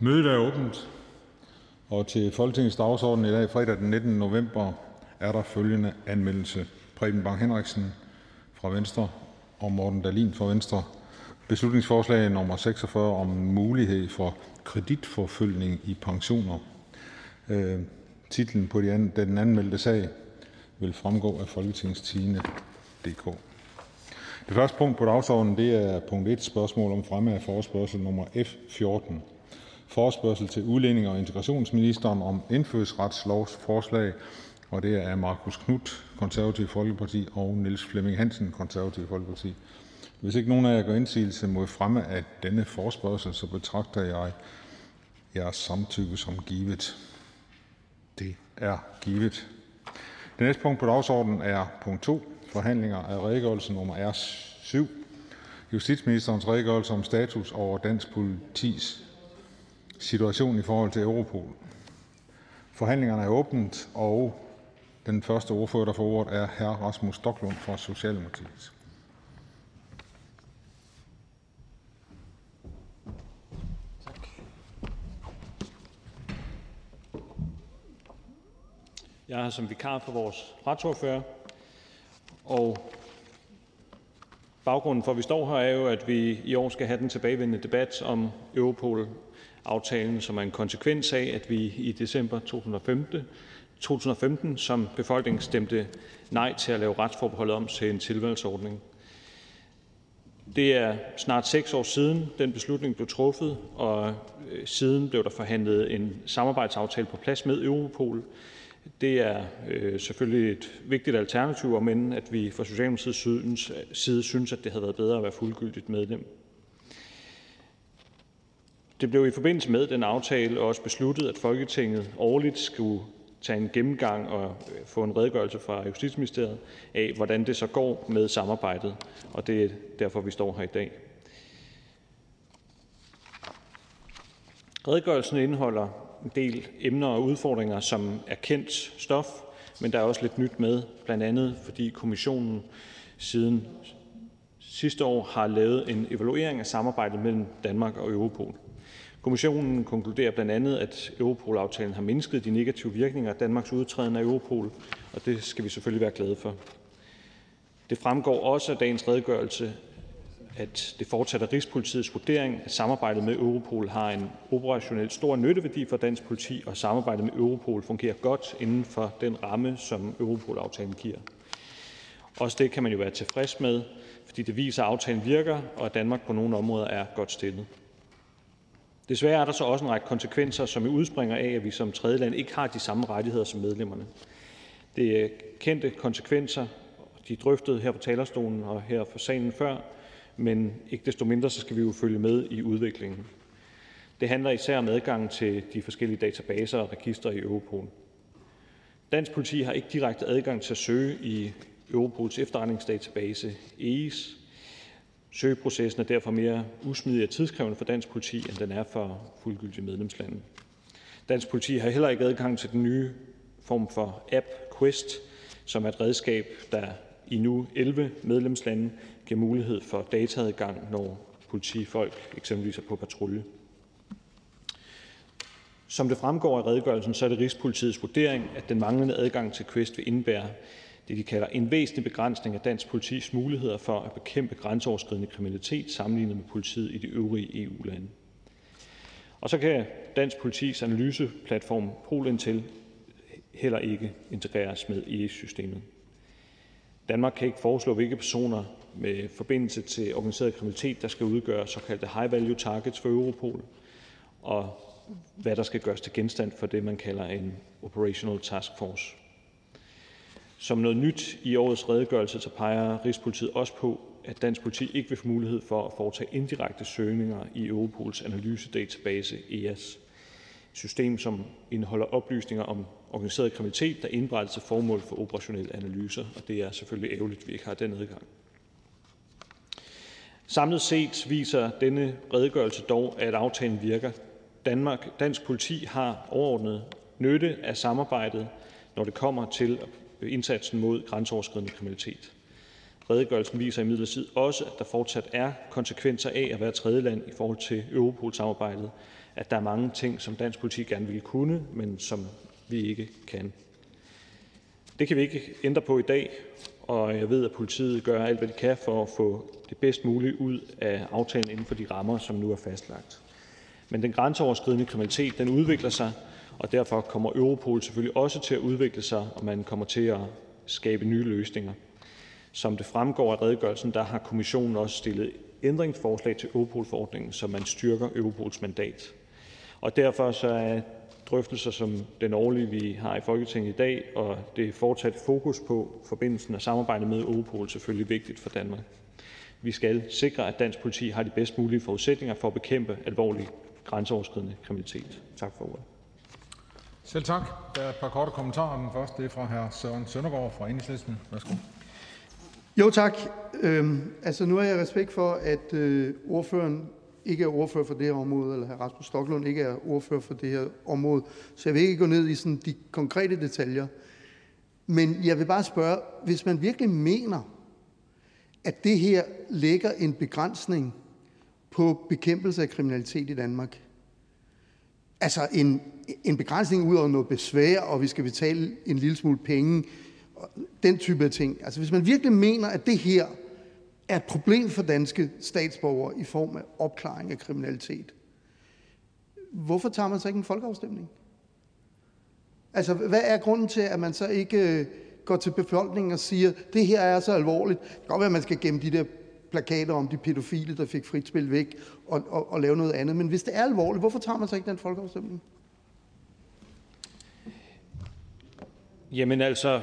Mødet er åbent. Og til Folketingets dagsorden i dag, fredag den 19. november, er der følgende anmeldelse. Preben Bang Henriksen fra Venstre og Morten Dalin fra Venstre. Beslutningsforslag nummer 46 om mulighed for kreditforfølgning i pensioner. Øh, titlen på den anmeldte sag vil fremgå af folketingstidende.dk. Det første punkt på dagsordenen det er punkt 1, spørgsmål om fremme af forespørgsel nummer F14. Forespørgsel til udlændinge- og integrationsministeren om indfødsretslovsforslag, og det er af Markus Knudt, Konservativ Folkeparti, og Niels Flemming Hansen, Konservativ Folkeparti. Hvis ikke nogen af jer gør indsigelse mod fremme af denne forespørgsel, så betragter jeg jeres samtykke som givet. Det er givet. Det næste punkt på dagsordenen er punkt 2, forhandlinger af redegørelse nummer R7, justitsministerens redegørelse om status over dansk politis situation i forhold til Europol. Forhandlingerne er åbent, og den første ordfører, der får ordet, er hr. Rasmus Stoklund fra Socialdemokratiet. Jeg er her som vikar for vores retsordfører, og baggrunden for, at vi står her, er jo, at vi i år skal have den tilbagevendende debat om Europol aftalen, som er en konsekvens af, at vi i december 2015, 2015 som befolkning stemte nej til at lave retsforbeholdet om til en tilvalgsordning. Det er snart seks år siden, den beslutning blev truffet, og øh, siden blev der forhandlet en samarbejdsaftale på plads med Europol, det er øh, selvfølgelig et vigtigt alternativ, men at vi fra Socialdemokratiets side synes, at det havde været bedre at være fuldgyldigt medlem. Det blev i forbindelse med den aftale også besluttet, at Folketinget årligt skulle tage en gennemgang og øh, få en redegørelse fra Justitsministeriet af, hvordan det så går med samarbejdet, og det er derfor, vi står her i dag. Redegørelsen indeholder en del emner og udfordringer, som er kendt stof, men der er også lidt nyt med, blandt andet fordi kommissionen siden sidste år har lavet en evaluering af samarbejdet mellem Danmark og Europol. Kommissionen konkluderer blandt andet, at Europol-aftalen har mindsket de negative virkninger af Danmarks udtræden af Europol, og det skal vi selvfølgelig være glade for. Det fremgår også af dagens redegørelse, at det fortsat er Rigspolitiets vurdering, at samarbejdet med Europol har en operationelt stor nytteværdi for dansk politi, og samarbejdet med Europol fungerer godt inden for den ramme, som Europol-aftalen giver. Også det kan man jo være tilfreds med, fordi det viser, at aftalen virker, og at Danmark på nogle områder er godt stillet. Desværre er der så også en række konsekvenser, som udspringer af, at vi som tredjeland ikke har de samme rettigheder som medlemmerne. Det er kendte konsekvenser, de er drøftet her på talerstolen og her for salen før, men ikke desto mindre så skal vi jo følge med i udviklingen. Det handler især om adgangen til de forskellige databaser og registre i Europol. Dansk politi har ikke direkte adgang til at søge i Europols efterretningsdatabase EIS. Søgeprocessen er derfor mere usmidig og tidskrævende for dansk politi, end den er for fuldgyldige medlemslande. Dansk politi har heller ikke adgang til den nye form for app Quest, som er et redskab, der i nu 11 medlemslande giver mulighed for dataadgang, når politifolk eksempelvis er på patrulje. Som det fremgår af redegørelsen, så er det Rigspolitiets vurdering, at den manglende adgang til Quest vil indebære det, de kalder en væsentlig begrænsning af dansk politis muligheder for at bekæmpe grænseoverskridende kriminalitet sammenlignet med politiet i de øvrige EU-lande. Og så kan dansk politis analyseplatform Polintel heller ikke integreres med EIS-systemet. Danmark kan ikke foreslå, hvilke personer med forbindelse til organiseret kriminalitet, der skal udgøre såkaldte high value targets for Europol, og hvad der skal gøres til genstand for det, man kalder en operational task force. Som noget nyt i årets redegørelse så peger Rigspolitiet også på, at dansk politi ikke vil få mulighed for at foretage indirekte søgninger i Europols analysedatabase EAS, system, som indeholder oplysninger om organiseret kriminalitet, der indberettes til formål for operationelle analyser, og det er selvfølgelig ærgerligt, at vi ikke har den adgang. Samlet set viser denne redegørelse dog, at aftalen virker. Danmark, dansk politi har overordnet nytte af samarbejdet, når det kommer til indsatsen mod grænseoverskridende kriminalitet. Redegørelsen viser imidlertid også, at der fortsat er konsekvenser af at være tredjeland i forhold til Europol-samarbejdet, at der er mange ting, som dansk politi gerne ville kunne, men som vi ikke kan. Det kan vi ikke ændre på i dag, og jeg ved, at politiet gør alt, hvad de kan for at få det bedst mulige ud af aftalen inden for de rammer, som nu er fastlagt. Men den grænseoverskridende kriminalitet den udvikler sig, derfor kommer Europol selvfølgelig også til at udvikle sig, og man kommer til at skabe nye løsninger. Som det fremgår af redegørelsen, der har kommissionen også stillet ændringsforslag til Europol-forordningen, så man styrker Europols mandat. Og derfor så er drøftelser som den årlige, vi har i Folketinget i dag, og det fortsatte fokus på forbindelsen og samarbejdet med Europol selvfølgelig vigtigt for Danmark. Vi skal sikre, at dansk politi har de bedst mulige forudsætninger for at bekæmpe alvorlig grænseoverskridende kriminalitet. Tak for ordet. Selv tak. Der er et par korte kommentarer. Den første er fra hr. Søren Søndergaard fra Enhedslisten. Værsgo. Jo tak. Øhm, altså nu har jeg respekt for, at øh, ordføreren ikke er ordfører for det her område, eller hr. Rasmus Stoklund ikke er ordfører for det her område, så jeg vil ikke gå ned i sådan de konkrete detaljer. Men jeg vil bare spørge, hvis man virkelig mener, at det her lægger en begrænsning på bekæmpelse af kriminalitet i Danmark, altså en, en begrænsning ud over noget besvær, og vi skal betale en lille smule penge, og den type af ting. Altså hvis man virkelig mener, at det her er et problem for danske statsborgere i form af opklaring af kriminalitet, hvorfor tager man så ikke en folkeafstemning? Altså, hvad er grunden til, at man så ikke øh, går til befolkningen og siger, det her er så alvorligt. Det kan godt være, at man skal gemme de der plakater om de pædofile, der fik frit spil væk, og, og, og lave noget andet. Men hvis det er alvorligt, hvorfor tager man så ikke den folkeafstemning? Jamen altså,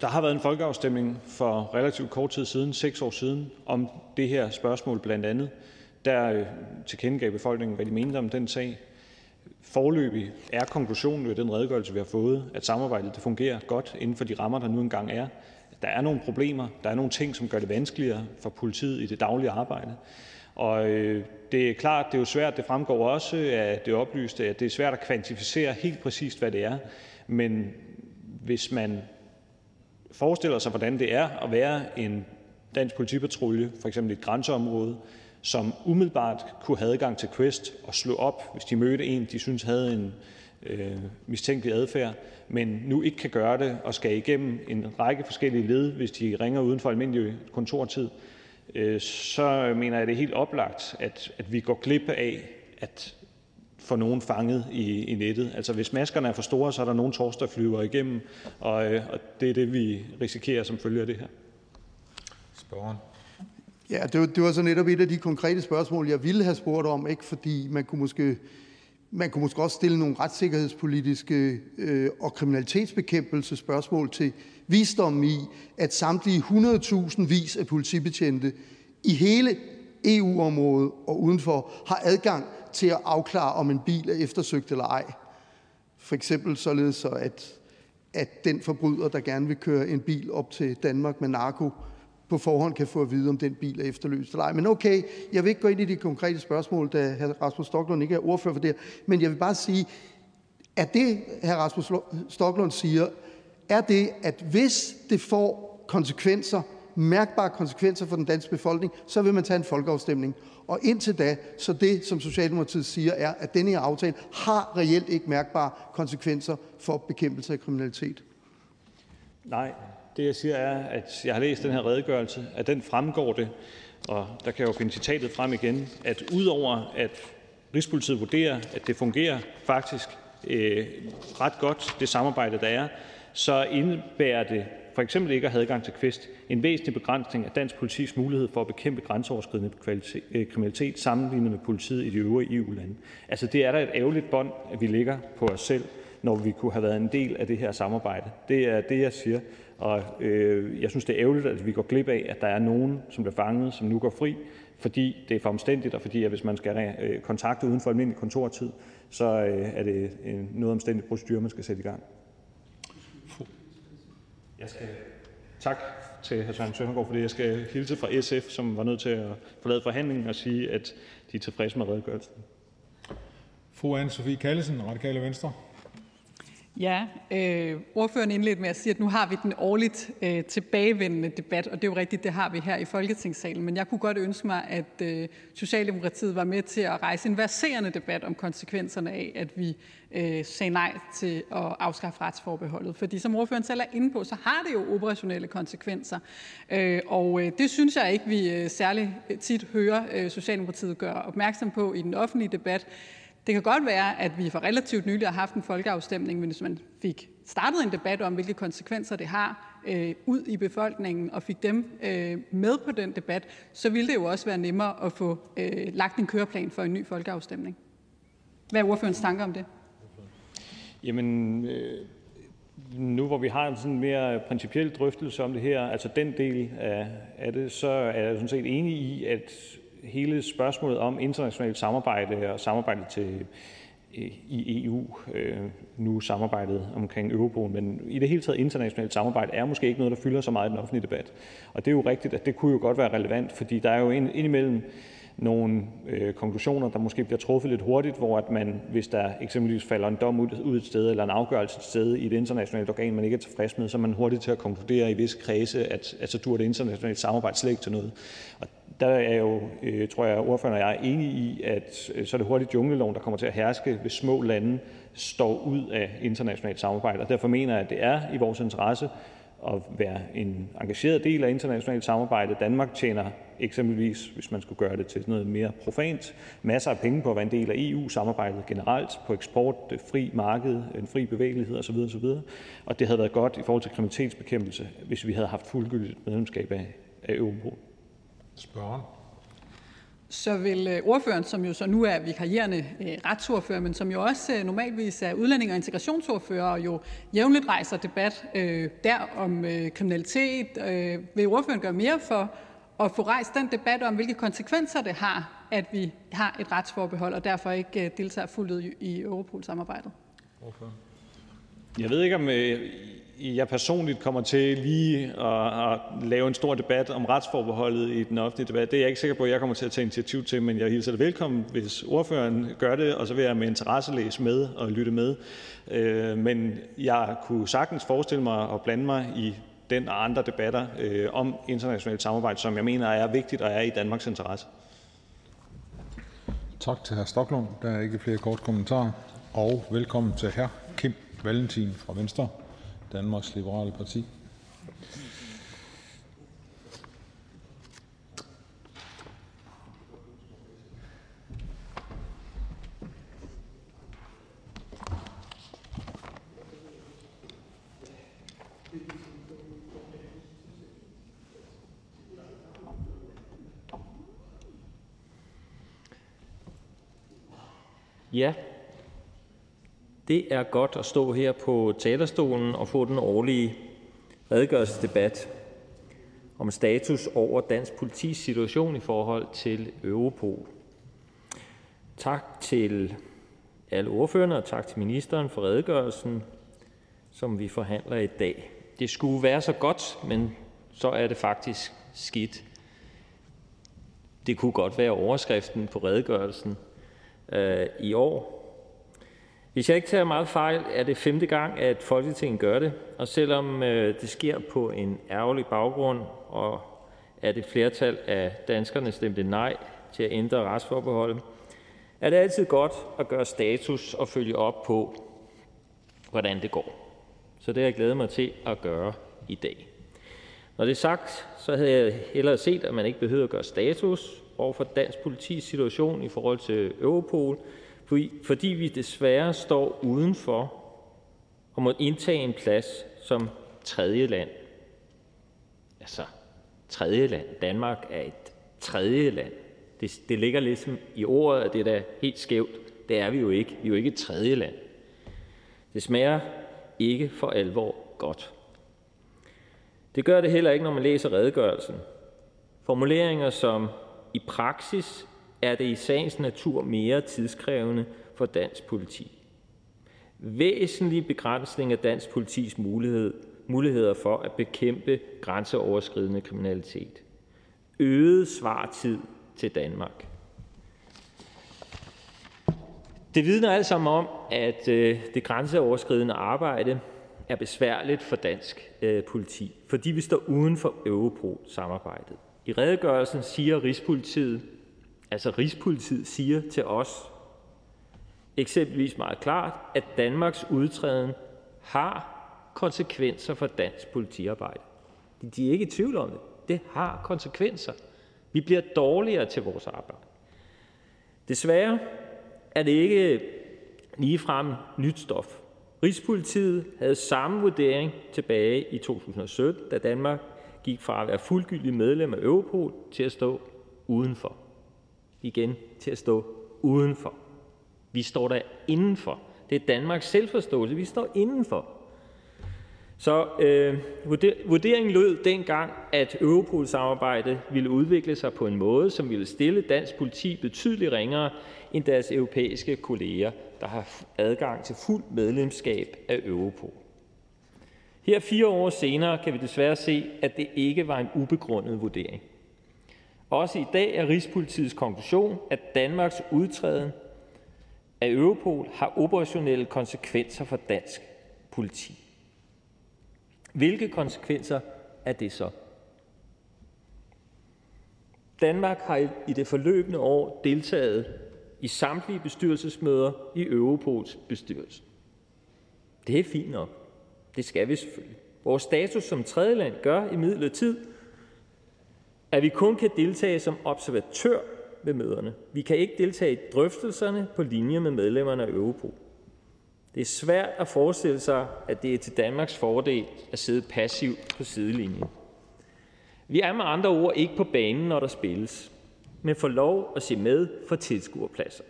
der har været en folkeafstemning for relativt kort tid siden, seks år siden, om det her spørgsmål blandt andet. Der øh, tilkendegav befolkningen, hvad de mente om den sag. Forløbig er konklusionen ved den redegørelse, vi har fået, at samarbejdet det fungerer godt inden for de rammer, der nu engang er. Der er nogle problemer, der er nogle ting, som gør det vanskeligere for politiet i det daglige arbejde. Og øh, det er klart, det er jo svært, det fremgår også af det oplyste, at det er svært at kvantificere helt præcist, hvad det er. Men hvis man forestiller sig, hvordan det er at være en dansk politipatrulje, for eksempel i et grænseområde, som umiddelbart kunne have adgang til Quest og slå op, hvis de mødte en, de synes havde en øh, mistænkelig adfærd, men nu ikke kan gøre det og skal igennem en række forskellige led, hvis de ringer uden for almindelig kontortid, øh, så mener jeg, det er helt oplagt, at, at vi går glip af at få nogen fanget i, i nettet. Altså hvis maskerne er for store, så er der nogen tors, der flyver igennem, og, øh, og det er det, vi risikerer som følge af det her. Spørgeren. Ja, det var, det var så netop et af de konkrete spørgsmål, jeg ville have spurgt om, ikke? fordi man kunne måske man kunne måske også stille nogle retssikkerhedspolitiske øh, og kriminalitetsbekæmpelse spørgsmål til visdommen i, at samtlige 100.000 vis af politibetjente i hele EU-området og udenfor har adgang til at afklare, om en bil er eftersøgt eller ej. For eksempel således, at, at den forbryder, der gerne vil køre en bil op til Danmark med narko, på forhånd kan få at vide, om den bil er efterløst eller ej. Men okay, jeg vil ikke gå ind i de konkrete spørgsmål, da hr. Rasmus Stoklund ikke er ordfører for det Men jeg vil bare sige, at det, hr. Rasmus Stoklund siger, er det, at hvis det får konsekvenser, mærkbare konsekvenser for den danske befolkning, så vil man tage en folkeafstemning. Og indtil da, så det, som Socialdemokratiet siger, er, at denne her aftale har reelt ikke mærkbare konsekvenser for bekæmpelse af kriminalitet. Nej, det jeg siger er, at jeg har læst den her redegørelse, at den fremgår det, og der kan jeg jo finde citatet frem igen, at udover at Rigspolitiet vurderer, at det fungerer faktisk øh, ret godt, det samarbejde, der er, så indebærer det for eksempel ikke at have adgang til Quest en væsentlig begrænsning af dansk politis mulighed for at bekæmpe grænseoverskridende øh, kriminalitet sammenlignet med politiet i de øvrige EU-lande. Altså det er da et ærgerligt bånd, at vi ligger på os selv, når vi kunne have været en del af det her samarbejde. Det er det, jeg siger. Og øh, jeg synes, det er ærgerligt, at vi går glip af, at der er nogen, som bliver fanget, som nu går fri, fordi det er for omstændigt, og fordi at hvis man skal øh, kontakte uden for almindelig kontortid, så øh, er det en noget omstændigt procedure, man skal sætte i gang. Jeg skal tak til hr. Søren Søndergaard for det. Jeg skal hilse fra SF, som var nødt til at forlade forhandlingen og sige, at de er tilfredse med redegørelsen. Fru Anne-Sophie Kallesen, Radikale Venstre. Ja, øh, ordføreren indledte med at sige, at nu har vi den årligt øh, tilbagevendende debat, og det er jo rigtigt, det har vi her i Folketingssalen. Men jeg kunne godt ønske mig, at øh, Socialdemokratiet var med til at rejse en verserende debat om konsekvenserne af, at vi øh, sagde nej til at afskaffe retsforbeholdet. Fordi som ordføreren selv er inde på, så har det jo operationelle konsekvenser. Øh, og øh, det synes jeg ikke, vi øh, særlig tit hører øh, Socialdemokratiet gøre opmærksom på i den offentlige debat. Det kan godt være, at vi for relativt nylig har haft en folkeafstemning, men hvis man fik startet en debat om, hvilke konsekvenser det har øh, ud i befolkningen, og fik dem øh, med på den debat, så ville det jo også være nemmere at få øh, lagt en køreplan for en ny folkeafstemning. Hvad er ordførens tanker om det? Jamen, øh, nu hvor vi har en sådan mere principiel drøftelse om det her, altså den del af, af det, så er jeg sådan set enig i, at hele spørgsmålet om internationalt samarbejde og samarbejdet til, i EU, øh, nu samarbejdet omkring Europol, men i det hele taget internationalt samarbejde er måske ikke noget, der fylder så meget i den offentlige debat. Og det er jo rigtigt, at det kunne jo godt være relevant, fordi der er jo indimellem nogle øh, konklusioner, der måske bliver truffet lidt hurtigt, hvor at man, hvis der eksempelvis falder en dom ud, ud et sted, eller en afgørelse et sted i et internationalt organ, man ikke er tilfreds med, så er man hurtigt til at konkludere i visse kredse, at, at så dur det internationale samarbejde slet ikke til noget. Og der er jo, øh, tror jeg, ordføreren og jeg er enige i, at øh, så er det hurtigt jungleloven, der kommer til at herske, hvis små lande står ud af internationalt samarbejde. Og derfor mener jeg, at det er i vores interesse at være en engageret del af internationalt samarbejde. Danmark tjener eksempelvis, hvis man skulle gøre det til noget mere profant, masser af penge på at være en del af EU-samarbejdet generelt, på eksport, det fri marked, en fri bevægelighed osv. osv. Og det havde været godt i forhold til kriminalitetsbekæmpelse, hvis vi havde haft fuldgyldigt medlemskab af, af Europol. Spørgen. Så vil øh, ordføreren, som jo så nu er vikarierende øh, retsordfører, men som jo også øh, normalvis er udlænding- og integrationsordfører, og jo jævnligt rejser debat øh, der om øh, kriminalitet, øh, vil ordføreren gøre mere for at få rejst den debat om, hvilke konsekvenser det har, at vi har et retsforbehold, og derfor ikke deltager fuldt ud i Europol-samarbejdet? Jeg ved ikke, om jeg personligt kommer til lige at, at lave en stor debat om retsforbeholdet i den offentlige debat. Det er jeg ikke sikker på, at jeg kommer til at tage initiativ til, men jeg hilser det velkommen, hvis ordføreren gør det, og så vil jeg med interesse læse med og lytte med. Øh, men jeg kunne sagtens forestille mig at blande mig i den og andre debatter øh, om internationalt samarbejde, som jeg mener er vigtigt og er i Danmarks interesse. Tak til hr. Stoklund. Der er ikke flere kort kommentarer. Og velkommen til hr. Kim Valentin fra Venstre, Danmarks Liberale Parti. Ja, det er godt at stå her på talerstolen og få den årlige redegørelsesdebat om status over dansk politis situation i forhold til Europol. Tak til alle ordførerne, og tak til ministeren for redegørelsen, som vi forhandler i dag. Det skulle være så godt, men så er det faktisk skidt. Det kunne godt være overskriften på redegørelsen øh, i år. Hvis jeg ikke tager meget fejl, er det femte gang, at Folketinget gør det, og selvom øh, det sker på en ærgerlig baggrund, og at et flertal af danskerne stemte nej til at ændre retsforbeholdet, er det altid godt at gøre status og følge op på, hvordan det går. Så det har jeg glædet mig til at gøre i dag. Når det er sagt, så havde jeg hellere set, at man ikke behøvede at gøre status over for dansk politis situation i forhold til Europol, fordi vi desværre står udenfor og må indtage en plads som tredje land. Altså, tredje land. Danmark er et tredje land. Det, det ligger ligesom i ordet, at det er da helt skævt. Det er vi jo ikke. Vi er jo ikke et tredje land. Det smager ikke for alvor godt. Det gør det heller ikke, når man læser redegørelsen. Formuleringer som i praksis er det i sagens natur mere tidskrævende for dansk politi. Væsentlig begrænsning af dansk politis mulighed, muligheder for at bekæmpe grænseoverskridende kriminalitet. Øget svartid til Danmark. Det vidner alt sammen om, at øh, det grænseoverskridende arbejde er besværligt for dansk øh, politi, fordi vi står uden for Europol-samarbejdet. I redegørelsen siger Rigspolitiet, altså Rigspolitiet siger til os eksempelvis meget klart, at Danmarks udtræden har konsekvenser for dansk politiarbejde. De er ikke i tvivl om det. Det har konsekvenser. Vi bliver dårligere til vores arbejde. Desværre er det ikke ligefrem nyt stof. Rigspolitiet havde samme vurdering tilbage i 2017, da Danmark gik fra at være fuldgyldig medlem af Europol til at stå udenfor. Igen til at stå udenfor. Vi står der indenfor. Det er Danmarks selvforståelse. Vi står indenfor. Så øh, vurderingen lød dengang, at Europol-samarbejdet ville udvikle sig på en måde, som ville stille dansk politi betydeligt ringere end deres europæiske kolleger, der har adgang til fuld medlemskab af Europol. Her fire år senere kan vi desværre se, at det ikke var en ubegrundet vurdering. Også i dag er Rigspolitiets konklusion, at Danmarks udtræden af Europol har operationelle konsekvenser for dansk politi. Hvilke konsekvenser er det så? Danmark har i det forløbende år deltaget i samtlige bestyrelsesmøder i Europols bestyrelse. Det er fint nok. Det skal vi selvfølgelig. Vores status som tredjeland gør i midlertid, at vi kun kan deltage som observatør ved møderne. Vi kan ikke deltage i drøftelserne på linje med medlemmerne af Europol. Det er svært at forestille sig, at det er til Danmarks fordel at sidde passivt på sidelinjen. Vi er med andre ord ikke på banen, når der spilles, men får lov at se med for tilskuerpladser.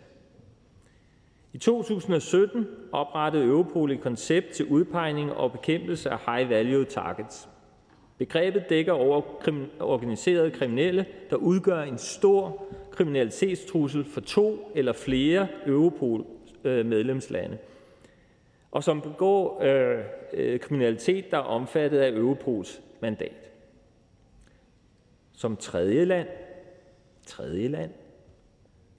I 2017 oprettede Europol et koncept til udpegning og bekæmpelse af high value targets. Begrebet dækker over organiserede kriminelle, der udgør en stor kriminalitetstrussel for to eller flere Europol-medlemslande, øh, og som begår øh, øh, kriminalitet, der er omfattet af Europols mandat. Som tredje land, tredje land,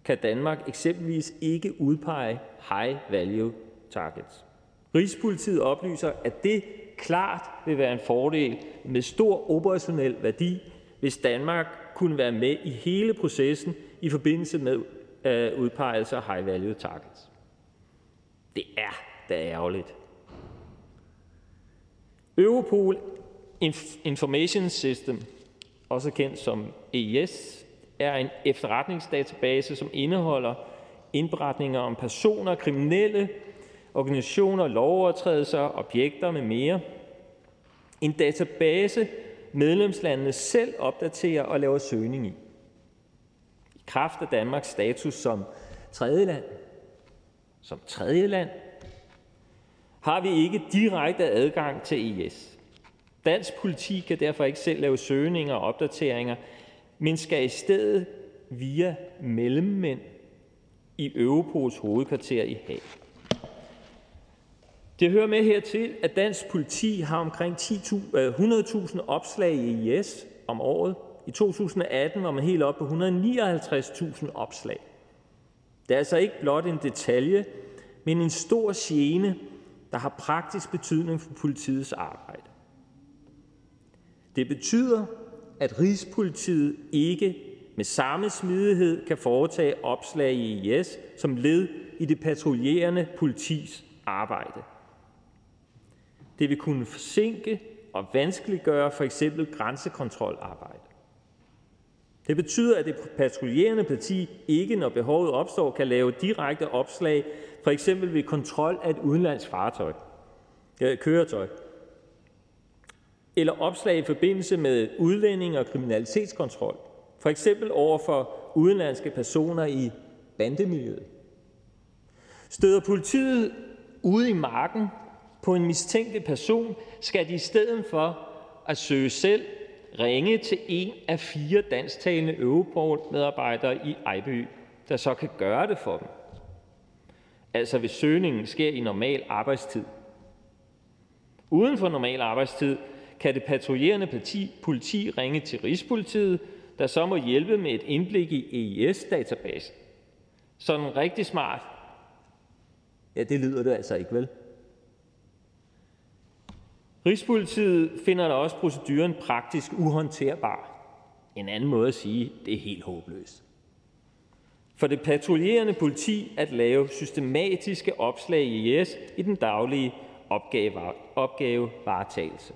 kan Danmark eksempelvis ikke udpege high value targets. Rigspolitiet oplyser, at det klart vil være en fordel med stor operationel værdi, hvis Danmark kunne være med i hele processen i forbindelse med øh, udpegelse af high value targets. Det er da ærgerligt. Europol Information System, også kendt som EIS, er en efterretningsdatabase, som indeholder indberetninger om personer, kriminelle, organisationer, lovovertrædelser, objekter med mere. En database, medlemslandene selv opdaterer og laver søgning i. I kraft af Danmarks status som tredje land, som tredje land, har vi ikke direkte adgang til ES. Dansk politi kan derfor ikke selv lave søgninger og opdateringer, men skal i stedet via mellemmænd i Europols hovedkvarter i Haag. Det hører med hertil, at dansk politi har omkring 100.000 øh, opslag i IS om året. I 2018 var man helt op på 159.000 opslag. Det er altså ikke blot en detalje, men en stor gene, der har praktisk betydning for politiets arbejde. Det betyder, at Rigspolitiet ikke med samme smidighed kan foretage opslag i IS som led i det patruljerende politis arbejde. Det vil kunne forsinke og vanskeliggøre for eksempel grænsekontrolarbejde. Det betyder, at det patruljerende parti ikke, når behovet opstår, kan lave direkte opslag, for eksempel ved kontrol af et udenlands fartøj, øh, køretøj, eller opslag i forbindelse med udlænding og kriminalitetskontrol, for eksempel over for udenlandske personer i bandemiljøet. Støder politiet ude i marken på en mistænkelig person, skal de i stedet for at søge selv ringe til en af fire dansktalende Europol-medarbejdere i Ejby, der så kan gøre det for dem. Altså hvis søgningen sker i normal arbejdstid. Uden for normal arbejdstid kan det patruljerende politi, politi ringe til Rigspolitiet, der så må hjælpe med et indblik i EIS-databasen. Sådan rigtig smart Ja, det lyder det altså ikke, vel? Rigspolitiet finder da også proceduren praktisk uhåndterbar. En anden måde at sige, det er helt håbløst. For det patruljerende politi at lave systematiske opslag i IS i den daglige opgave, opgavevaretagelse.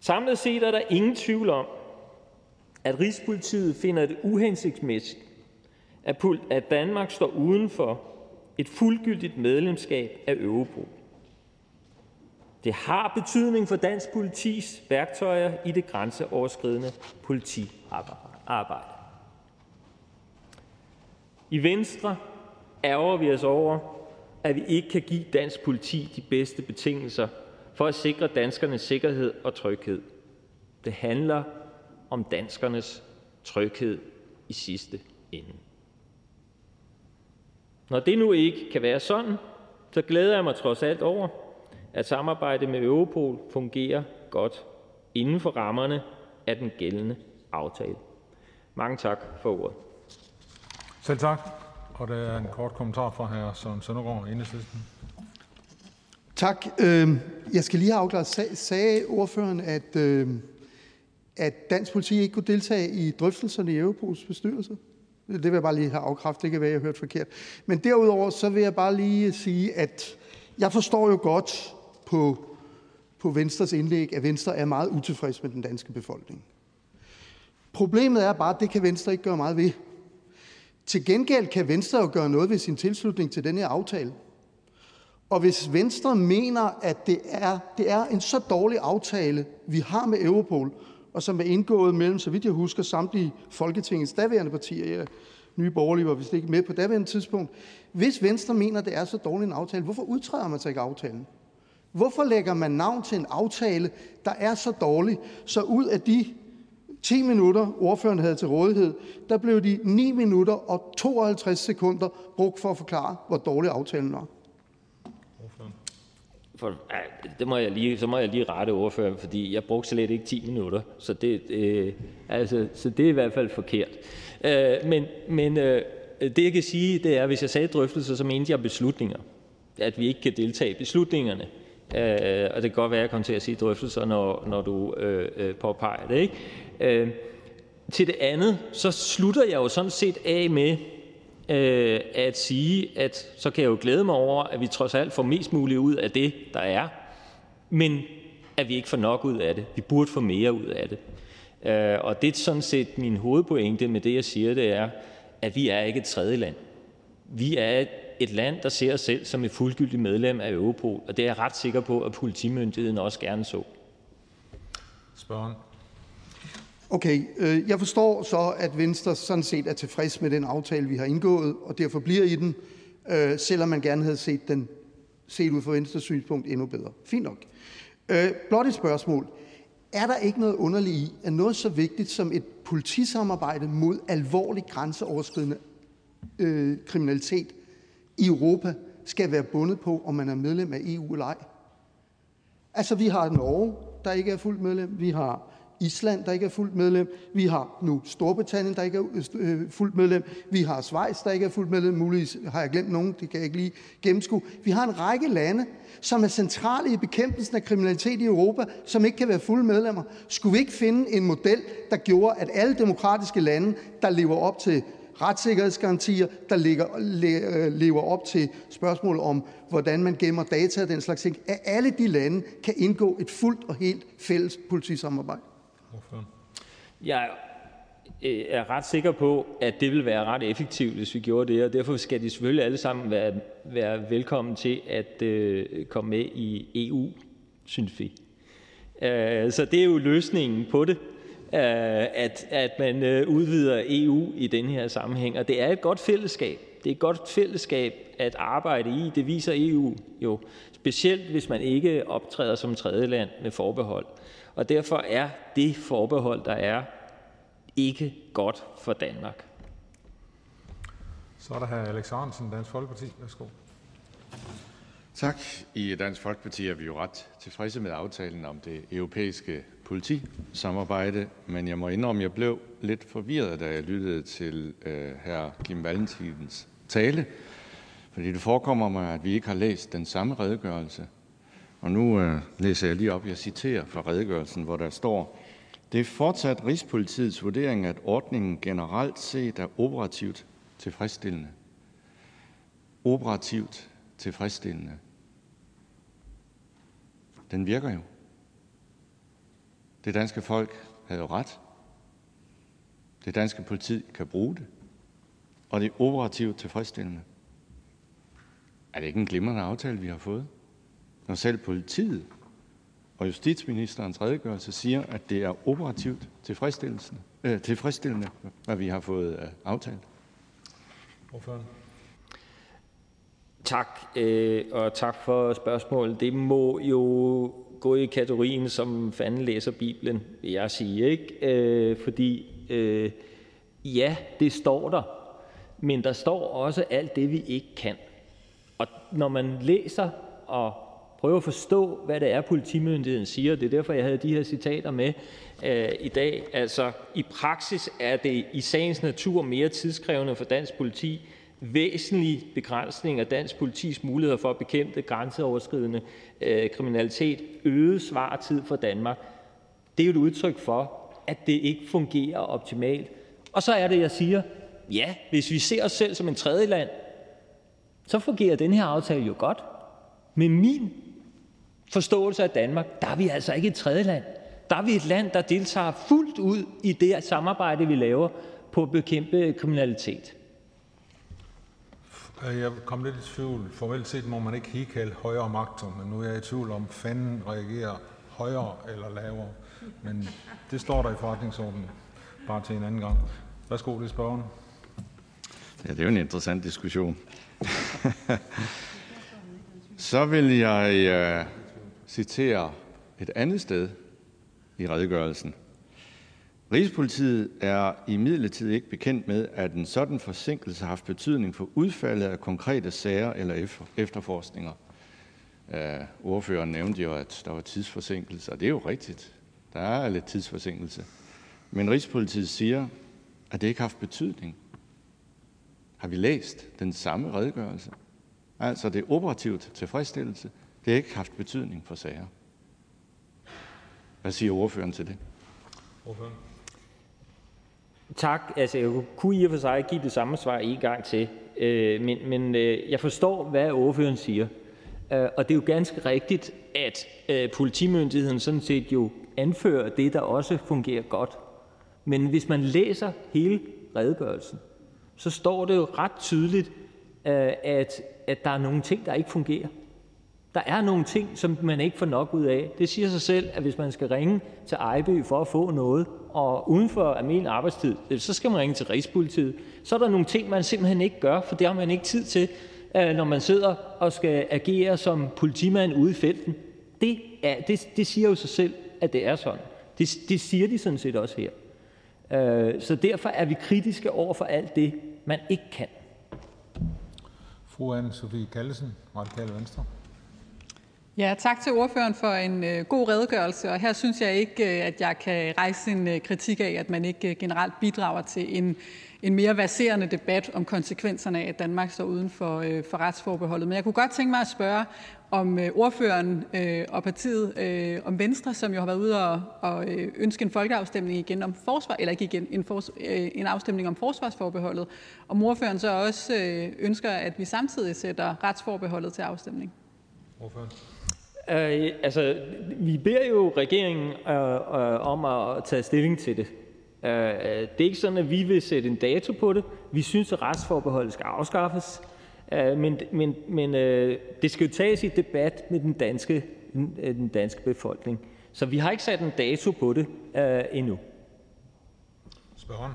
Samlet set er der ingen tvivl om, at Rigspolitiet finder det uhensigtsmæssigt, at Danmark står uden for et fuldgyldigt medlemskab af Europol. Det har betydning for dansk politis værktøjer i det grænseoverskridende politiarbejde. I Venstre ærger vi os over, at vi ikke kan give dansk politi de bedste betingelser for at sikre danskernes sikkerhed og tryghed. Det handler om danskernes tryghed i sidste ende. Når det nu ikke kan være sådan, så glæder jeg mig trods alt over, at samarbejdet med Europol fungerer godt inden for rammerne af den gældende aftale. Mange tak for ordet. Selv tak. Og der er en kort kommentar fra hr. Søren Søndergaard, Enhedslisten. Tak. Øhm, jeg skal lige have afklaret. Sagde ordføreren, at, øhm, at dansk politi ikke kunne deltage i drøftelserne i Europols bestyrelse? Det vil jeg bare lige have afkræftet. Det kan være, jeg har hørt forkert. Men derudover så vil jeg bare lige sige, at jeg forstår jo godt på, på Venstres indlæg, at Venstre er meget utilfreds med den danske befolkning. Problemet er bare, at det kan Venstre ikke gøre meget ved. Til gengæld kan Venstre jo gøre noget ved sin tilslutning til den her aftale. Og hvis Venstre mener, at det er, det er en så dårlig aftale, vi har med Europol, og som er indgået mellem, så vidt jeg husker, samtlige Folketingets daværende partier, ja, Nye Borgerlige var vist ikke med på daværende tidspunkt. Hvis Venstre mener, det er så dårlig en aftale, hvorfor udtræder man så ikke aftalen? Hvorfor lægger man navn til en aftale, der er så dårlig, så ud af de 10 minutter, ordføreren havde til rådighed, der blev de 9 minutter og 52 sekunder brugt for at forklare, hvor dårlig aftalen var? For, det må jeg lige, så må jeg lige rette ordføreren, fordi jeg brugte slet ikke 10 minutter, så det, øh, altså, så det er i hvert fald forkert. Øh, men men øh, det jeg kan sige, det er, at hvis jeg sagde drøftelser, så mente jeg beslutninger. At vi ikke kan deltage i beslutningerne. Øh, og det kan godt være, at jeg kommer til at sige drøftelser, når, når du øh, øh, påpeger det. Ikke? Øh, til det andet, så slutter jeg jo sådan set af med øh, at sige, at så kan jeg jo glæde mig over, at vi trods alt får mest muligt ud af det, der er, men at vi ikke får nok ud af det. Vi burde få mere ud af det. Øh, og det er sådan set min hovedpointe med det, jeg siger, det er, at vi er ikke et tredje land. Vi er et land, der ser sig selv som et fuldgyldigt medlem af Europol, og det er jeg ret sikker på, at politimyndigheden også gerne så. Spørgen. Okay, øh, jeg forstår så, at Venstre sådan set er tilfreds med den aftale, vi har indgået, og derfor bliver i den, øh, selvom man gerne havde set den, set ud fra Venstres synspunkt, endnu bedre. Fint nok. Øh, blot et spørgsmål. Er der ikke noget underligt i, at noget så vigtigt som et politisamarbejde mod alvorlig grænseoverskridende øh, kriminalitet i Europa skal være bundet på, om man er medlem af EU eller ej? Altså, vi har Norge, der ikke er fuldt medlem. Vi har Island, der ikke er fuldt medlem. Vi har nu Storbritannien, der ikke er øh, øh, fuldt medlem. Vi har Schweiz, der ikke er fuldt medlem. Muligvis har jeg glemt nogen, det kan jeg ikke lige gennemskue. Vi har en række lande, som er centrale i bekæmpelsen af kriminalitet i Europa, som ikke kan være fulde medlemmer. Skulle vi ikke finde en model, der gjorde, at alle demokratiske lande, der lever op til retssikkerhedsgarantier, der ligger, øh, lever op til spørgsmål om, hvordan man gemmer data og den slags ting, at alle de lande kan indgå et fuldt og helt fælles politisamarbejde? Jeg øh, er ret sikker på, at det vil være ret effektivt, hvis vi gjorde det, og derfor skal de selvfølgelig alle sammen være, være velkommen til at øh, komme med i EU, synes vi. Øh, så det er jo løsningen på det, Øh, at, at man øh, udvider EU i den her sammenhæng, og det er et godt fællesskab. Det er et godt fællesskab at arbejde i. Det viser EU jo, specielt hvis man ikke optræder som tredje land med forbehold. Og derfor er det forbehold, der er, ikke godt for Danmark. Så er der hr. Alex Ahrendtsen, Dansk Folkeparti. Værsgo. Tak. I Dansk Folkeparti er vi jo ret tilfredse med aftalen om det europæiske politisamarbejde, men jeg må indrømme, at jeg blev lidt forvirret, da jeg lyttede til øh, uh, hr. Kim Valentins tale, fordi det forekommer mig, at vi ikke har læst den samme redegørelse. Og nu øh, læser jeg lige op, jeg citerer fra redegørelsen, hvor der står, det er fortsat Rigspolitiets vurdering, at ordningen generelt set er operativt tilfredsstillende. Operativt tilfredsstillende. Den virker jo. Det danske folk havde jo ret. Det danske politi kan bruge det. Og det er operativt tilfredsstillende. Er det ikke en glimrende aftale, vi har fået? Når selv politiet og justitsministerens redegørelse siger, at det er operativt tilfredsstillende, øh, tilfredsstillende hvad vi har fået øh, aftalt. Ordføren. Tak, øh, og tak for spørgsmålet. Det må jo gå i kategorien, som fanden læser Bibelen, vil jeg sige. Ikke? Øh, fordi øh, ja, det står der, men der står også alt det, vi ikke kan. Og når man læser og prøver at forstå, hvad det er, politimyndigheden siger, det er derfor, jeg havde de her citater med øh, i dag. Altså, i praksis er det i sagens natur mere tidskrævende for dansk politi væsentlig begrænsning af dansk politis muligheder for at bekæmpe grænseoverskridende øh, kriminalitet, øget svartid for Danmark. Det er jo et udtryk for, at det ikke fungerer optimalt. Og så er det, jeg siger, ja, hvis vi ser os selv som en tredje land, så fungerer den her aftale jo godt. Med min forståelse af Danmark, der er vi altså ikke et tredje land. Der er vi et land, der deltager fuldt ud i det samarbejde, vi laver på at bekæmpe kriminalitet. Øh, jeg kom lidt i tvivl. Formelt set må man ikke hikale højere magter, men nu er jeg i tvivl om, fanden reagerer højere eller lavere. Men det står der i forretningsordenen, bare til en anden gang. Værsgo, det er spørgeren. Ja, det er jo en interessant diskussion. Så vil jeg uh, citere et andet sted i redegørelsen. Rigspolitiet er imidlertid ikke bekendt med, at en sådan forsinkelse har haft betydning for udfaldet af konkrete sager eller efterforskninger. Uh, ordføreren nævnte jo, at der var tidsforsinkelse, og det er jo rigtigt. Der er lidt tidsforsinkelse. Men Rigspolitiet siger, at det ikke har haft betydning. Har vi læst den samme redegørelse? Altså, det er operativt tilfredsstillelse. Det har ikke haft betydning for sager. Hvad siger ordføreren til det? Ordføreren. Tak. Altså, jeg kunne i og for sig give det samme svar en gang til, øh, men, men øh, jeg forstår, hvad ordføreren siger. Øh, og det er jo ganske rigtigt, at politimyndigheden sådan set jo anfører det, der også fungerer godt. Men hvis man læser hele redegørelsen, så står det jo ret tydeligt, at, at der er nogle ting, der ikke fungerer. Der er nogle ting, som man ikke får nok ud af. Det siger sig selv, at hvis man skal ringe til Ejby for at få noget, og uden for almindelig arbejdstid, øh, så skal man ringe til Rigspolitiet. Så er der nogle ting, man simpelthen ikke gør, for det har man ikke tid til, øh, når man sidder og skal agere som politimand ude i felten. Det, er, det, det siger jo sig selv, at det er sådan. Det, det siger de sådan set også her. Øh, så derfor er vi kritiske over for alt det, man ikke kan. Fru Anne-Sophie Kallesen, Radikale Venstre. Ja, tak til ordføreren for en øh, god redegørelse. Og her synes jeg ikke, øh, at jeg kan rejse en øh, kritik af, at man ikke øh, generelt bidrager til en, en mere verserende debat om konsekvenserne af, at Danmark står uden for, øh, for retsforbeholdet. Men jeg kunne godt tænke mig at spørge om øh, ordføreren øh, og partiet, øh, om Venstre, som jo har været ude og, og øh, ønske en folkeafstemning igen om forsvar, eller ikke igen, en, fors, øh, en afstemning om forsvarsforbeholdet, om ordføreren så også øh, ønsker, at vi samtidig sætter retsforbeholdet til afstemning. Ordføreren. Øh, altså, vi beder jo regeringen øh, øh, om at tage stilling til det. Øh, det er ikke sådan, at vi vil sætte en dato på det. Vi synes, at retsforbeholdet skal afskaffes. Øh, men men, men øh, det skal jo tages i debat med den danske, den, øh, den danske befolkning. Så vi har ikke sat en dato på det øh, endnu. Spørgeren.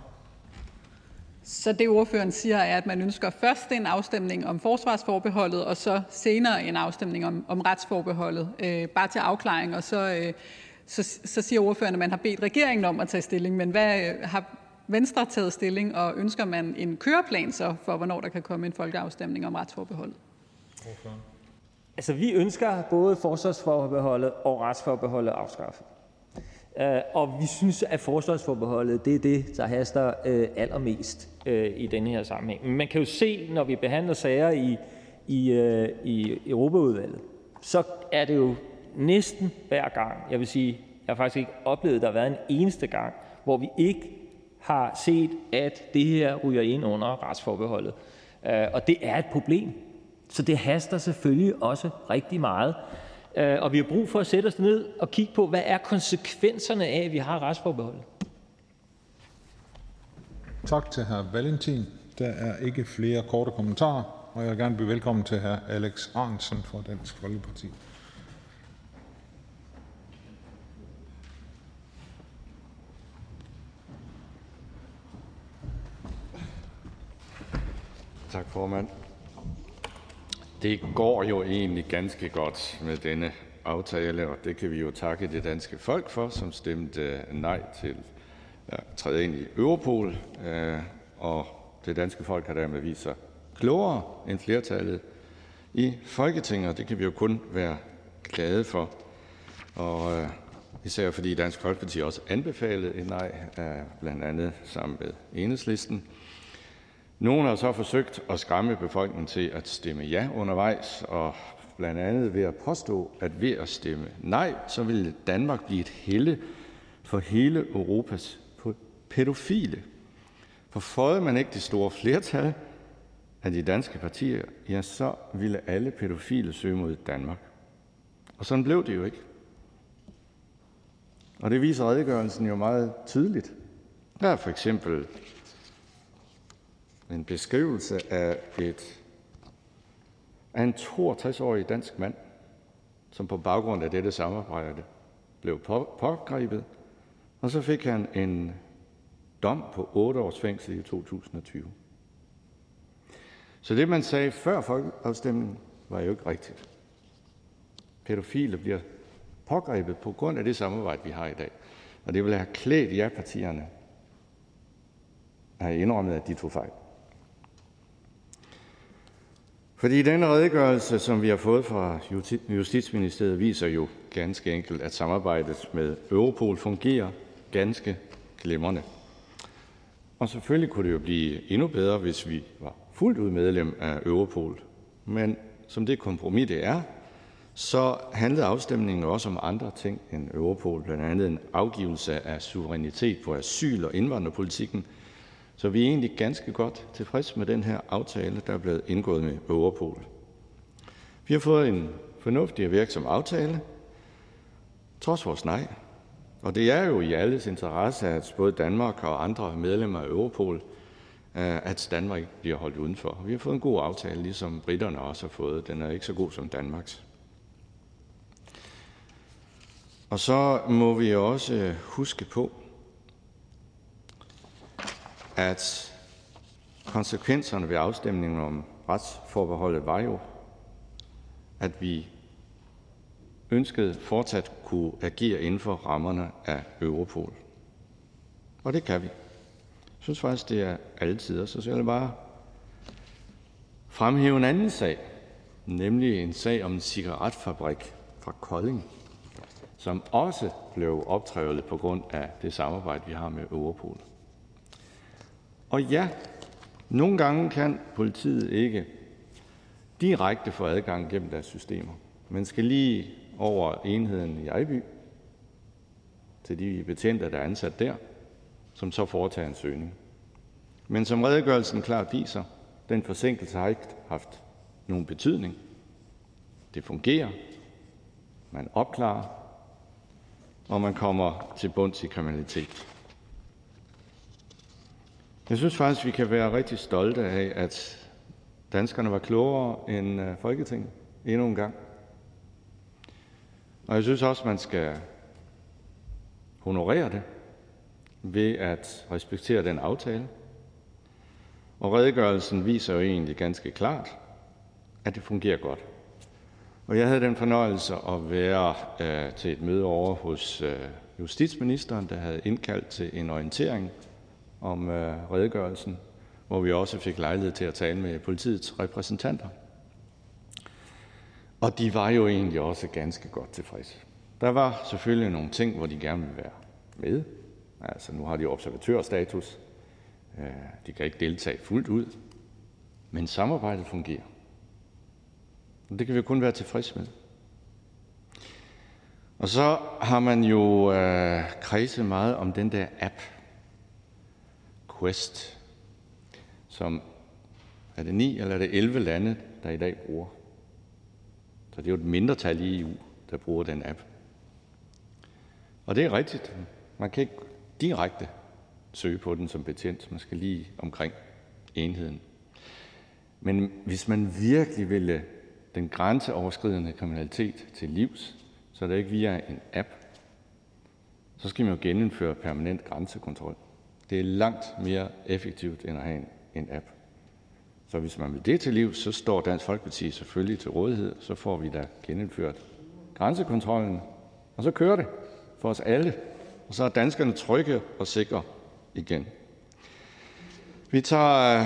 Så det ordføreren siger, er, at man ønsker først en afstemning om forsvarsforbeholdet, og så senere en afstemning om, om retsforbeholdet, øh, bare til afklaring. Og så, øh, så, så siger ordføreren, at man har bedt regeringen om at tage stilling. Men hvad øh, har Venstre taget stilling, og ønsker man en køreplan så for, hvornår der kan komme en folkeafstemning om retsforbeholdet? Ordføreren. Altså, vi ønsker både forsvarsforbeholdet og retsforbeholdet afskaffet. Øh, og vi synes, at forsvarsforbeholdet det er det, der haster øh, allermest øh, i denne her sammenhæng. Men man kan jo se, når vi behandler sager i, i, øh, i Europaudvalget, så er det jo næsten hver gang, jeg vil sige, jeg har faktisk ikke oplevet, at der har været en eneste gang, hvor vi ikke har set, at det her ryger ind under retsforbeholdet. Og det er et problem. Så det haster selvfølgelig også rigtig meget. Øh, og vi har brug for at sætte os ned og kigge på, hvad er konsekvenserne af, at vi har retsforbeholdet. Tak til hr. Valentin. Der er ikke flere korte kommentarer, og jeg vil gerne byde velkommen til hr. Alex Arnsen fra Dansk Folkeparti. Tak, formand. Det går jo egentlig ganske godt med denne aftale, og det kan vi jo takke det danske folk for, som stemte øh, nej til at træde ind i Europol. Øh, og det danske folk har dermed vist sig klogere end flertallet i Folketinget, og det kan vi jo kun være glade for. Og øh, især fordi Dansk Folkeparti også anbefalede et nej, øh, blandt andet sammen med Enhedslisten. Nogle har så forsøgt at skræmme befolkningen til at stemme ja undervejs, og blandt andet ved at påstå, at ved at stemme nej, så ville Danmark blive et helle for hele Europas pædofile. For føjede man ikke det store flertal af de danske partier, ja, så ville alle pædofile søge mod Danmark. Og sådan blev det jo ikke. Og det viser redegørelsen jo meget tydeligt. Der er for eksempel en beskrivelse af et af en 62-årig dansk mand, som på baggrund af dette samarbejde blev pågrebet, og så fik han en dom på 8 års fængsel i 2020. Så det, man sagde før folkeafstemningen, var jo ikke rigtigt. Pædofile bliver pågrebet på grund af det samarbejde, vi har i dag. Og det vil have klædt jer-partierne at have indrømmet, at de tog fejl. Fordi denne redegørelse, som vi har fået fra Justitsministeriet, viser jo ganske enkelt, at samarbejdet med Europol fungerer ganske glimrende. Og selvfølgelig kunne det jo blive endnu bedre, hvis vi var fuldt ud medlem af Europol. Men som det kompromis, det er, så handlede afstemningen også om andre ting end Europol, blandt andet en afgivelse af suverænitet på asyl- og indvandrerpolitikken, så vi er egentlig ganske godt tilfreds med den her aftale, der er blevet indgået med Europol. Vi har fået en fornuftig og virksom aftale, trods vores nej. Og det er jo i alles interesse, at både Danmark og andre medlemmer af Europol, øh, at Danmark bliver holdt udenfor. Vi har fået en god aftale, ligesom britterne også har fået. Den er ikke så god som Danmarks. Og så må vi også øh, huske på, at konsekvenserne ved afstemningen om retsforbeholdet var jo, at vi ønskede fortsat kunne agere inden for rammerne af Europol. Og det kan vi. Jeg synes faktisk, det er alle Og så jeg vil bare fremhæve en anden sag, nemlig en sag om en cigaretfabrik fra Kolding, som også blev optrævlet på grund af det samarbejde, vi har med Europol. Og ja, nogle gange kan politiet ikke direkte få adgang gennem deres systemer. Man skal lige over enheden i Ejby til de betjente, der er ansat der, som så foretager en søgning. Men som redegørelsen klart viser, den forsinkelse har ikke haft nogen betydning. Det fungerer. Man opklarer, og man kommer til bunds i kriminalitet. Jeg synes faktisk, vi kan være rigtig stolte af, at danskerne var klogere end øh, Folketinget endnu en gang. Og jeg synes også, man skal honorere det ved at respektere den aftale. Og redegørelsen viser jo egentlig ganske klart, at det fungerer godt. Og jeg havde den fornøjelse at være øh, til et møde over hos øh, justitsministeren, der havde indkaldt til en orientering om øh, redegørelsen, hvor vi også fik lejlighed til at tale med politiets repræsentanter. Og de var jo egentlig også ganske godt tilfredse. Der var selvfølgelig nogle ting, hvor de gerne ville være med. Altså nu har de observatørstatus. Øh, de kan ikke deltage fuldt ud. Men samarbejdet fungerer. Og Det kan vi kun være tilfreds med. Og så har man jo øh, kredset meget om den der app, Quest, som er det 9 eller er det 11 lande, der i dag bruger. Så det er jo et mindretal i EU, der bruger den app. Og det er rigtigt. Man kan ikke direkte søge på den som betjent. Man skal lige omkring enheden. Men hvis man virkelig ville øh, den grænseoverskridende kriminalitet til livs, så er det ikke via en app, så skal man jo genindføre permanent grænsekontrol. Det er langt mere effektivt end at have en, en app. Så hvis man vil det til liv, så står Dansk Folkeparti selvfølgelig til rådighed. Så får vi da genindført grænsekontrollen, og så kører det for os alle. Og så er danskerne trygge og sikre igen. Vi tager øh,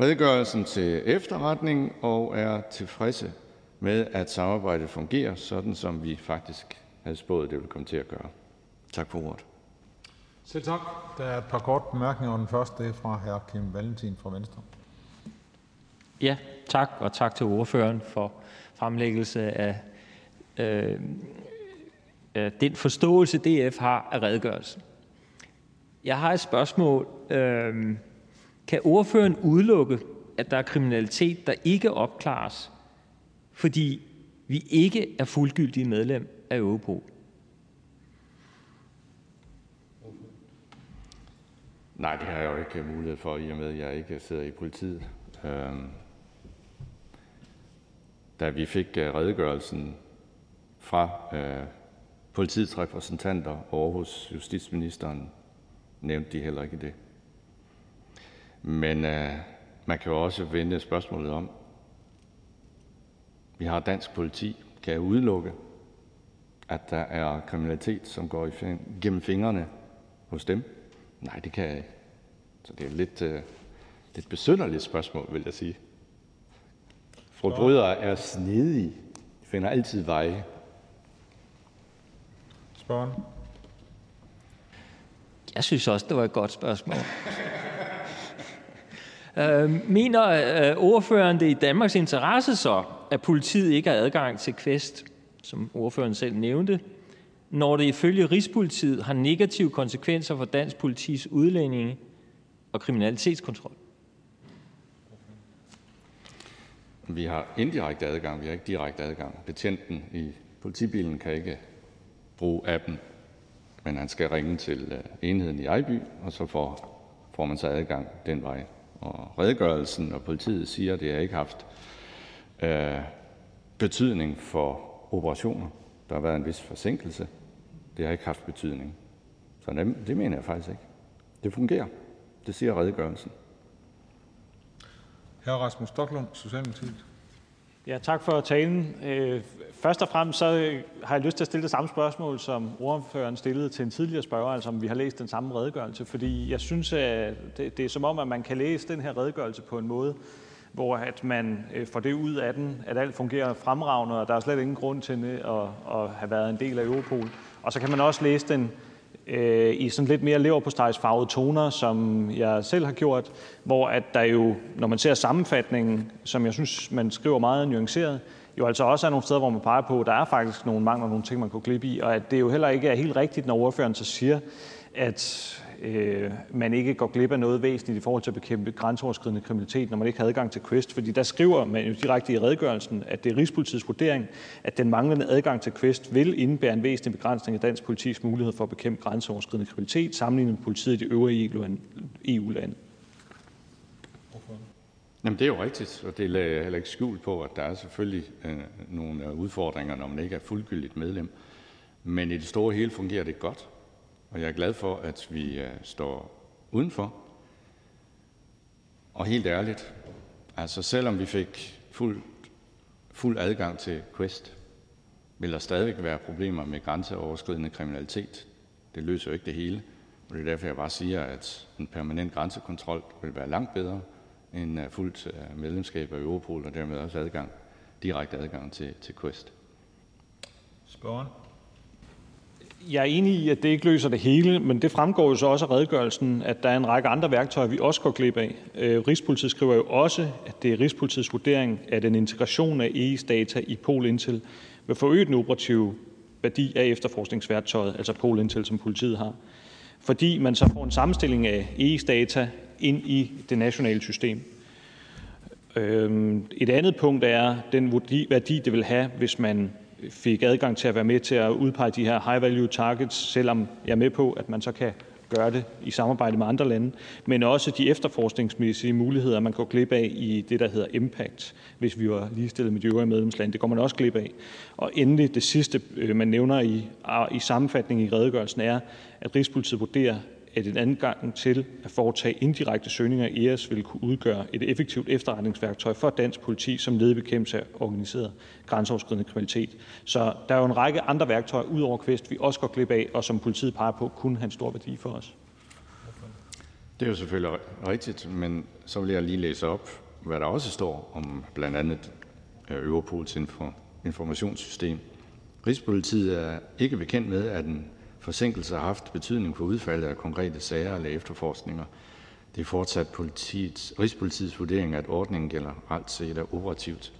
redegørelsen til efterretning og er tilfredse med, at samarbejdet fungerer, sådan som vi faktisk havde spået, det ville komme til at gøre. Tak for ordet. Selv tak. Der er et par korte bemærkninger, og den første er fra hr. Kim Valentin fra Venstre. Ja, tak, og tak til ordføreren for fremlæggelse af øh, den forståelse, DF har af redegørelsen. Jeg har et spørgsmål. Øh, kan ordføreren udelukke, at der er kriminalitet, der ikke opklares, fordi vi ikke er fuldgyldige medlem af Europol? Nej, det har jeg jo ikke mulighed for, i og med at jeg ikke sidder i politiet. Øhm, da vi fik øh, redegørelsen fra øh, politiets repræsentanter over hos justitsministeren, nævnte de heller ikke det. Men øh, man kan jo også vende spørgsmålet om. Vi har dansk politi. Kan jeg udelukke, at der er kriminalitet, som går gennem fingrene hos dem? Nej, det kan jeg ikke. Så det er lidt, øh, lidt besynderligt spørgsmål, vil jeg sige. Forbrydere er snedige. De finder altid veje. Spørgen. Jeg synes også, det var et godt spørgsmål. øh, mener øh, ordføreren det i Danmarks interesse så, at politiet ikke har adgang til Quest, som ordføreren selv nævnte, når det ifølge Rigspolitiet har negative konsekvenser for dansk politis udlændinge og kriminalitetskontrol? Vi har indirekte adgang, vi har ikke direkte adgang. Betjenten i politibilen kan ikke bruge appen, men han skal ringe til øh, enheden i Ejby, og så får, får man så adgang den vej. Og redegørelsen og politiet siger, at det har ikke haft øh, betydning for operationer. Der har været en vis forsinkelse. Det har ikke haft betydning. Så det, det mener jeg faktisk ikke. Det fungerer. Det siger redegørelsen. Hr. Rasmus Stoklund, Socialdemokratiet. Ja, tak for talen. Øh, først og fremmest så har jeg lyst til at stille det samme spørgsmål, som ordføreren stillede til en tidligere spørger, altså om vi har læst den samme redegørelse. Fordi jeg synes, at det, det er som om, at man kan læse den her redegørelse på en måde, hvor at man øh, får det ud af den, at alt fungerer fremragende, og der er slet ingen grund til at, at have været en del af Europol. Og så kan man også læse den øh, i sådan lidt mere leverpostejsfarvede toner, som jeg selv har gjort, hvor at der jo, når man ser sammenfatningen, som jeg synes, man skriver meget nuanceret, jo altså også er nogle steder, hvor man peger på, at der er faktisk nogle mangler, nogle ting, man kunne klippe i, og at det jo heller ikke er helt rigtigt, når ordføreren så siger, at Øh, man ikke går glip af noget væsentligt i forhold til at bekæmpe grænseoverskridende kriminalitet, når man ikke har adgang til Quest. Fordi der skriver man jo direkte i redegørelsen, at det er Rigspolitiets vurdering, at den manglende adgang til Quest vil indebære en væsentlig begrænsning af dansk politis mulighed for at bekæmpe grænseoverskridende kriminalitet, sammenlignet med politiet i de øvrige EU-lande. E Jamen, det er jo rigtigt, og det er heller ikke skjult på, at der er selvfølgelig øh, nogle udfordringer, når man ikke er fuldgyldigt medlem. Men i det store hele fungerer det godt og jeg er glad for, at vi øh, står udenfor. Og helt ærligt, altså selvom vi fik fuld, fuld adgang til Quest, vil der stadigvæk være problemer med grænseoverskridende kriminalitet. Det løser jo ikke det hele. Og det er derfor, jeg bare siger, at en permanent grænsekontrol vil være langt bedre end øh, fuldt øh, medlemskab af Europol, og dermed også adgang, direkte adgang til, til Quest. Spørgen? Jeg er enig i, at det ikke løser det hele, men det fremgår jo så også af redegørelsen, at der er en række andre værktøjer, vi også går glip af. Øh, Rigspolitiet skriver jo også, at det er Rigspolitiets vurdering, at en integration af EI's data i Pol Intel vil forøge den operative værdi af efterforskningsværktøjet, altså Pol Intel, som politiet har, fordi man så får en sammenstilling af EI's data ind i det nationale system. Øhm, et andet punkt er den værdi, det vil have, hvis man fik adgang til at være med til at udpege de her high value targets, selvom jeg er med på, at man så kan gøre det i samarbejde med andre lande, men også de efterforskningsmæssige muligheder, man går glip af i det, der hedder impact, hvis vi var ligestillet med de øvrige medlemslande. Det går man også glip af. Og endelig det sidste, øh, man nævner i, i sammenfatningen i redegørelsen, er, at Rigspolitiet vurderer, at en adgang til at foretage indirekte søgninger i ERS vil kunne udgøre et effektivt efterretningsværktøj for dansk politi som led i bekæmpelse af organiseret grænseoverskridende kriminalitet. Så der er jo en række andre værktøjer ud over Quest, vi også går glip af, og som politiet peger på kunne have en stor værdi for os. Det er jo selvfølgelig rigtigt, men så vil jeg lige læse op, hvad der også står om blandt andet øh, Europols informationssystem. Rigspolitiet er ikke bekendt med, at en Forsinkelse har haft betydning for udfaldet af konkrete sager eller efterforskninger. Det er fortsat politiets, Rigspolitiets vurdering, at ordningen generelt set er operativt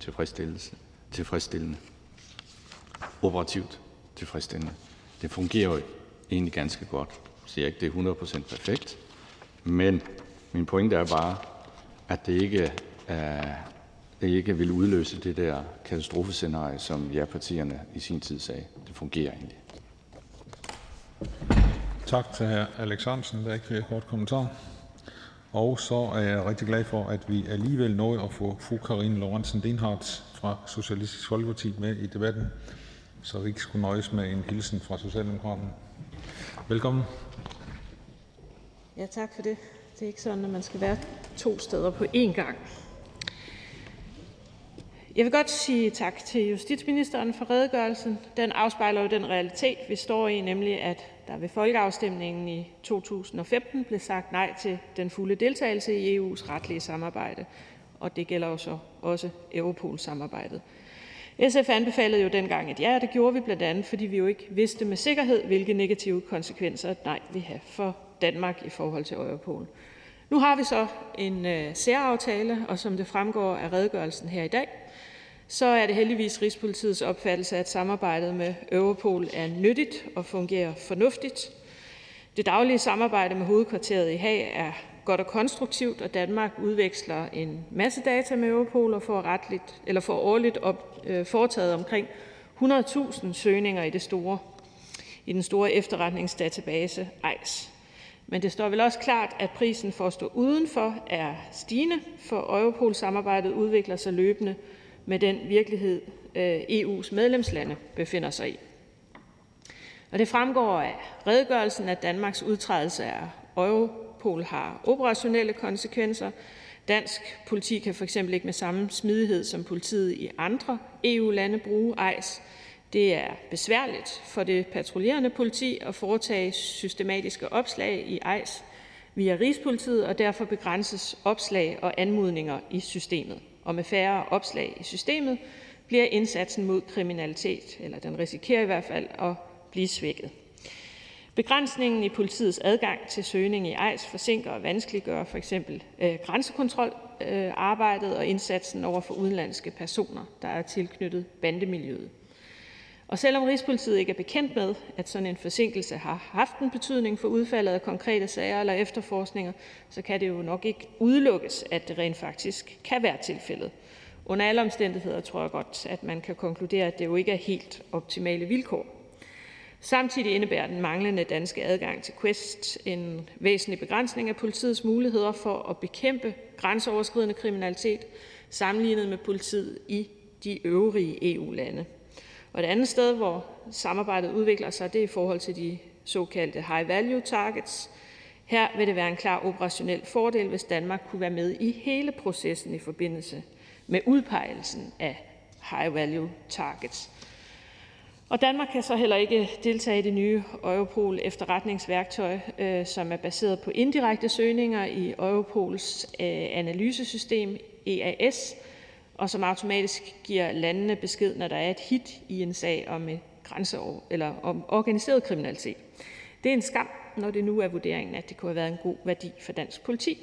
tilfredsstillende. Operativt tilfredsstillende. Det fungerer jo egentlig ganske godt. Jeg siger ikke, det er 100% perfekt, men min pointe er bare, at det ikke, er, det ikke vil udløse det der katastrofescenarie, som ja-partierne i sin tid sagde. Det fungerer egentlig. Tak til hr. Alex Ahrendtsen. Der er ikke flere korte kommentarer. Og så er jeg rigtig glad for, at vi alligevel nåede at få fru Karine Lorentzen Dehnhardt fra Socialistisk Folkeparti med i debatten, så vi ikke skulle nøjes med en hilsen fra Socialdemokraterne. Velkommen. Ja, tak for det. Det er ikke sådan, at man skal være to steder på én gang. Jeg vil godt sige tak til justitsministeren for redegørelsen. Den afspejler jo den realitet, vi står i, nemlig at der ved folkeafstemningen i 2015 blev sagt nej til den fulde deltagelse i EU's retlige samarbejde, og det gælder jo så også Europol-samarbejdet. SF anbefalede jo dengang et ja, og det gjorde vi blandt andet, fordi vi jo ikke vidste med sikkerhed, hvilke negative konsekvenser et nej ville have for Danmark i forhold til Europol. Nu har vi så en øh, særaftale, og som det fremgår af redegørelsen her i dag, så er det heldigvis Rigspolitiets opfattelse, at samarbejdet med Europol er nyttigt og fungerer fornuftigt. Det daglige samarbejde med hovedkvarteret i Haag er godt og konstruktivt, og Danmark udveksler en masse data med Europol og får, retligt, eller får årligt op, øh, foretaget omkring 100.000 søgninger i, det store, i den store efterretningsdatabase EIS. Men det står vel også klart, at prisen for at stå udenfor er stigende, for Europol-samarbejdet udvikler sig løbende, med den virkelighed, øh, EU's medlemslande befinder sig i. Og det fremgår af redegørelsen, at Danmarks udtrædelse af Europol har operationelle konsekvenser. Dansk politi kan for eksempel ikke med samme smidighed som politiet i andre EU-lande bruge EIS. Det er besværligt for det patruljerende politi at foretage systematiske opslag i EIS via Rigspolitiet, og derfor begrænses opslag og anmodninger i systemet og med færre opslag i systemet bliver indsatsen mod kriminalitet, eller den risikerer i hvert fald at blive svækket. Begrænsningen i politiets adgang til søgning i EIS forsinker og vanskeliggør f.eks. Øh, grænsekontrolarbejdet øh, og indsatsen over for udenlandske personer, der er tilknyttet bandemiljøet. Og selvom Rigspolitiet ikke er bekendt med, at sådan en forsinkelse har haft en betydning for udfaldet af konkrete sager eller efterforskninger, så kan det jo nok ikke udelukkes, at det rent faktisk kan være tilfældet. Under alle omstændigheder tror jeg godt, at man kan konkludere, at det jo ikke er helt optimale vilkår. Samtidig indebærer den manglende danske adgang til Quest en væsentlig begrænsning af politiets muligheder for at bekæmpe grænseoverskridende kriminalitet sammenlignet med politiet i de øvrige EU-lande. Og et andet sted, hvor samarbejdet udvikler sig, det er i forhold til de såkaldte high value targets. Her vil det være en klar operationel fordel, hvis Danmark kunne være med i hele processen i forbindelse med udpegelsen af high value targets. Og Danmark kan så heller ikke deltage i det nye Europol efterretningsværktøj, øh, som er baseret på indirekte søgninger i Europols øh, analysesystem EAS, og som automatisk giver landene besked, når der er et hit i en sag om et eller om organiseret kriminalitet. Det er en skam, når det nu er vurderingen, at det kunne have været en god værdi for dansk politi.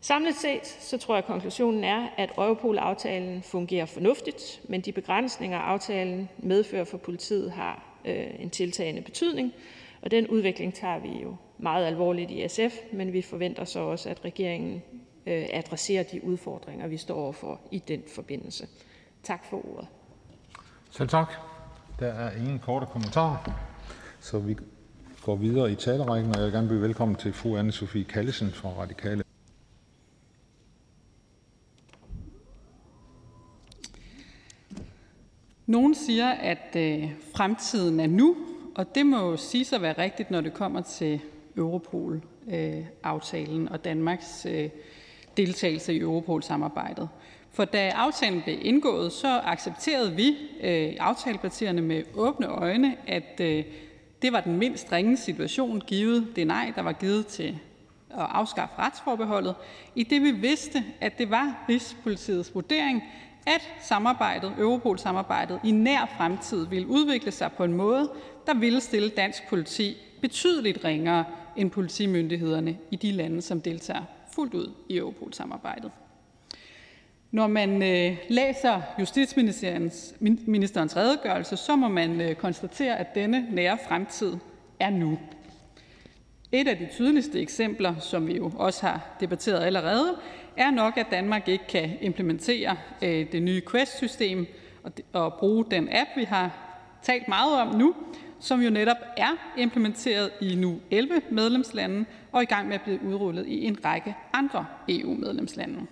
Samlet set så tror jeg, at konklusionen er, at Europol-aftalen fungerer fornuftigt, men de begrænsninger, aftalen medfører for politiet, har øh, en tiltagende betydning, og den udvikling tager vi jo meget alvorligt i SF, men vi forventer så også, at regeringen øh, adresserer de udfordringer, vi står overfor i den forbindelse. Tak for ordet. Selv tak. Der er ingen korte kommentarer, så vi går videre i talerækken, og jeg vil gerne byde velkommen til fru anne Sofie Kallesen fra Radikale. Nogen siger, at øh, fremtiden er nu, og det må jo sige at være rigtigt, når det kommer til Europol-aftalen øh, og Danmarks øh, deltagelse i Europol-samarbejdet. For da aftalen blev indgået, så accepterede vi øh, aftalepartierne med åbne øjne, at øh, det var den mindst ringe situation, givet det nej, der var givet til at afskaffe retsforbeholdet, i det vi vidste, at det var Rigspolitiets vurdering, at samarbejdet, Europol-samarbejdet i nær fremtid ville udvikle sig på en måde, der ville stille dansk politi betydeligt ringere end politimyndighederne i de lande, som deltager fuldt ud i Europol-samarbejdet. Når man øh, læser justitsministerens ministerens redegørelse, så må man øh, konstatere, at denne nære fremtid er nu. Et af de tydeligste eksempler, som vi jo også har debatteret allerede, er nok, at Danmark ikke kan implementere øh, det nye Quest-system og, og bruge den app, vi har talt meget om nu, som jo netop er implementeret i nu 11 medlemslande og i gang med at blive udrullet i en række andre EU-medlemslande.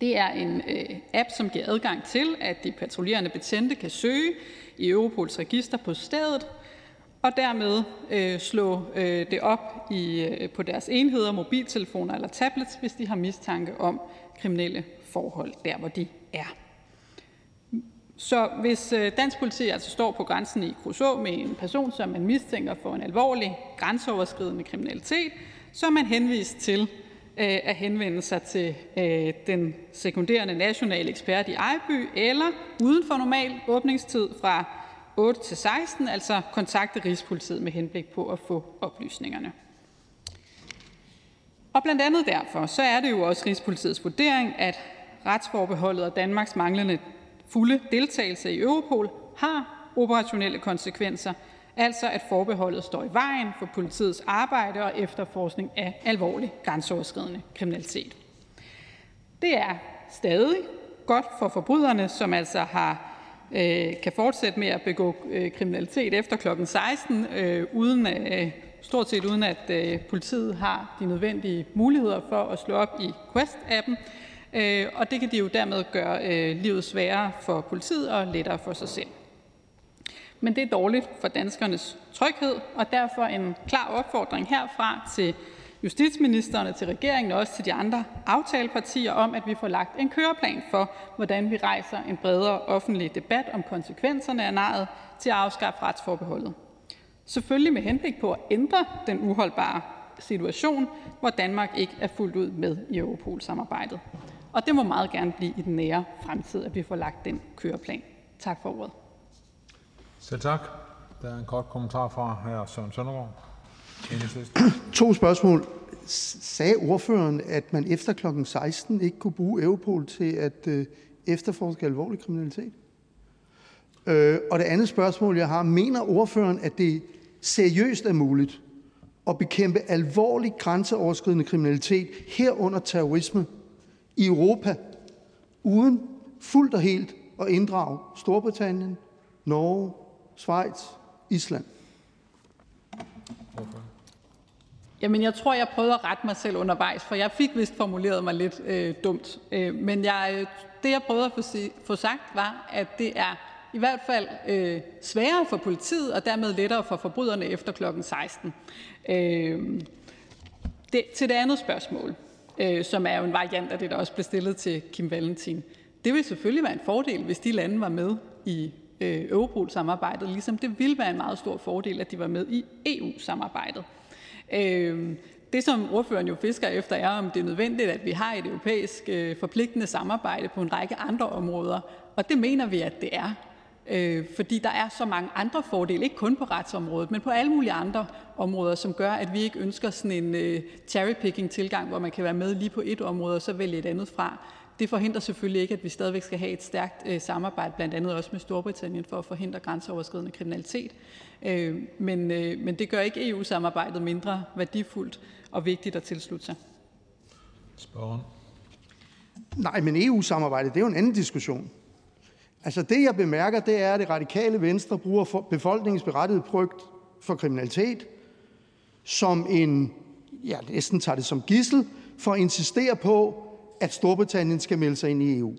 Det er en øh, app, som giver adgang til, at de patruljerende betjente kan søge i Europols register på stedet, og dermed øh, slå øh, det op i, øh, på deres enheder, mobiltelefoner eller tablets, hvis de har mistanke om kriminelle forhold der, hvor de er. Så hvis øh, dansk politi altså står på grænsen i Kruså med en person, som man mistænker for en alvorlig grænseoverskridende kriminalitet, så er man henvist til øh, at henvende sig til øh, den sekunderende nationale ekspert i Ejby, eller uden for normal åbningstid fra 8 til 16, altså kontakte Rigspolitiet med henblik på at få oplysningerne. Og blandt andet derfor så er det jo også Rigspolitiets vurdering, at retsforbeholdet og Danmarks manglende fulde deltagelse i Europol har operationelle konsekvenser, altså at forbeholdet står i vejen for politiets arbejde og efterforskning af alvorlig grænseoverskridende kriminalitet. Det er stadig godt for forbryderne, som altså har øh, kan fortsætte med at begå øh, kriminalitet efter kl. 16, øh, uden, øh, stort set uden at øh, politiet har de nødvendige muligheder for at slå op i Quest-appen. Øh, Og det kan de jo dermed gøre øh, livet sværere for politiet og lettere for sig selv. Men det er dårligt for danskernes tryghed, og derfor en klar opfordring herfra til justitsministeren og til regeringen og også til de andre aftalepartier om, at vi får lagt en køreplan for, hvordan vi rejser en bredere offentlig debat om konsekvenserne af naret til at afskaffe retsforbeholdet. Selvfølgelig med henblik på at ændre den uholdbare situation, hvor Danmark ikke er fuldt ud med i Europol-samarbejdet. Og det må meget gerne blive i den nære fremtid, at vi får lagt den køreplan. Tak for ordet. Selv tak. Der er en kort kommentar fra hr. Søren Søndergaard. To spørgsmål. Sagde ordføreren, at man efter kl. 16 ikke kunne bruge Europol til at øh, efterforske alvorlig kriminalitet? Øh, og det andet spørgsmål, jeg har: Mener ordføreren, at det seriøst er muligt at bekæmpe alvorlig grænseoverskridende kriminalitet, herunder terrorisme, i Europa uden fuldt og helt at inddrage Storbritannien, Norge, Schweiz, Island? Jamen, jeg tror, jeg prøvede at rette mig selv undervejs, for jeg fik vist formuleret mig lidt øh, dumt. Øh, men jeg, øh, det, jeg prøvede at få, si, få sagt, var, at det er i hvert fald øh, sværere for politiet og dermed lettere for forbryderne efter kl. 16. Øh, det, til det andet spørgsmål, øh, som er jo en variant af det, der også blev stillet til Kim Valentin. Det ville selvfølgelig være en fordel, hvis de lande var med i øh, Europol-samarbejdet, ligesom det ville være en meget stor fordel, at de var med i EU-samarbejdet. Øh, det, som ordføreren jo fisker efter, er, om det er nødvendigt, at vi har et europæisk øh, forpligtende samarbejde på en række andre områder, og det mener vi, at det er øh, fordi der er så mange andre fordele, ikke kun på retsområdet, men på alle mulige andre områder, som gør, at vi ikke ønsker sådan en øh, cherry-picking tilgang, hvor man kan være med lige på et område og så vælge et andet fra. Det forhindrer selvfølgelig ikke, at vi stadigvæk skal have et stærkt øh, samarbejde, blandt andet også med Storbritannien, for at forhindre grænseoverskridende kriminalitet. Øh, men, øh, men det gør ikke EU-samarbejdet mindre værdifuldt og vigtigt at tilslutte sig. Spørgen. Nej, men EU-samarbejdet, det er jo en anden diskussion. Altså det, jeg bemærker, det er, at det radikale venstre bruger befolkningens berettigede frygt for kriminalitet som en, ja, næsten tager det som gissel, for at insistere på, at Storbritannien skal melde sig ind i EU.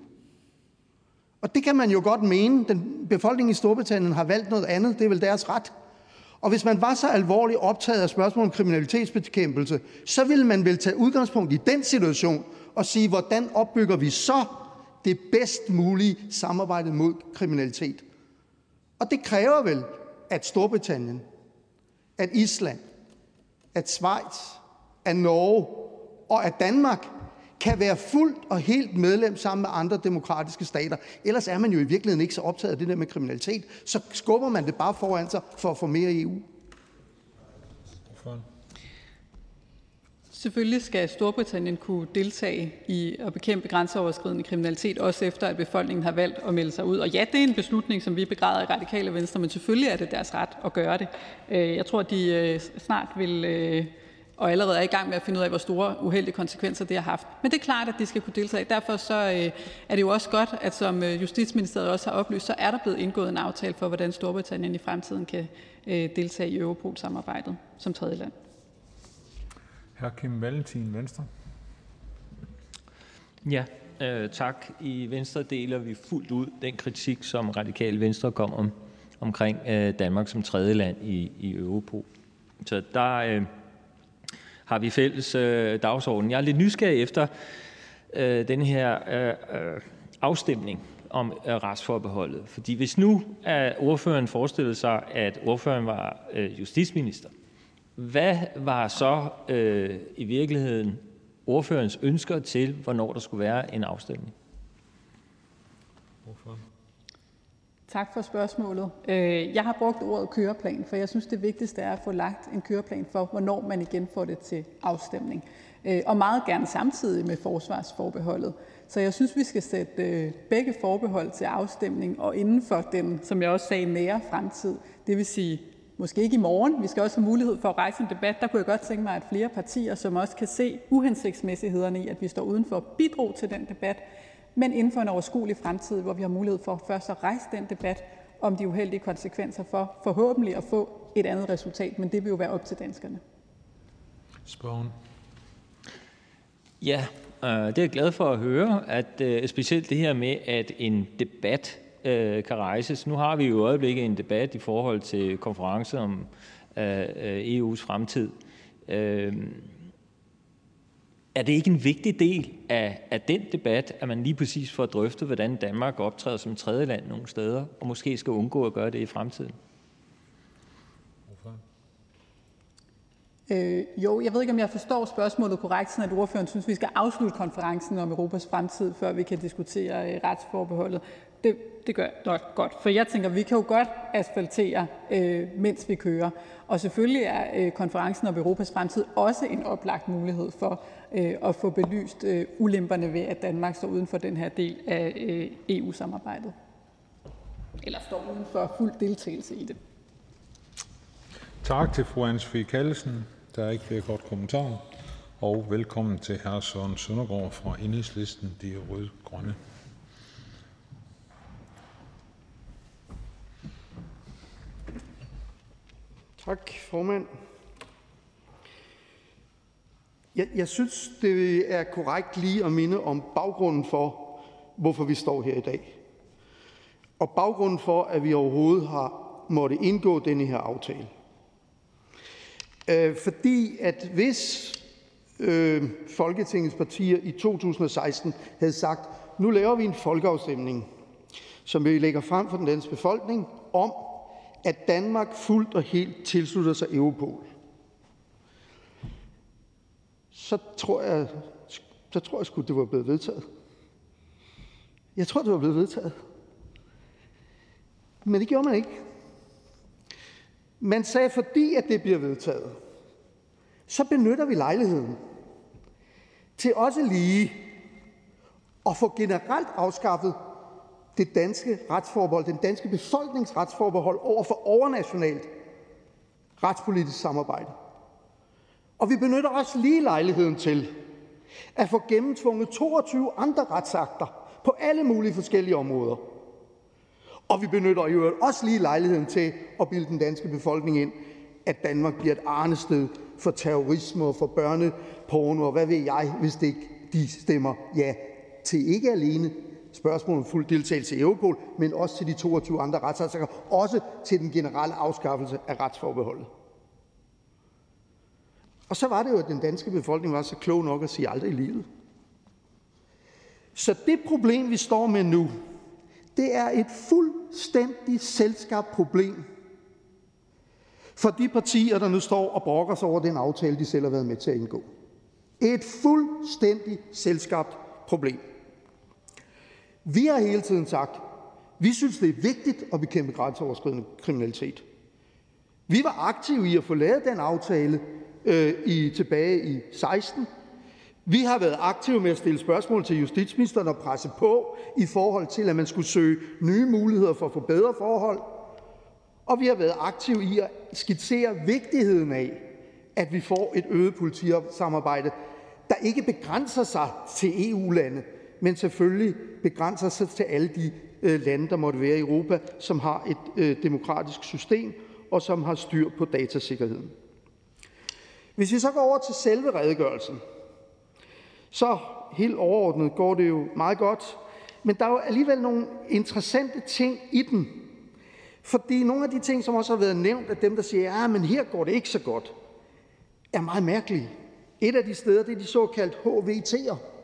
Og det kan man jo godt mene. Den befolkning i Storbritannien har valgt noget andet. Det er vel deres ret. Og hvis man var så alvorligt optaget af spørgsmålet om kriminalitetsbekæmpelse, så ville man vel tage udgangspunkt i den situation og sige, hvordan opbygger vi så det bedst mulige samarbejde mod kriminalitet? Og det kræver vel, at Storbritannien, at Island, at Schweiz, at Norge og at Danmark kan være fuldt og helt medlem sammen med andre demokratiske stater. Ellers er man jo i virkeligheden ikke så optaget af det der med kriminalitet. Så skubber man det bare foran sig for at få mere EU. Selvfølgelig skal Storbritannien kunne deltage i at bekæmpe grænseoverskridende kriminalitet, også efter at befolkningen har valgt at melde sig ud. Og ja, det er en beslutning, som vi begræder i Radikale Venstre, men selvfølgelig er det deres ret at gøre det. Øh, jeg tror, de øh, snart vil øh, og allerede er i gang med at finde ud af, hvor store uheldige konsekvenser det har haft. Men det er klart, at de skal kunne deltage. Derfor så, er det jo også godt, at som Justitsministeriet også har oplyst, så er der blevet indgået en aftale for, hvordan Storbritannien i fremtiden kan deltage i Europol-samarbejdet som tredje land. Hr. Kim Valentin, Venstre. Ja, øh, tak. I Venstre deler vi fuldt ud den kritik, som Radikale Venstre kom om, omkring øh, Danmark som tredje land i, i Europol. Så der, øh, har vi fælles øh, dagsorden. Jeg er lidt nysgerrig efter øh, den her øh, øh afstemning om øh, retsforbeholdet. Fordi hvis nu at ordføreren forestillede sig, at ordføreren var øh, justitsminister, hvad var så øh, i virkeligheden ordførens ønsker til, hvornår der skulle være en afstemning? Ordføreren. Tak for spørgsmålet. Øh, jeg har brugt ordet køreplan, for jeg synes, det vigtigste er at få lagt en køreplan for, hvornår man igen får det til afstemning. Øh, og meget gerne samtidig med forsvarsforbeholdet. Så jeg synes, vi skal sætte øh, begge forbehold til afstemning, og inden for den, som jeg også sagde, nære fremtid. Det vil sige, måske ikke i morgen, vi skal også have mulighed for at rejse en debat. Der kunne jeg godt tænke mig, at flere partier, som også kan se uhensigtsmæssighederne i, at vi står udenfor, bidrog til den debat, men inden for en overskuelig fremtid, hvor vi har mulighed for først at rejse den debat om de uheldige konsekvenser for forhåbentlig at få et andet resultat, men det vil jo være op til danskerne. Spørgen. Ja, øh, det er jeg glad for at høre, at øh, specielt det her med, at en debat øh, kan rejses. Nu har vi jo i øjeblikket en debat i forhold til konferencen om øh, øh, EU's fremtid. Øhm, er det ikke en vigtig del af, af den debat, at man lige præcis får drøftet, hvordan Danmark optræder som tredje land nogle steder, og måske skal undgå at gøre det i fremtiden? Øh, jo, jeg ved ikke, om jeg forstår spørgsmålet korrekt, sådan at ordføreren synes, vi skal afslutte konferencen om Europas fremtid, før vi kan diskutere øh, retsforbeholdet. Det, det gør nok godt, for jeg tænker, vi kan jo godt asfaltere, øh, mens vi kører. Og selvfølgelig er øh, konferencen om Europas fremtid også en oplagt mulighed for øh, at få belyst øh, ulemperne ved, at Danmark står uden for den her del af øh, EU-samarbejdet. Eller står uden for fuld deltagelse i det. Tak til fru Anne Kallesen. Der er ikke flere kort kommentarer. Og velkommen til hr. Søren Søndergaard fra Enhedslisten, De Røde-Grønne. Tak, formand. Jeg, jeg synes, det er korrekt lige at minde om baggrunden for, hvorfor vi står her i dag. Og baggrunden for, at vi overhovedet har måtte indgå denne her aftale. Øh, fordi at hvis øh, Folketingets partier i 2016 havde sagt, nu laver vi en folkeafstemning, som vi lægger frem for den danske befolkning, om at Danmark fuldt og helt tilslutter sig Europol, så tror jeg, så tror jeg sgu, det var blevet vedtaget. Jeg tror, det var blevet vedtaget. Men det gjorde man ikke. Man sagde, fordi at det bliver vedtaget, så benytter vi lejligheden til også lige at få generelt afskaffet det danske retsforbehold, den danske befolknings retsforbehold over for overnationalt retspolitisk samarbejde. Og vi benytter også lige lejligheden til at få gennemtvunget 22 andre retsakter på alle mulige forskellige områder. Og vi benytter jo også lige lejligheden til at bilde den danske befolkning ind, at Danmark bliver et arnested for terrorisme og for børneporno og hvad ved jeg, hvis det ikke de stemmer ja til ikke alene spørgsmålet om fuld deltagelse i Europol, men også til de 22 andre retsakter, også til den generelle afskaffelse af retsforbeholdet. Og så var det jo, at den danske befolkning var så klog nok at sige aldrig i livet. Så det problem, vi står med nu, det er et fuldstændig selskabt problem for de partier, der nu står og brokker sig over den aftale, de selv har været med til at indgå. Et fuldstændig selskabt problem. Vi har hele tiden sagt, vi synes, det er vigtigt at bekæmpe grænseoverskridende kriminalitet. Vi var aktive i at få lavet den aftale øh, i, tilbage i 16. Vi har været aktive med at stille spørgsmål til justitsministeren og presse på i forhold til, at man skulle søge nye muligheder for at få bedre forhold. Og vi har været aktive i at skitsere vigtigheden af, at vi får et øget politisamarbejde, der ikke begrænser sig til EU-lande, men selvfølgelig begrænser sig til alle de øh, lande, der måtte være i Europa, som har et øh, demokratisk system og som har styr på datasikkerheden. Hvis vi så går over til selve redegørelsen, så helt overordnet går det jo meget godt, men der er jo alligevel nogle interessante ting i den. Fordi nogle af de ting, som også har været nævnt af dem, der siger, ja, men her går det ikke så godt, er meget mærkelige. Et af de steder, det er de såkaldte HVT'er.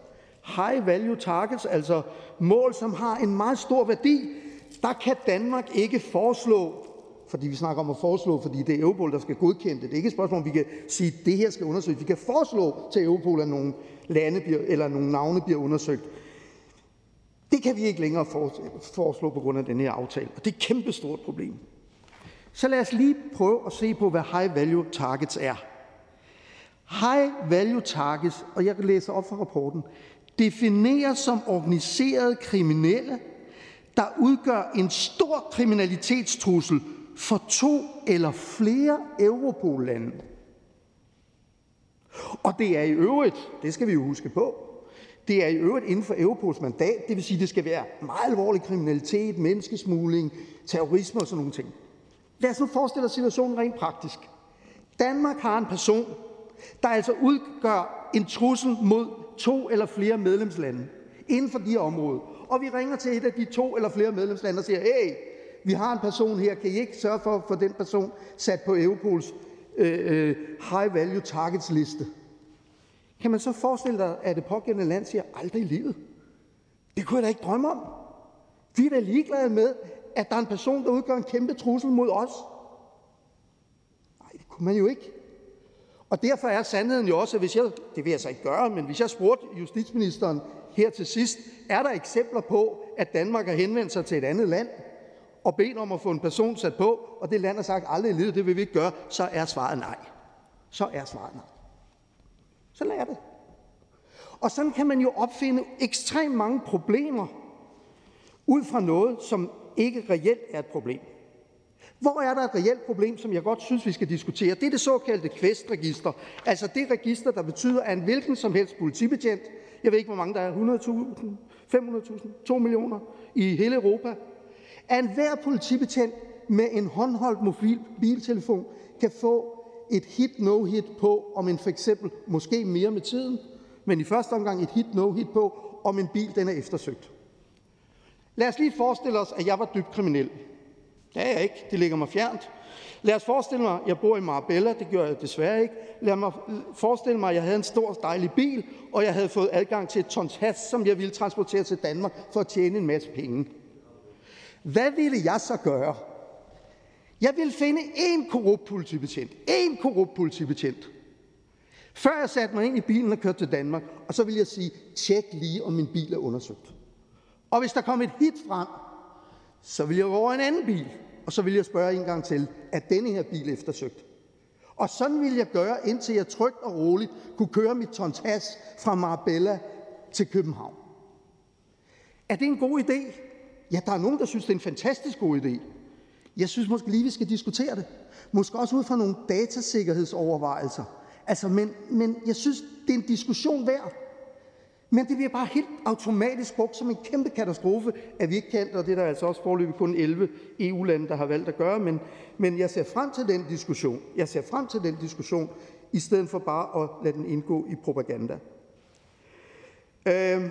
High Value Targets, altså mål, som har en meget stor værdi. Der kan Danmark ikke foreslå fordi vi snakker om at foreslå, fordi det er Europol, der skal godkende det. Det er ikke et spørgsmål, om vi kan sige, at det her skal undersøges. Vi kan foreslå til Europol, at nogle lande bliver, eller nogle navne bliver undersøgt. Det kan vi ikke længere foreslå på grund af den her aftale, og det er et kæmpestort problem. Så lad os lige prøve at se på, hvad high value targets er. High value targets, og jeg læser op fra rapporten, defineres som organiserede kriminelle, der udgør en stor kriminalitetstrussel for to eller flere Europol-lande. Og det er i øvrigt, det skal vi jo huske på, det er i øvrigt inden for Europols mandat, det vil sige, det skal være meget alvorlig kriminalitet, menneskesmugling, terrorisme og sådan nogle ting. Lad os nu forestille os situationen rent praktisk. Danmark har en person, der altså udgør en trussel mod to eller flere medlemslande inden for de her områder. Og vi ringer til et af de to eller flere medlemslande og siger, hey, vi har en person her, kan I ikke sørge for at få den person sat på Europols øh, øh, high value targets liste? Kan man så forestille dig, at det pågældende land siger, aldrig i livet? Det kunne jeg da ikke drømme om. Vi er da ligeglade med, at der er en person, der udgør en kæmpe trussel mod os. Nej, det kunne man jo ikke. Og derfor er sandheden jo også, at hvis jeg, det vil jeg så ikke gøre, men hvis jeg spurgte justitsministeren her til sidst, er der eksempler på, at Danmark har henvendt sig til et andet land, og bedt om at få en person sat på, og det land har sagt aldrig i livet, det vil vi ikke gøre, så er svaret nej. Så er svaret nej. Så lad det. Og sådan kan man jo opfinde ekstremt mange problemer ud fra noget, som ikke reelt er et problem. Hvor er der et reelt problem, som jeg godt synes, vi skal diskutere? Det er det såkaldte kvestregister. Altså det register, der betyder, at en hvilken som helst politibetjent, jeg ved ikke, hvor mange der er, 100.000, 500.000, 2 millioner i hele Europa, at enhver politibetjent med en håndholdt mobiltelefon kan få et hit-no-hit på, om en for eksempel, måske mere med tiden, men i første omgang et hit-no-hit på, om en bil den er eftersøgt. Lad os lige forestille os, at jeg var dybt kriminel. Det er jeg ikke. Det ligger mig fjernt. Lad os forestille mig, at jeg bor i Marbella. Det gør jeg desværre ikke. Lad mig forestille mig, at jeg havde en stor, dejlig bil, og jeg havde fået adgang til et tons has, som jeg ville transportere til Danmark for at tjene en masse penge. Hvad ville jeg så gøre? Jeg ville finde en korrupt politibetjent. En korrupt politibetjent. Før jeg satte mig ind i bilen og kørte til Danmark, og så ville jeg sige, tjek lige, om min bil er undersøgt. Og hvis der kom et hit frem, så vil jeg gå over en anden bil, og så vil jeg spørge en gang til, er denne her bil eftersøgt? Og sådan vil jeg gøre, indtil jeg trygt og roligt kunne køre mit tons has fra Marbella til København. Er det en god idé? Ja, der er nogen, der synes, det er en fantastisk god idé. Jeg synes måske lige, vi skal diskutere det. Måske også ud fra nogle datasikkerhedsovervejelser. Altså, men, men jeg synes, det er en diskussion værd. Men det bliver bare helt automatisk brugt som en kæmpe katastrofe, at vi ikke kan, og det er der altså også forløbig kun 11 EU-lande, der har valgt at gøre, men, men jeg ser frem til den diskussion. Jeg ser frem til den diskussion, i stedet for bare at lade den indgå i propaganda. Øh,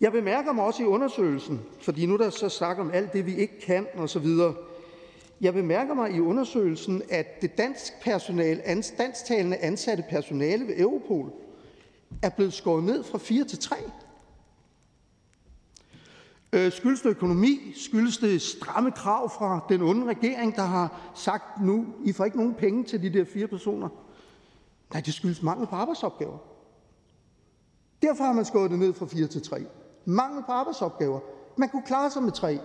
jeg bemærker mig også i undersøgelsen, fordi nu der så snak om alt det, vi ikke kan osv., jeg bemærker mig i undersøgelsen, at det dansk personale, dansktalende ansatte personale ved Europol er blevet skåret ned fra 4 til 3. Øh, skyldes det økonomi? Skyldes det stramme krav fra den onde regering, der har sagt nu, I får ikke nogen penge til de der fire personer? Nej, det skyldes mangel på arbejdsopgaver. Derfor har man skåret det ned fra 4 til 3. Mangel på arbejdsopgaver. Man kunne klare sig med 3.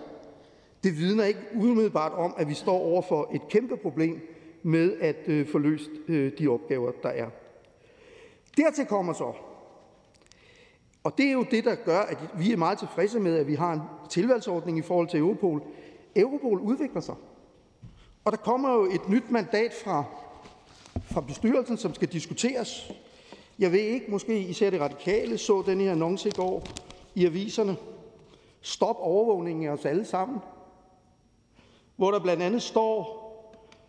Det vidner ikke umiddelbart om, at vi står over for et kæmpe problem med at øh, få løst øh, de opgaver, der er. Dertil kommer så, og det er jo det, der gør, at vi er meget tilfredse med, at vi har en tilvalgsordning i forhold til Europol. Europol udvikler sig. Og der kommer jo et nyt mandat fra, fra bestyrelsen, som skal diskuteres. Jeg ved ikke, måske især det radikale så den her annonce i går i aviserne. Stop overvågningen af os alle sammen. Hvor der blandt andet står,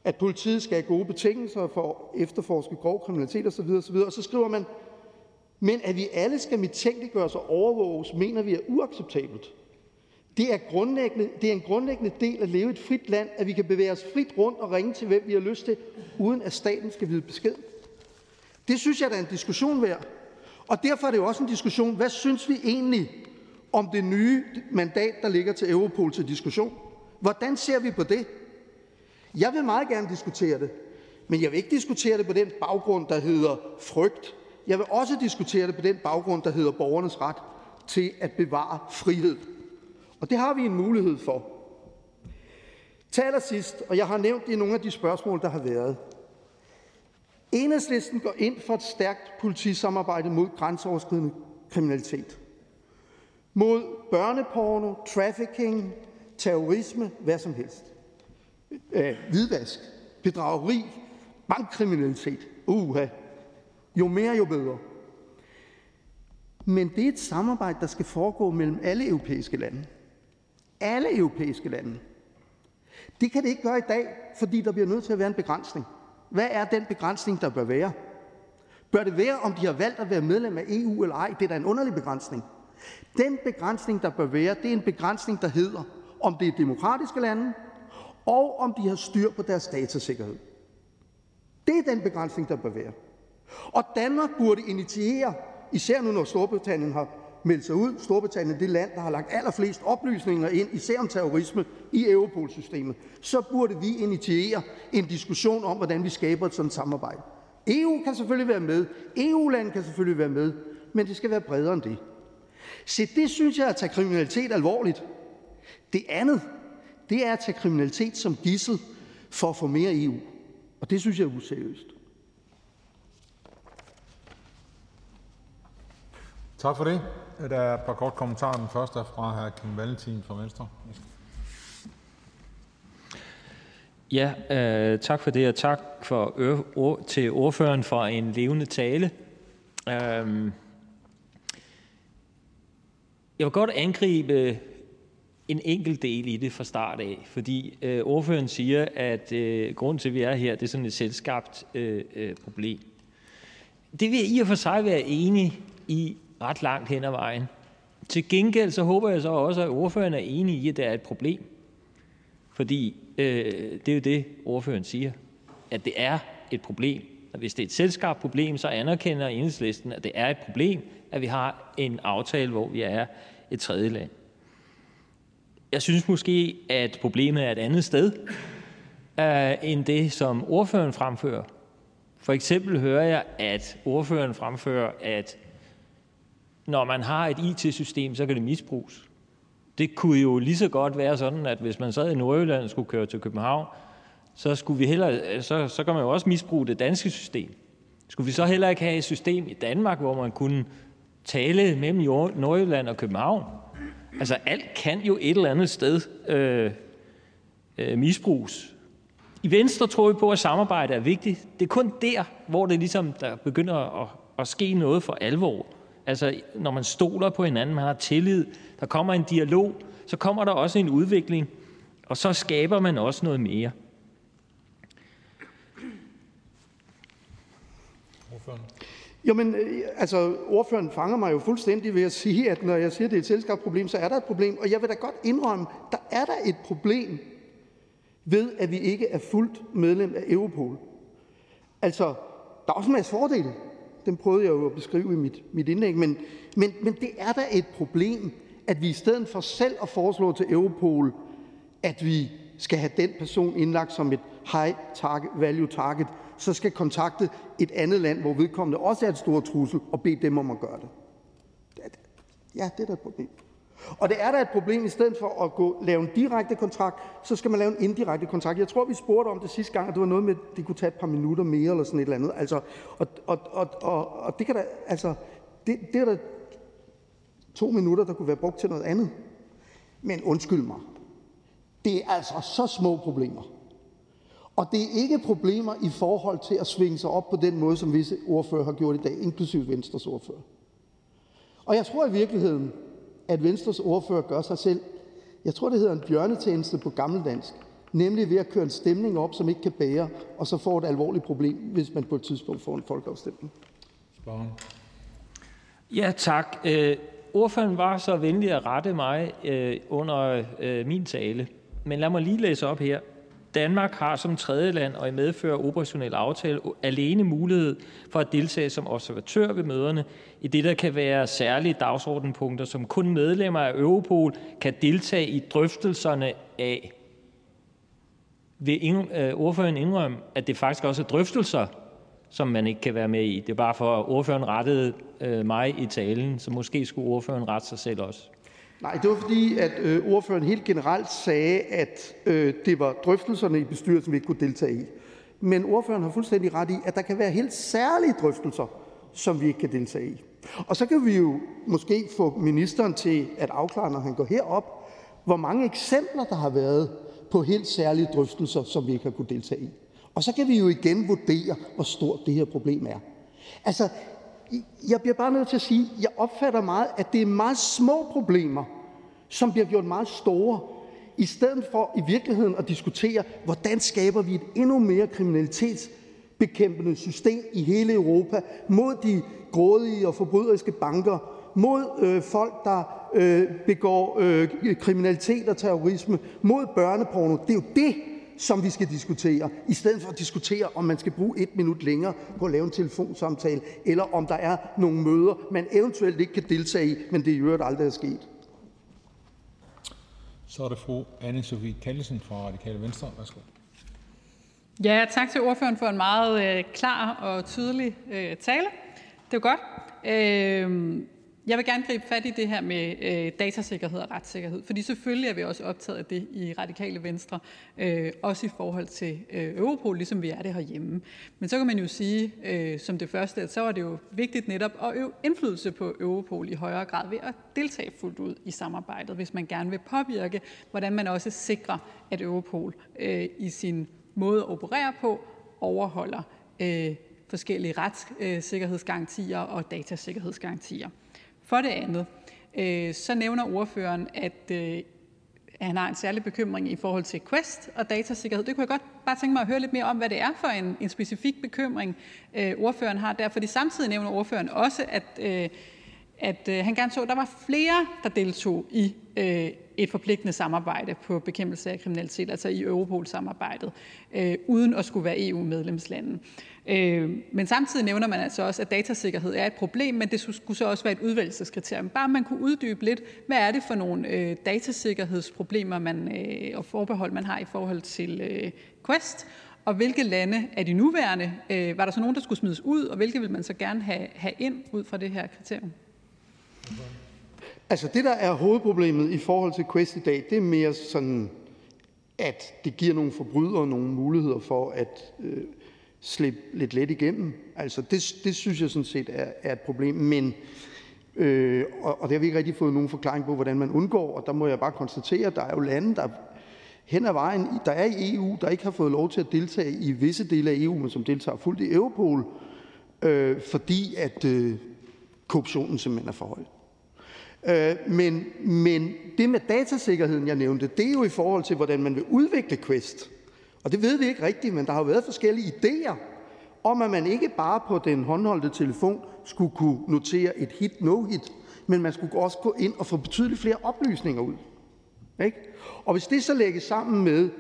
at politiet skal have gode betingelser for at efterforske grov kriminalitet osv. osv. Og så skriver man, men at vi alle skal mistænkeliggøres og overvåges, mener vi er uacceptabelt. Det er, grundlæggende, det er en grundlæggende del at leve i et frit land, at vi kan bevæge os frit rundt og ringe til, hvem vi har lyst til, uden at staten skal vide besked. Det synes jeg, der er en diskussion værd. Og derfor er det jo også en diskussion, hvad synes vi egentlig om det nye mandat, der ligger til Europol til diskussion? Hvordan ser vi på det? Jeg vil meget gerne diskutere det, men jeg vil ikke diskutere det på den baggrund, der hedder frygt. Jeg vil også diskutere det på den baggrund, der hedder borgernes ret til at bevare frihed. Og det har vi en mulighed for. Til sidst, og jeg har nævnt det i nogle af de spørgsmål, der har været. Enhedslisten går ind for et stærkt politisamarbejde mod grænseoverskridende kriminalitet. Mod børneporno, trafficking, terrorisme, hvad som helst øh, hvidvask, bedrageri, bankkriminalitet. Uha. Jo mere, jo bedre. Men det er et samarbejde, der skal foregå mellem alle europæiske lande. Alle europæiske lande. Det kan det ikke gøre i dag, fordi der bliver nødt til at være en begrænsning. Hvad er den begrænsning, der bør være? Bør det være, om de har valgt at være medlem af EU eller ej? Det er da en underlig begrænsning. Den begrænsning, der bør være, det er en begrænsning, der hedder, om det er demokratiske lande, og om de har styr på deres datasikkerhed. Det er den begrænsning, der bør være. Og Danmark burde initiere, især nu når Storbritannien har meldt sig ud, Storbritannien er det land, der har lagt allerflest oplysninger ind, især om terrorisme, i Europol-systemet, så burde vi initiere en diskussion om, hvordan vi skaber et sådan samarbejde. EU kan selvfølgelig være med, EU-land kan selvfølgelig være med, men det skal være bredere end det. Se, det synes jeg er at tage kriminalitet alvorligt. Det andet, det er at tage kriminalitet som gissel for at få mere EU. Og det synes jeg er useriøst. Tak for det. Der er et par kort kommentarer. Den første er fra hr. Kim Valentin fra Venstre. Ja, øh, tak for det, og tak for ør, til ordføreren for en levende tale. Øh, jeg vil godt angribe en enkelt del i det fra start af, fordi øh, ordføreren siger, at øh, grunden til, at vi er her, det er sådan et selvskabt øh, øh, problem. Det vil jeg i og for sig være enig i ret langt hen ad vejen. Til gengæld så håber jeg så også, at ordføreren er enig i, at det er et problem. Fordi øh, det er jo det, ordføreren siger, at det er et problem. Og hvis det er et selskabt problem, så anerkender enhedslisten, at det er et problem, at vi har en aftale, hvor vi er et tredje land. Jeg synes måske, at problemet er et andet sted øh, end det, som ordføreren fremfører. For eksempel hører jeg, at ordføreren fremfører, at når man har et IT-system, så kan det misbruges. Det kunne jo lige så godt være sådan, at hvis man sad i Nordjylland og skulle køre til København, så, skulle vi heller, så, så kan man jo også misbruge det danske system. Skulle vi så heller ikke have et system i Danmark, hvor man kunne tale mellem Nordjylland og København? Altså alt kan jo et eller andet sted øh, øh, misbruges. I Venstre tror vi på, at samarbejde er vigtigt. Det er kun der, hvor det ligesom der begynder at, at ske noget for alvor. Altså når man stoler på hinanden, man har tillid, der kommer en dialog, så kommer der også en udvikling, og så skaber man også noget mere. Jamen, øh, altså, ordføreren fanger mig jo fuldstændig ved at sige, at når jeg siger, at det er et selskabsproblem, så er der et problem. Og jeg vil da godt indrømme, der er der et problem ved, at vi ikke er fuldt medlem af Europol. Altså, der er også en masse fordele. Den prøvede jeg jo at beskrive i mit, mit indlæg. Men, men, men det er da et problem, at vi i stedet for selv at foreslå til Europol, at vi skal have den person indlagt som et high target, value target, så skal kontakte et andet land, hvor vedkommende også er et stort trussel, og bede dem om at gøre det. Ja, det er da et problem. Og det er da et problem, i stedet for at gå, lave en direkte kontrakt, så skal man lave en indirekte kontrakt. Jeg tror, vi spurgte om det sidste gang, og det var noget med, at det kunne tage et par minutter mere, eller sådan et eller andet. Altså, og, og, og, og, og det kan da, altså, det, det er da to minutter, der kunne være brugt til noget andet. Men undskyld mig, det er altså så små problemer. Og det er ikke problemer i forhold til at svinge sig op på den måde, som visse ordfører har gjort i dag, inklusive Venstres ordfører. Og jeg tror i virkeligheden, at Venstres ordfører gør sig selv, jeg tror det hedder en bjørnetjeneste på gammeldansk, nemlig ved at køre en stemning op, som ikke kan bære, og så får et alvorligt problem, hvis man på et tidspunkt får en folkeafstemning. Spørgen. Ja, tak. Øh, ordføreren var så venlig at rette mig øh, under øh, min tale, men lad mig lige læse op her. Danmark har som tredjeland og i medfør operationel aftale alene mulighed for at deltage som observatør ved møderne i det, der kan være særlige dagsordenpunkter, som kun medlemmer af Europol kan deltage i drøftelserne af. Vil øh, ordføreren indrømme, at det faktisk også er drøftelser, som man ikke kan være med i? Det er bare for, at ordføreren rettede øh, mig i talen, så måske skulle ordføreren rette sig selv også. Nej, det var fordi, at øh, ordføreren helt generelt sagde, at øh, det var drøftelserne i bestyrelsen, vi ikke kunne deltage i. Men ordføreren har fuldstændig ret i, at der kan være helt særlige drøftelser, som vi ikke kan deltage i. Og så kan vi jo måske få ministeren til at afklare, når han går herop, hvor mange eksempler der har været på helt særlige drøftelser, som vi ikke har kunne deltage i. Og så kan vi jo igen vurdere, hvor stort det her problem er. Altså, jeg bliver bare nødt til at sige, at jeg opfatter meget, at det er meget små problemer, som bliver gjort meget store, i stedet for i virkeligheden at diskutere, hvordan skaber vi et endnu mere kriminalitetsbekæmpende system i hele Europa mod de grådige og forbryderiske banker, mod øh, folk, der øh, begår øh, kriminalitet og terrorisme, mod børneporno. Det er jo det, som vi skal diskutere, i stedet for at diskutere, om man skal bruge et minut længere på at lave en telefonsamtale, eller om der er nogle møder, man eventuelt ikke kan deltage i, men det i øvrigt aldrig er sket. Så er det fru anne Sofie Kallesen fra Radikale Venstre. Værsgo. Ja, tak til ordføreren for en meget øh, klar og tydelig øh, tale. Det er godt. Øh, jeg vil gerne gribe fat i det her med øh, datasikkerhed og retssikkerhed, fordi selvfølgelig er vi også optaget af det i Radikale Venstre, øh, også i forhold til øh, Europol, ligesom vi er det herhjemme. Men så kan man jo sige øh, som det første, at så er det jo vigtigt netop at øve indflydelse på Europol i højere grad ved at deltage fuldt ud i samarbejdet, hvis man gerne vil påvirke, hvordan man også sikrer, at Europol øh, i sin måde at operere på overholder øh, forskellige retssikkerhedsgarantier og datasikkerhedsgarantier. For det andet øh, så nævner ordføreren, at øh, han har en særlig bekymring i forhold til Quest og datasikkerhed. Det kunne jeg godt bare tænke mig at høre lidt mere om, hvad det er for en, en specifik bekymring, øh, ordføreren har der. Fordi samtidig nævner ordføreren også, at, øh, at øh, han gerne så, at der var flere, der deltog i Øh, et forpligtende samarbejde på bekæmpelse af kriminalitet, altså i Europol-samarbejdet, øh, uden at skulle være EU-medlemslande. Øh, men samtidig nævner man altså også, at datasikkerhed er et problem, men det skulle så også være et udvælgelseskriterium. Bare man kunne uddybe lidt, hvad er det for nogle øh, datasikkerhedsproblemer man, øh, og forbehold, man har i forhold til øh, Quest, og hvilke lande er de nuværende? Øh, var der så nogen, der skulle smides ud, og hvilke vil man så gerne have, have ind ud fra det her kriterium? Altså det, der er hovedproblemet i forhold til Quest i dag, det er mere sådan, at det giver nogle forbrydere nogle muligheder for at øh, slippe lidt let igennem. Altså det, det synes jeg sådan set er, er et problem, men øh, og, og det har vi ikke rigtig fået nogen forklaring på, hvordan man undgår, og der må jeg bare konstatere, at der er jo lande, der hen ad vejen, der er i EU, der ikke har fået lov til at deltage i visse dele af EU, men som deltager fuldt i Europol, øh, fordi at øh, korruptionen simpelthen er for høj. Øh, men, men det med datasikkerheden, jeg nævnte, det er jo i forhold til, hvordan man vil udvikle Quest. Og det ved vi ikke rigtigt, men der har jo været forskellige idéer om, at man ikke bare på den håndholdte telefon skulle kunne notere et hit, no hit, men man skulle også gå ind og få betydeligt flere oplysninger ud. Ikke? Og hvis det så lægges sammen med,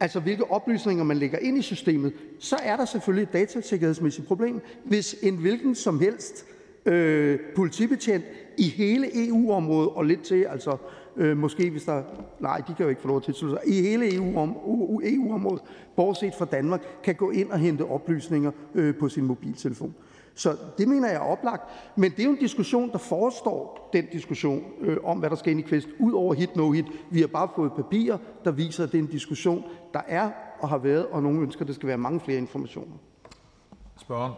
altså hvilke oplysninger man lægger ind i systemet, så er der selvfølgelig et datasikkerhedsmæssigt problem, hvis en hvilken som helst øh, politibetjent i hele EU-området og lidt til, altså øh, måske hvis der, nej, de kan jo ikke få lov til at tilslutte sig, i hele EU-området, e bortset fra Danmark, kan gå ind og hente oplysninger øh, på sin mobiltelefon. Så det mener jeg er oplagt. Men det er jo en diskussion, der forestår den diskussion øh, om, hvad der skal ind i Quest, ud over hit, no hit. Vi har bare fået papirer, der viser, at det er en diskussion, der er og har været, og nogle ønsker, at der skal være mange flere informationer. Spørgen.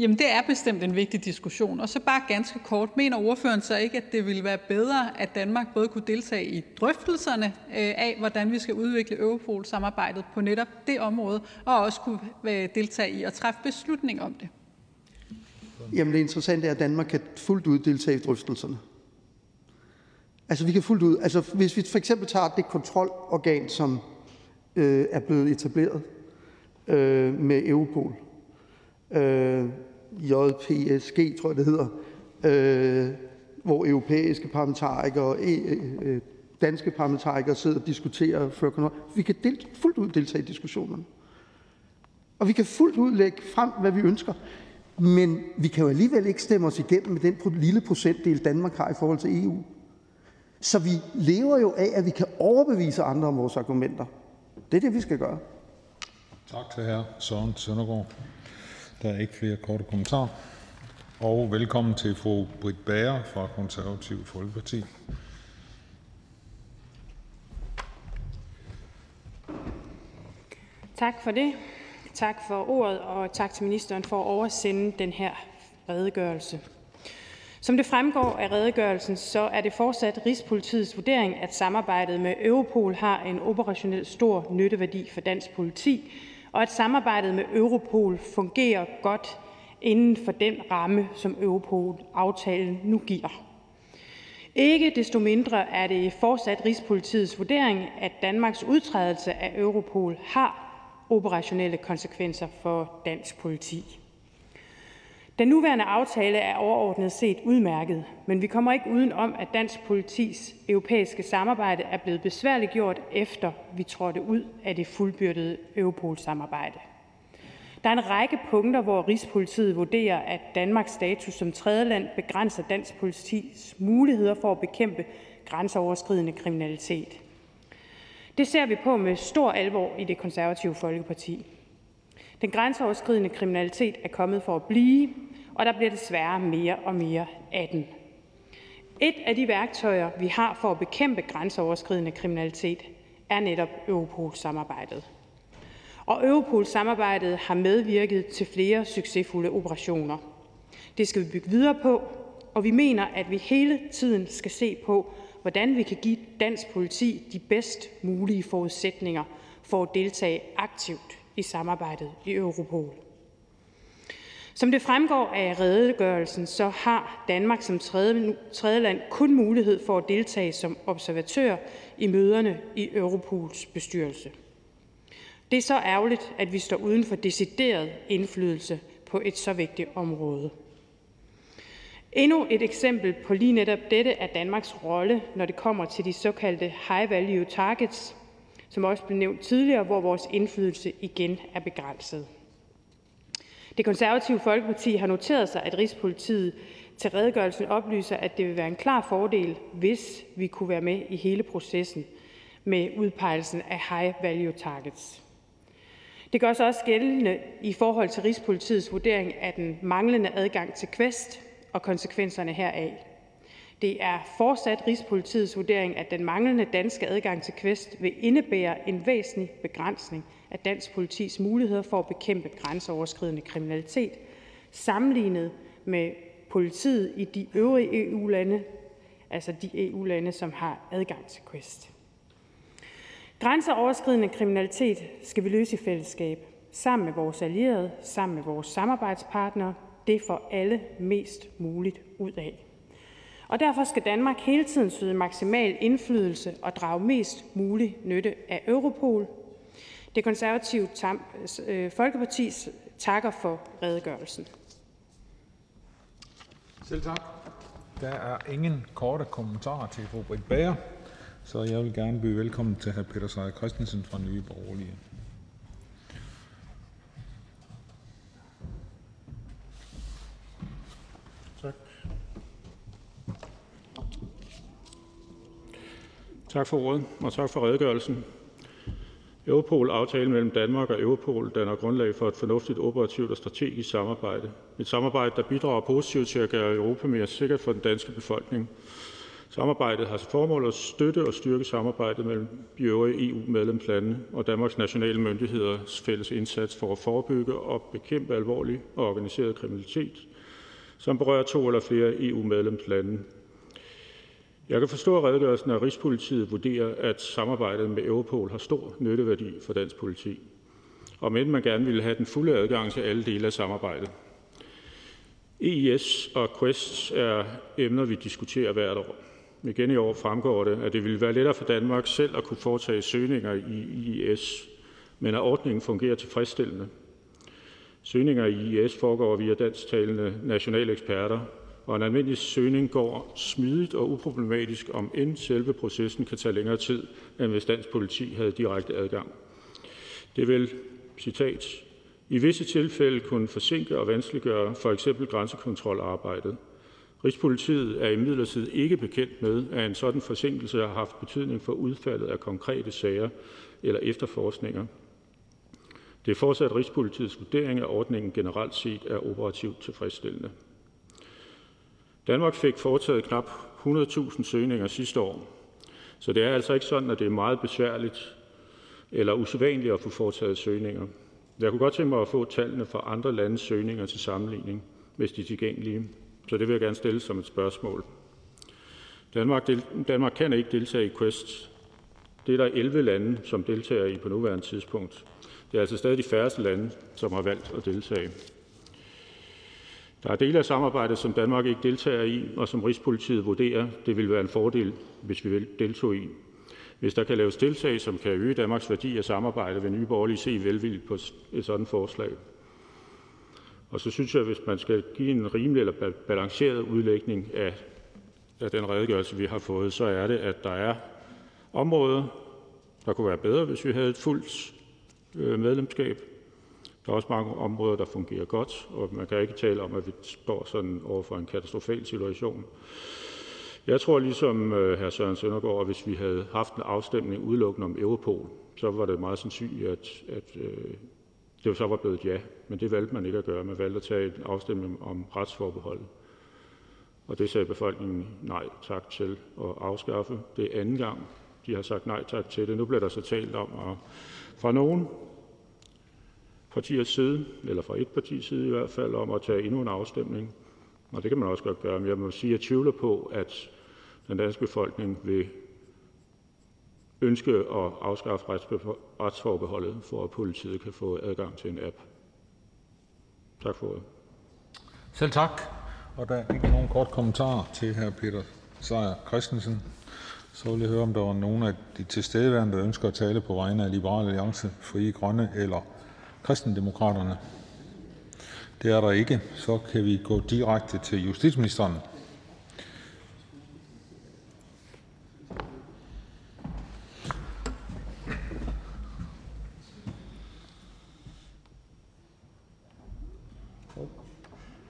Jamen, det er bestemt en vigtig diskussion. Og så bare ganske kort, mener ordføreren så ikke, at det ville være bedre, at Danmark både kunne deltage i drøftelserne øh, af, hvordan vi skal udvikle Europol-samarbejdet på netop det område, og også kunne øh, deltage i at træffe beslutning om det? Jamen, det interessante er, at Danmark kan fuldt ud deltage i drøftelserne. Altså, vi kan fuldt ud. Altså, hvis vi for eksempel tager det kontrolorgan, som øh, er blevet etableret øh, med Europol, øh, JPSG, tror jeg det hedder, øh, hvor europæiske parlamentarikere og øh, danske parlamentarikere sidder og diskuterer før Vi kan del, fuldt ud deltage i diskussionerne. Og vi kan fuldt ud lægge frem, hvad vi ønsker. Men vi kan jo alligevel ikke stemme os igennem med den lille procentdel, Danmark har i forhold til EU. Så vi lever jo af, at vi kan overbevise andre om vores argumenter. Det er det, vi skal gøre. Tak til hr. Søren Søndergaard. Der er ikke flere korte kommentarer. Og velkommen til fru Britt Bager fra Konservativ Folkeparti. Tak for det. Tak for ordet, og tak til ministeren for at oversende den her redegørelse. Som det fremgår af redegørelsen, så er det fortsat Rigspolitiets vurdering, at samarbejdet med Europol har en operationel stor nytteværdi for dansk politi, og at samarbejdet med Europol fungerer godt inden for den ramme, som Europol-aftalen nu giver. Ikke desto mindre er det fortsat Rigspolitiets vurdering, at Danmarks udtrædelse af Europol har operationelle konsekvenser for dansk politi. Den nuværende aftale er overordnet set udmærket, men vi kommer ikke uden om, at dansk politis europæiske samarbejde er blevet besværligt gjort, efter vi trådte ud af det fuldbyrdede Europol-samarbejde. Der er en række punkter, hvor Rigspolitiet vurderer, at Danmarks status som tredjeland begrænser dansk politis muligheder for at bekæmpe grænseoverskridende kriminalitet. Det ser vi på med stor alvor i det konservative Folkeparti. Den grænseoverskridende kriminalitet er kommet for at blive, og der bliver desværre mere og mere af den. Et af de værktøjer, vi har for at bekæmpe grænseoverskridende kriminalitet, er netop Europol-samarbejdet. Og Europol-samarbejdet har medvirket til flere succesfulde operationer. Det skal vi bygge videre på, og vi mener, at vi hele tiden skal se på, hvordan vi kan give dansk politi de bedst mulige forudsætninger for at deltage aktivt i samarbejdet i Europol. Som det fremgår af redegørelsen, så har Danmark som tredje land kun mulighed for at deltage som observatør i møderne i Europols bestyrelse. Det er så ærgerligt, at vi står uden for decideret indflydelse på et så vigtigt område. Endnu et eksempel på lige netop dette er Danmarks rolle, når det kommer til de såkaldte high value targets, som også blev nævnt tidligere, hvor vores indflydelse igen er begrænset. Det konservative Folkeparti har noteret sig, at Rigspolitiet til redegørelsen oplyser, at det vil være en klar fordel, hvis vi kunne være med i hele processen med udpegelsen af high value targets. Det gør sig også gældende i forhold til Rigspolitiets vurdering af den manglende adgang til Quest og konsekvenserne heraf. Det er fortsat Rigspolitiets vurdering, at den manglende danske adgang til Quest vil indebære en væsentlig begrænsning af dansk politis muligheder for at bekæmpe grænseoverskridende kriminalitet sammenlignet med politiet i de øvrige EU-lande, altså de EU-lande, som har adgang til Quest. Grænseoverskridende kriminalitet skal vi løse i fællesskab, sammen med vores allierede, sammen med vores samarbejdspartnere. Det får alle mest muligt ud af. Og derfor skal Danmark hele tiden søge maksimal indflydelse og drage mest mulig nytte af Europol. Det konservative øh, Folkeparti takker for redegørelsen. Selv tak. Der er ingen korte kommentarer til fru Britt Bager, så jeg vil gerne byde velkommen til hr. Peter Seier Christensen fra Nye Borgerlige. Tak for ordet, og tak for redegørelsen. Europol-aftalen mellem Danmark og Europol danner grundlag for et fornuftigt operativt og strategisk samarbejde. Et samarbejde, der bidrager positivt til at gøre Europa mere sikkert for den danske befolkning. Samarbejdet har til formål at støtte og styrke samarbejdet mellem de øvrige EU-medlemslande og Danmarks nationale myndigheders fælles indsats for at forebygge og bekæmpe alvorlig og organiseret kriminalitet, som berører to eller flere EU-medlemslande. Jeg kan forstå redegørelsen, at Rigspolitiet vurderer, at samarbejdet med Europol har stor nytteværdi for dansk politi, og men man gerne ville have den fulde adgang til alle dele af samarbejdet. EIS og Quest er emner, vi diskuterer hvert år. Igen i år fremgår det, at det ville være lettere for Danmark selv at kunne foretage søgninger i IES, men at ordningen fungerer tilfredsstillende. Søgninger i IES foregår via dansktalende nationale eksperter, og en almindelig søgning går smidigt og uproblematisk, om end selve processen kan tage længere tid, end hvis dansk politi havde direkte adgang. Det vil, citat, i visse tilfælde kunne forsinke og vanskeliggøre for eksempel grænsekontrolarbejdet. Rigspolitiet er imidlertid ikke bekendt med, at en sådan forsinkelse har haft betydning for udfaldet af konkrete sager eller efterforskninger. Det er fortsat Rigspolitiets vurdering, at ordningen generelt set er operativt tilfredsstillende. Danmark fik foretaget knap 100.000 søgninger sidste år, så det er altså ikke sådan, at det er meget besværligt eller usædvanligt at få foretaget søgninger. Jeg kunne godt tænke mig at få tallene for andre landes søgninger til sammenligning, hvis de er tilgængelige, så det vil jeg gerne stille som et spørgsmål. Danmark, del, Danmark kan ikke deltage i Quest. Det er der 11 lande, som deltager i på nuværende tidspunkt. Det er altså stadig de færreste lande, som har valgt at deltage. Der er dele af samarbejdet, som Danmark ikke deltager i, og som Rigspolitiet vurderer, det vil være en fordel, hvis vi deltog i. Hvis der kan laves tiltag, som kan øge Danmarks værdi af samarbejde, vil Nye Borgerlige se velvilligt på et sådan forslag. Og så synes jeg, at hvis man skal give en rimelig eller balanceret udlægning af, af den redegørelse, vi har fået, så er det, at der er områder, der kunne være bedre, hvis vi havde et fuldt øh, medlemskab. Der er også mange områder, der fungerer godt, og man kan ikke tale om, at vi står sådan over for en katastrofal situation. Jeg tror ligesom øh, hr. Søren Søndergaard, at hvis vi havde haft en afstemning udelukkende om Europol, så var det meget sandsynligt, at, at øh, det så var blevet ja. Men det valgte man ikke at gøre. Man valgte at tage en afstemning om retsforbeholdet. Og det sagde befolkningen nej tak til at afskaffe. Det er anden gang, de har sagt nej tak til det. Nu bliver der så talt om, at fra nogen partiers side, eller fra et partis side i hvert fald, om at tage endnu en afstemning. Og det kan man også godt gøre, men jeg må sige, at jeg tvivler på, at den danske befolkning vil ønske at afskaffe retsforbeholdet, for at politiet kan få adgang til en app. Tak for det. Selv tak. Og der er ikke nogen kort kommentar til hr. Peter Seier Christensen. Så vil jeg høre, om der var nogen af de tilstedeværende, der ønsker at tale på vegne af Liberale Alliance, Frie Grønne eller Kristendemokraterne? Det er der ikke. Så kan vi gå direkte til justitsministeren.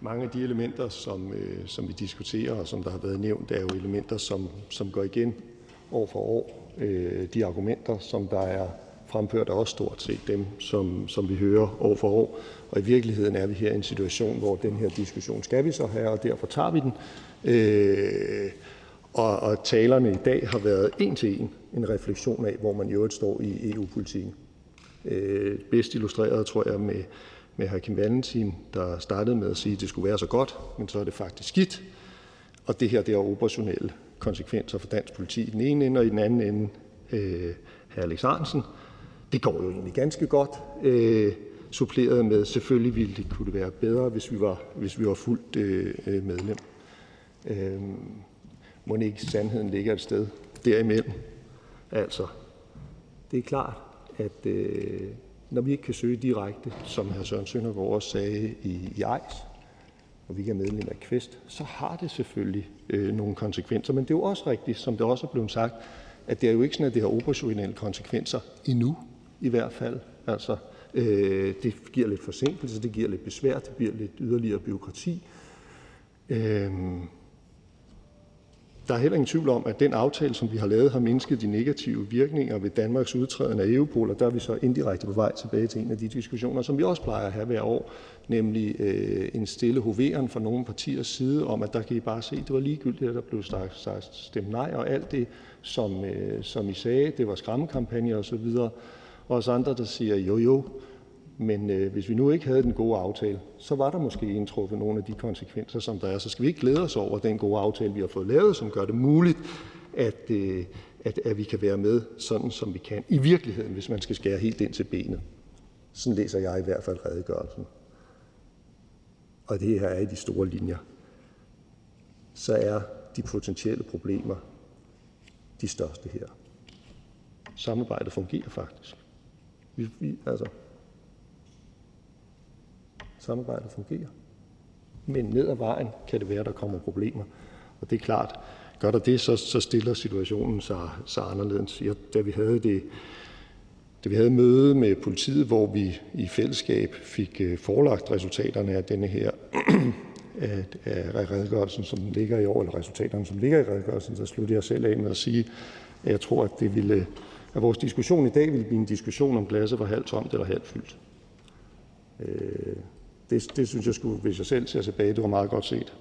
Mange af de elementer, som, øh, som vi diskuterer, og som der har været nævnt, er jo elementer, som, som går igen år for år. Øh, de argumenter, som der er fremført, er også stort set dem, som, som vi hører år for år. Og i virkeligheden er vi her i en situation, hvor den her diskussion skal vi så have, og derfor tager vi den. Øh, Og, og talerne i dag har været en til en en refleksion af, hvor man i øvrigt står i EU-politikken. Øh, bedst illustreret, tror jeg, med, med hr. Kim Valentin, der startede med at sige, at det skulle være så godt, men så er det faktisk skidt. Og det her det har operationelle konsekvenser for dansk politi i den ene ende, og i den anden ende øh, hr. Alex Ahrendtsen. Det går jo egentlig ganske godt, øh, suppleret med, selvfølgelig ville det kunne være bedre, hvis vi var, hvis vi var fuldt øh, øh medlem. Øh, må ikke sandheden ligger et sted derimellem. Altså, det er klart, at øh, når vi ikke kan søge direkte, som hr. Søren Søndergaard også sagde i, i EIS, og vi ikke er medlem af Kvest, så har det selvfølgelig øh, nogle konsekvenser. Men det er jo også rigtigt, som det også er blevet sagt, at det er jo ikke sådan, at det har operationelle konsekvenser endnu i hvert fald. Altså, øh, det giver lidt forsinkelse, det giver lidt besvær, det giver lidt yderligere byråkrati. Øh, der er heller ingen tvivl om, at den aftale, som vi har lavet, har mindsket de negative virkninger ved Danmarks udtræden af Europol, og der er vi så indirekte på vej tilbage til en af de diskussioner, som vi også plejer at have hver år, nemlig øh, en stille hoveren fra nogle partiers side om, at der kan I bare se, det var ligegyldigt, at der blev sagt stemt nej, og alt det, som, øh, som I sagde, det var skræmmekampagner osv., og os andre, der siger, jo jo, men øh, hvis vi nu ikke havde den gode aftale, så var der måske indtruffet nogle af de konsekvenser, som der er. Så skal vi ikke glæde os over den gode aftale, vi har fået lavet, som gør det muligt, at, øh, at, at vi kan være med sådan, som vi kan. I virkeligheden, hvis man skal skære helt ind til benet. Sådan læser jeg i hvert fald redegørelsen. Og det her er i de store linjer. Så er de potentielle problemer de største her. Samarbejdet fungerer faktisk. Vi, vi, altså, Samarbejdet fungerer. Men ned ad vejen kan det være, der kommer problemer. Og det er klart, gør der det, så, så stiller situationen sig, sig anderledes. Jeg, da vi havde det da vi havde møde med politiet, hvor vi i fællesskab fik øh, forelagt resultaterne af denne her af redegørelsen, som ligger i år, eller resultaterne, som ligger i redegørelsen, så sluttede jeg selv af med at sige, at jeg tror, at, det ville, at vores diskussion i dag ville blive en diskussion om glasset var halvt tomt eller halvt fyldt. Øh, det, det synes jeg skulle, hvis jeg selv ser tilbage, det var meget godt set.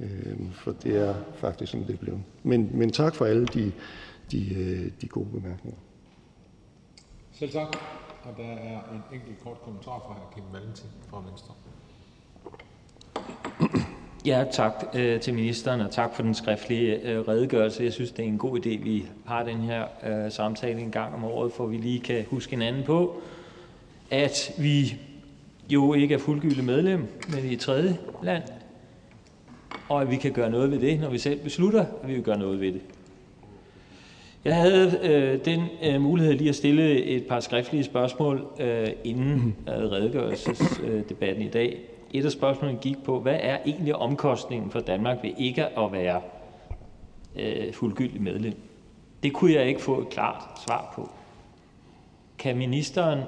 Øh, for det er faktisk sådan, det blev. Men, men tak for alle de, de, øh, de gode bemærkninger. Selv tak. Og der er en enkelt kort kommentar fra hr. Kim Valentin fra Venstre. Ja, tak øh, til ministeren, og tak for den skriftlige øh, redegørelse. Jeg synes, det er en god idé, vi har den her øh, samtale en gang om året, for vi lige kan huske hinanden på, at vi jo ikke er fuldgyldigt medlem, men i et tredje land, og at vi kan gøre noget ved det, når vi selv beslutter, at vi vil gøre noget ved det. Jeg havde øh, den øh, mulighed lige at stille et par skriftlige spørgsmål øh, inden øh, redegørelsesdebatten øh, i dag. Et af spørgsmålene gik på, hvad er egentlig omkostningen for Danmark ved ikke at være øh, fuldgyldig medlem? Det kunne jeg ikke få et klart svar på. Kan ministeren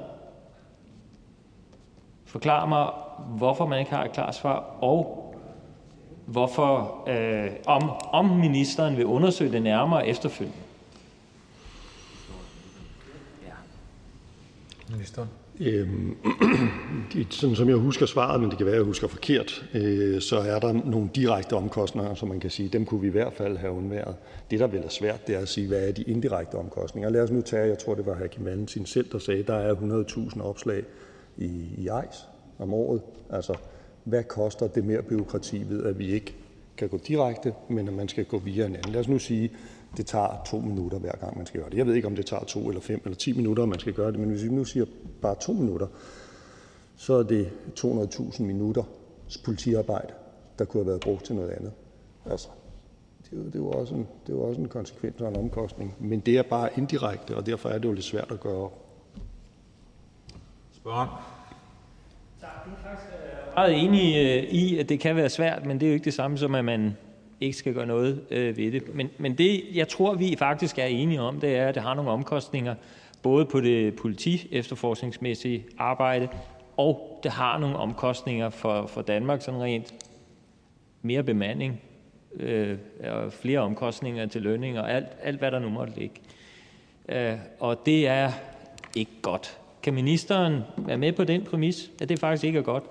forklare mig, hvorfor man ikke har et klart svar, og hvorfor, øh, om, om ministeren vil undersøge det nærmere efterfølgende. Ministeren. Øhm, sådan som jeg husker svaret, men det kan være, at jeg husker forkert, øh, så er der nogle direkte omkostninger, som man kan sige, dem kunne vi i hvert fald have undværet. Det, der vel er svært, det er at sige, hvad er de indirekte omkostninger. Lad os nu tage, jeg tror, det var Kim Valentin selv, der sagde, der er 100.000 opslag i, i EIS om året. Altså, hvad koster det mere byråkrati ved, at vi ikke kan gå direkte, men at man skal gå via en anden? Lad os nu sige, det tager to minutter hver gang, man skal gøre det. Jeg ved ikke, om det tager to eller fem eller ti minutter, man skal gøre det, men hvis vi nu siger bare to minutter, så er det 200.000 minutter politiarbejde, der kunne have været brugt til noget andet. Altså, det er jo, det er jo, også, en, det er jo også en konsekvens og en omkostning. Men det er bare indirekte, og derfor er det jo lidt svært at gøre. Spørger meget enig øh, i, at det kan være svært, men det er jo ikke det samme som, at man ikke skal gøre noget øh, ved det. Men, men det, jeg tror, vi faktisk er enige om, det er, at det har nogle omkostninger, både på det politi-efterforskningsmæssige arbejde, og det har nogle omkostninger for, for Danmark, sådan rent mere bemanding, øh, og flere omkostninger til lønning og alt, alt, hvad der nu måtte ligge. Øh, og det er ikke godt. Kan ministeren være med på den præmis, at det faktisk ikke er godt?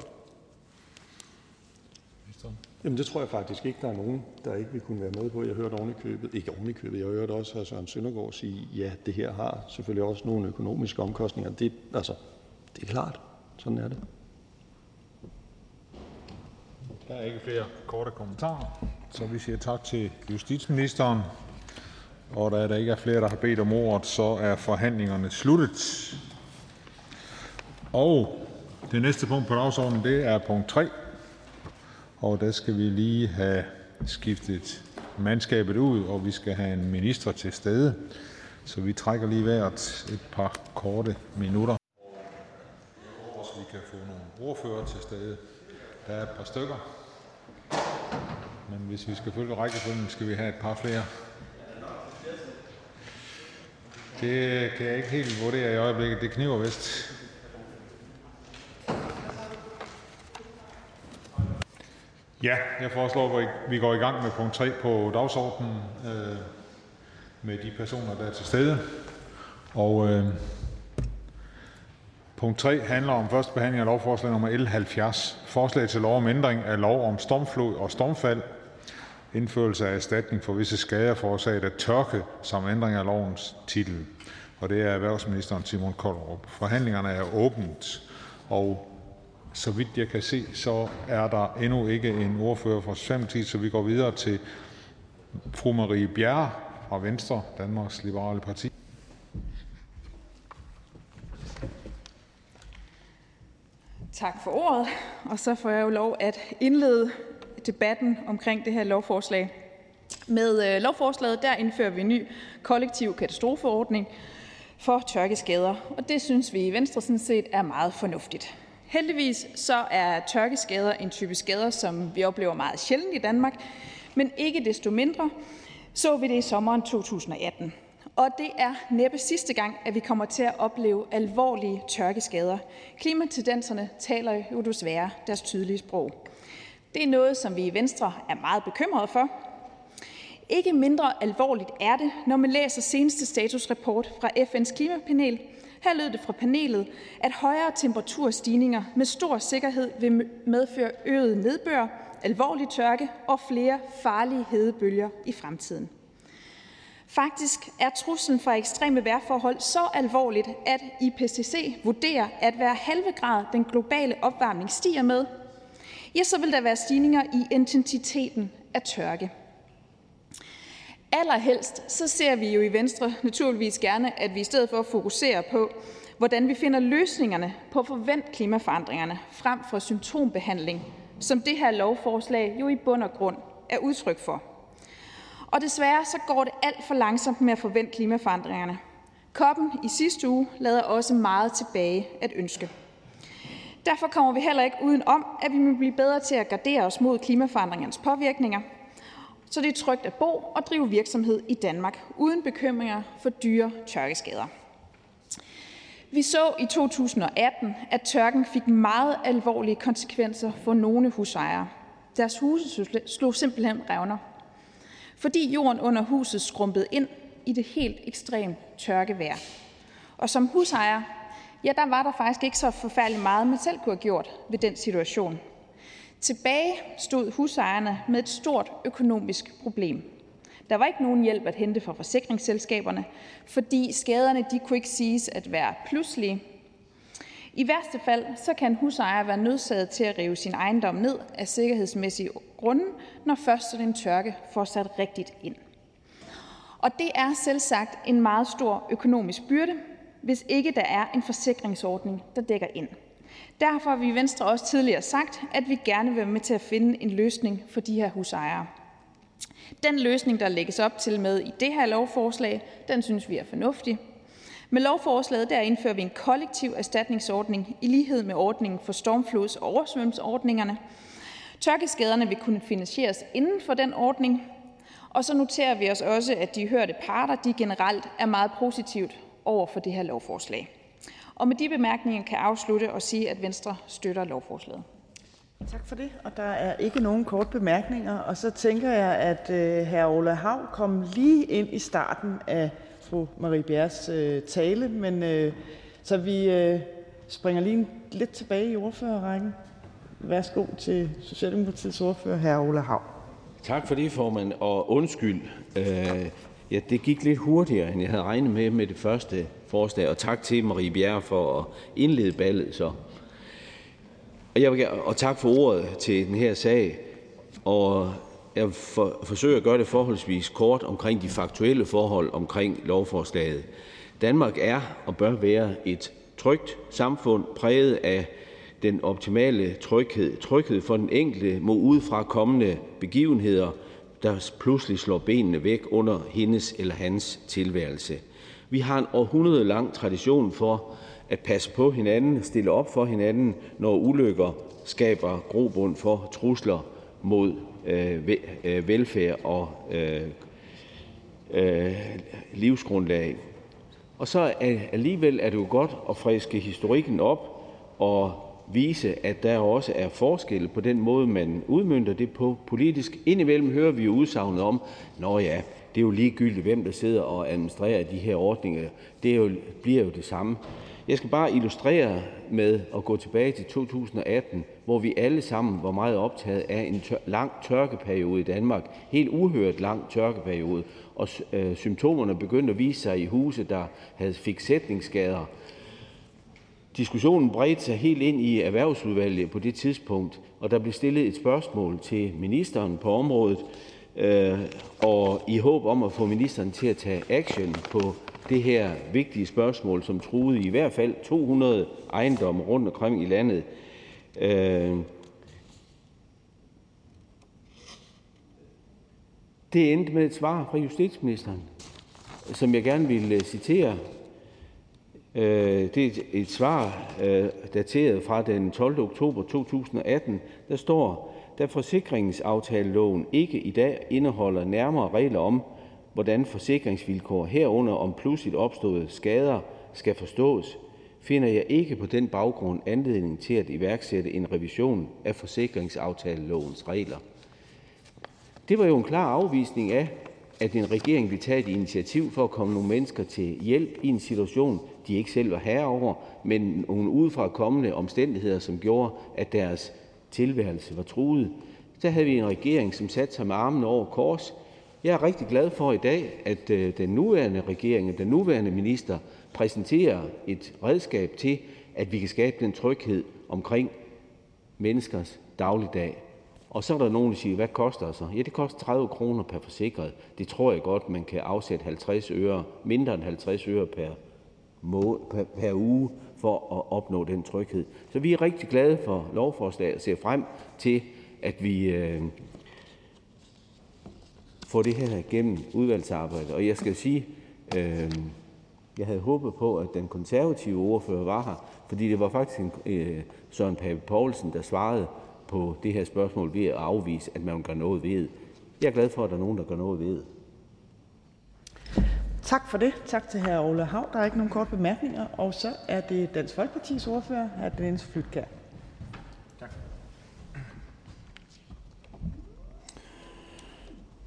Jamen det tror jeg faktisk ikke, der er nogen, der ikke vil kunne være med på. Jeg hørte oven i købet, ikke oven i købet, jeg hørte også hr. Søren Søndergaard sige, ja, det her har selvfølgelig også nogle økonomiske omkostninger. Det, altså, det er klart. Sådan er det. Der er ikke flere korte kommentarer, så vi siger tak til justitsministeren. Og da der ikke er flere, der har bedt om ordet, så er forhandlingerne sluttet. Og det næste punkt på dagsordenen, det er punkt 3. Og der skal vi lige have skiftet mandskabet ud, og vi skal have en minister til stede. Så vi trækker lige hvert et par korte minutter. Så vi kan få nogle ordfører til stede. Der er et par stykker. Men hvis vi skal følge rækkefølgen, skal vi have et par flere. Det kan jeg ikke helt vurdere i øjeblikket. Det kniver vist. Ja, jeg foreslår, at vi går i gang med punkt 3 på dagsordenen øh, med de personer, der er til stede. Og øh, punkt 3 handler om første behandling af lovforslag nummer L 70. Forslag til lov om ændring af lov om stormflod og stormfald. Indførelse af erstatning for visse skader forårsaget af tørke som ændring af lovens titel. Og det er erhvervsministeren Simon Koldrup. Forhandlingerne er åbent, og så vidt jeg kan se, så er der endnu ikke en ordfører fra Socialdemokratiet, så vi går videre til fru Marie Bjerre fra Venstre, Danmarks Liberale Parti. Tak for ordet. Og så får jeg jo lov at indlede debatten omkring det her lovforslag. Med øh, lovforslaget der indfører vi en ny kollektiv katastrofeordning for tørkeskader, og det synes vi i Venstre sådan set er meget fornuftigt. Heldigvis så er tørkeskader en type skader, som vi oplever meget sjældent i Danmark, men ikke desto mindre så vi det i sommeren 2018. Og det er næppe sidste gang, at vi kommer til at opleve alvorlige tørkeskader. Klimatendenserne taler jo desværre deres tydelige sprog. Det er noget, som vi i Venstre er meget bekymrede for. Ikke mindre alvorligt er det, når man læser seneste statusrapport fra FN's klimapanel, her lød det fra panelet, at højere temperaturstigninger med stor sikkerhed vil medføre øget nedbør, alvorlig tørke og flere farlige hedebølger i fremtiden. Faktisk er truslen fra ekstreme vejrforhold så alvorligt, at IPCC vurderer, at hver halve grad den globale opvarmning stiger med, ja, så vil der være stigninger i intensiteten af tørke. Allerhelst så ser vi jo i Venstre naturligvis gerne, at vi i stedet for at fokusere på, hvordan vi finder løsningerne på at forvente klimaforandringerne frem for symptombehandling, som det her lovforslag jo i bund og grund er udtryk for. Og desværre så går det alt for langsomt med at forvente klimaforandringerne. Koppen i sidste uge lader også meget tilbage at ønske. Derfor kommer vi heller ikke uden om, at vi må blive bedre til at gardere os mod klimaforandringernes påvirkninger, så det er trygt at bo og drive virksomhed i Danmark uden bekymringer for dyre tørkeskader. Vi så i 2018, at tørken fik meget alvorlige konsekvenser for nogle husejere. Deres huse slog simpelthen revner, fordi jorden under huset skrumpede ind i det helt ekstremt tørkevejr. Og som husejer, ja, der var der faktisk ikke så forfærdeligt meget, man selv kunne have gjort ved den situation. Tilbage stod husejerne med et stort økonomisk problem. Der var ikke nogen hjælp at hente fra forsikringsselskaberne, fordi skaderne de kunne ikke siges at være pludselige. I værste fald så kan en husejer være nødsaget til at rive sin ejendom ned af sikkerhedsmæssige grunde, når først sådan en tørke får sat rigtigt ind. Og det er selv sagt en meget stor økonomisk byrde, hvis ikke der er en forsikringsordning, der dækker ind. Derfor har vi i Venstre også tidligere sagt, at vi gerne vil være med til at finde en løsning for de her husejere. Den løsning, der lægges op til med i det her lovforslag, den synes vi er fornuftig. Med lovforslaget der indfører vi en kollektiv erstatningsordning i lighed med ordningen for stormflods- og oversvømmelsesordningerne. Tørkeskaderne vil kunne finansieres inden for den ordning, og så noterer vi os også, at de hørte parter de generelt er meget positivt over for det her lovforslag. Og med de bemærkninger kan jeg afslutte og sige, at Venstre støtter lovforslaget. Tak for det. Og der er ikke nogen kort bemærkninger. Og så tænker jeg, at øh, hr. Ole Hav kom lige ind i starten af fru Marie Bjerres øh, tale, men øh, så vi øh, springer lige lidt tilbage i ordførerrækken. Værsgo til Socialdemokratiets ordfører, hr. Ole Hav. Tak for det, formand, og undskyld. Øh, ja, det gik lidt hurtigere, end jeg havde regnet med med det første forslag, og tak til Marie Bjerre for at indlede ballet så. Og, jeg vil, og tak for ordet til den her sag. Og jeg vil for, forsøger at gøre det forholdsvis kort omkring de faktuelle forhold omkring lovforslaget. Danmark er og bør være et trygt samfund præget af den optimale tryghed. Tryghed for den enkelte mod udefra kommende begivenheder, der pludselig slår benene væk under hendes eller hans tilværelse. Vi har en århundrede lang tradition for at passe på hinanden, stille op for hinanden, når ulykker skaber grobund for trusler mod øh, øh velfærd og øh, øh, livsgrundlag. Og så alligevel er det jo godt at friske historikken op og vise, at der også er forskel på den måde, man udmønter det på politisk. Indimellem hører vi jo udsagnet om, nå ja, det er jo ligegyldigt, hvem der sidder og administrerer de her ordninger. Det er jo, bliver jo det samme. Jeg skal bare illustrere med at gå tilbage til 2018, hvor vi alle sammen var meget optaget af en tør- lang tørkeperiode i Danmark. Helt uhørt lang tørkeperiode. Og øh, symptomerne begyndte at vise sig i huse, der havde fik sætningsskader. Diskussionen bredte sig helt ind i erhvervsudvalget på det tidspunkt, og der blev stillet et spørgsmål til ministeren på området, øh, og i håb om at få ministeren til at tage action på det her vigtige spørgsmål, som truede i hvert fald 200 ejendomme rundt omkring i landet. Øh, det endte med et svar fra justitsministeren, som jeg gerne vil citere. Øh, det er et svar øh, dateret fra den 12. oktober 2018. Der står, da forsikringsaftaleloven ikke i dag indeholder nærmere regler om, hvordan forsikringsvilkår herunder om pludseligt opståede skader skal forstås, finder jeg ikke på den baggrund anledning til at iværksætte en revision af forsikringsaftalelovens regler. Det var jo en klar afvisning af, at en regering vil tage et initiativ for at komme nogle mennesker til hjælp i en situation, de ikke selv var herre over, men nogle udefra kommende omstændigheder, som gjorde, at deres tilværelse var truet. Der havde vi en regering, som satte sig med armene over kors, jeg er rigtig glad for i dag, at øh, den nuværende regering og den nuværende minister præsenterer et redskab til, at vi kan skabe den tryghed omkring menneskers dagligdag. Og så er der nogen, der siger, hvad koster det så? Ja, det koster 30 kroner per forsikret. Det tror jeg godt, man kan afsætte 50 øre, mindre end 50 øre per, må, per, uge for at opnå den tryghed. Så vi er rigtig glade for lovforslaget og ser frem til, at vi øh, det her igennem udvalgsarbejdet. Og jeg skal sige, øh, jeg havde håbet på, at den konservative ordfører var her, fordi det var faktisk en, øh, Søren Pape Poulsen, der svarede på det her spørgsmål ved at afvise, at man gør noget ved. Jeg er glad for, at der er nogen, der gør noget ved. Tak for det. Tak til hr. Ole Hav. Der er ikke nogen korte bemærkninger. Og så er det Dansk Folkepartis ordfører, hr. Dennis Flytkær.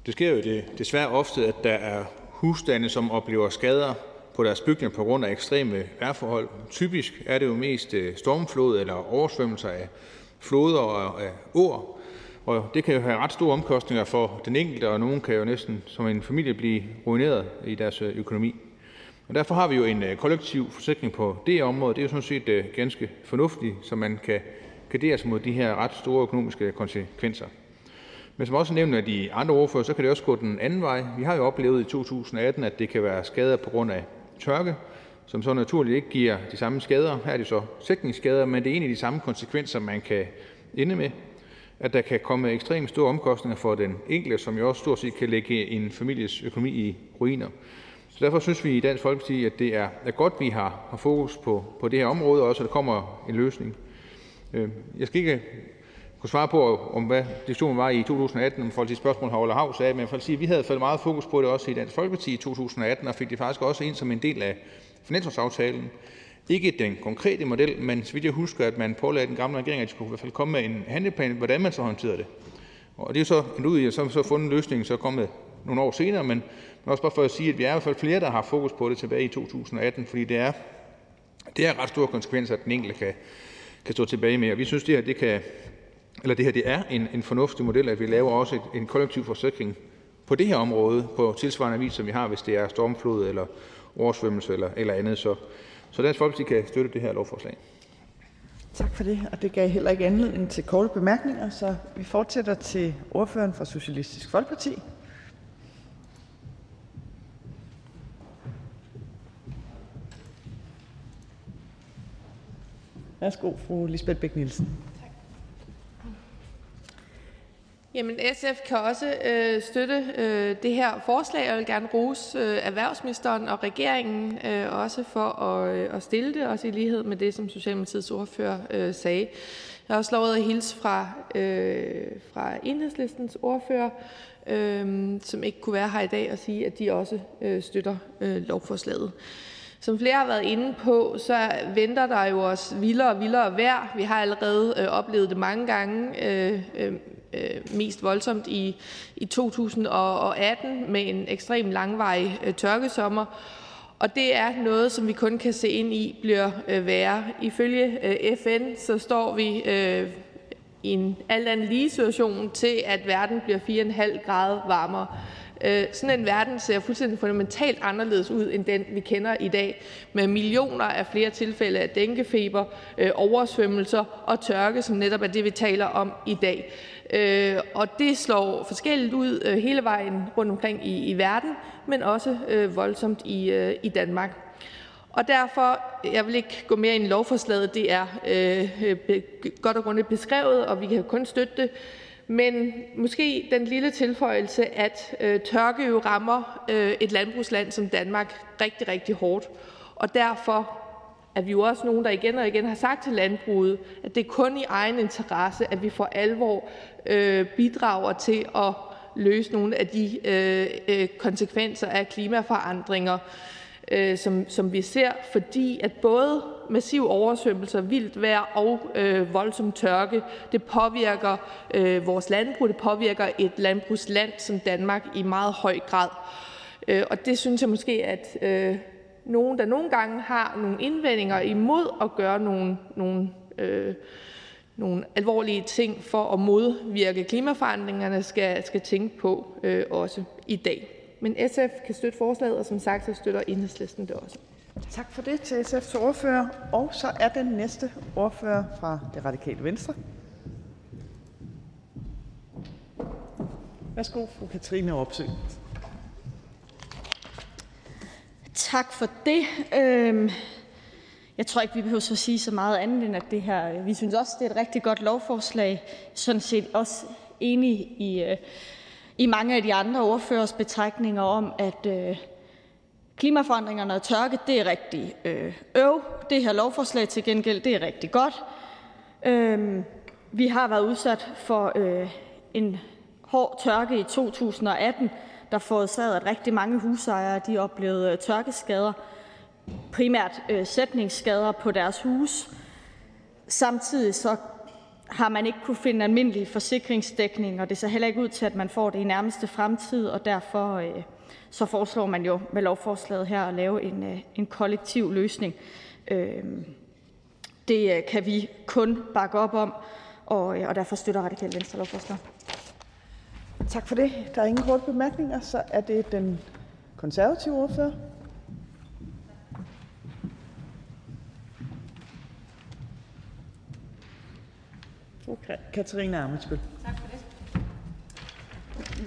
Det sker jo det, desværre ofte, at der er husstande, som oplever skader på deres bygninger på grund af ekstreme vejrforhold. Typisk er det jo mest øh, stormflod eller oversvømmelser af floder og af åer, det kan jo have ret store omkostninger for den enkelte, og nogen kan jo næsten som en familie blive ruineret i deres øh, økonomi. Og derfor har vi jo en øh, kollektiv forsikring på det område. Det er jo sådan set øh, ganske fornuftigt, så man kan gardere sig mod de her ret store økonomiske konsekvenser. Men som også nævnt af de andre ordfører, så kan det også gå den anden vej. Vi har jo oplevet i 2018, at det kan være skader på grund af tørke, som så naturligt ikke giver de samme skader. Her er det så sætningsskader, men det er en af de samme konsekvenser, man kan ende med. At der kan komme ekstremt store omkostninger for den enkelte, som jo også stort set kan lægge en families økonomi i ruiner. Så derfor synes vi i Dansk Folkeparti, at det er, er godt, at vi har, har fokus på, på det her område, og også at der kommer en løsning. Øh, jeg skal ikke kunne svare på, om hvad diskussionen var i 2018 om forhold til spørgsmål, hr. Ole Hav sagde, men jeg vil sige, at vi havde fået meget fokus på det også i Dansk Folkeparti i 2018, og fik det faktisk også ind som en del af finanslovsaftalen. Ikke den konkrete model, men så vidt jeg husker, at man pålagde den gamle regering, at de skulle i hvert fald komme med en handleplan, hvordan man så håndterede det. Og det er så en ud i, at så, så fundet en løsning, så kommet nogle år senere, men, men også bare for at sige, at vi er i hvert fald flere, der har fokus på det tilbage i 2018, fordi det er, det er ret store konsekvenser, at den enkelte kan, kan stå tilbage med. Og vi synes, det her det kan eller det her det er en, en fornuftig model, at vi laver også et, en kollektiv forsikring på det her område på tilsvarende vis, som vi har, hvis det er stormflod eller oversvømmelse eller, eller andet. Så, Dansk Folkeparti kan støtte det her lovforslag. Tak for det, og det gav heller ikke anledning til korte bemærkninger, så vi fortsætter til ordføreren fra Socialistisk Folkeparti. Værsgo, fru Lisbeth Bæk-Nielsen. Jamen, SF kan også øh, støtte øh, det her forslag. Jeg vil gerne rose øh, erhvervsministeren og regeringen øh, også for at, øh, at stille det, også i lighed med det, som Socialdemokratiets ordfører øh, sagde. Jeg har også lovet at hilse fra, øh, fra enhedslistens ordfører, øh, som ikke kunne være her i dag, og sige, at de også øh, støtter øh, lovforslaget. Som flere har været inde på, så venter der jo også vildere og vildere vejr. Vi har allerede øh, oplevet det mange gange, øh, øh, øh mest voldsomt i, i 2018 med en ekstrem langvarig øh, tørkesommer. Og det er noget, som vi kun kan se ind i bliver øh, værre. Ifølge øh, FN så står vi øh, i en alt andet lige situation til, at verden bliver 4,5 grader varmere. Øh, sådan en verden ser fuldstændig fundamentalt anderledes ud end den, vi kender i dag, med millioner af flere tilfælde af denguefeber, øh, oversvømmelser og tørke, som netop er det, vi taler om i dag. Øh, og det slår forskelligt ud øh, hele vejen rundt omkring i, i verden, men også øh, voldsomt i, i Danmark. Og derfor, jeg vil ikke gå mere ind i lovforslaget, det er øh, godt og grundigt beskrevet, og vi kan kun støtte det. Men måske den lille tilføjelse, at øh, tørke jo rammer øh, et landbrugsland som Danmark rigtig, rigtig hårdt, og derfor er vi jo også nogen, der igen og igen har sagt til landbruget, at det er kun i egen interesse, at vi for alvor øh, bidrager til at løse nogle af de øh, øh, konsekvenser af klimaforandringer, øh, som, som vi ser, fordi at både massiv oversvømmelser, vildt vejr og øh, voldsom tørke. Det påvirker øh, vores landbrug, det påvirker et landbrugsland som Danmark i meget høj grad. Øh, og det synes jeg måske, at øh, nogen, der nogle gange har nogle indvendinger imod at gøre nogle, nogle, øh, nogle alvorlige ting for at modvirke klimaforandringerne, skal, skal tænke på øh, også i dag. Men SF kan støtte forslaget, og som sagt, så støtter enhedslisten det også. Tak for det til SF's ordfører. Og så er den næste ordfører fra Det Radikale Venstre. Værsgo, fru Katrine Opsø. Tak for det. Øhm, jeg tror ikke, vi behøver at sige så meget andet end, at det her, vi synes også, det er et rigtig godt lovforslag. Sådan set også enige i, øh, i mange af de andre ordførers betragtninger om, at øh, Klimaforandringerne og tørke det er rigtig øh, øv. Det her lovforslag til gengæld det er rigtig godt. Øh, vi har været udsat for øh, en hård tørke i 2018, der forårsagede, at rigtig mange husejere de oplevede øh, tørkeskader, primært øh, sætningsskader på deres hus. Samtidig så har man ikke kunne finde almindelig forsikringsdækning, og det ser heller ikke ud til, at man får det i nærmeste fremtid, og derfor øh, så foreslår man jo med lovforslaget her at lave en, øh, en kollektiv løsning. Øhm, det øh, kan vi kun bakke op om, og, øh, og derfor støtter Radikale Venstre lovforslaget. Tak for det. Der er ingen korte bemærkninger. Så er det den konservative ordfører. Fru Katarina Amitsbøl. Tak for det.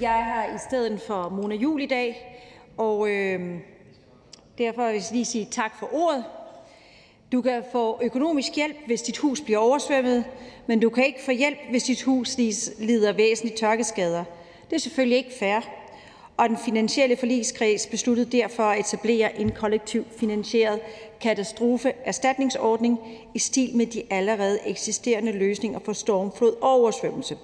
Jeg er her i stedet for Mona Jul i dag, og øh, derfor vil jeg lige sige tak for ordet. Du kan få økonomisk hjælp, hvis dit hus bliver oversvømmet, men du kan ikke få hjælp, hvis dit hus lider væsentlige tørkeskader. Det er selvfølgelig ikke fair, og den finansielle forligskreds besluttede derfor at etablere en kollektiv finansieret katastrofeerstatningsordning i stil med de allerede eksisterende løsninger for stormflod og oversvømmelse.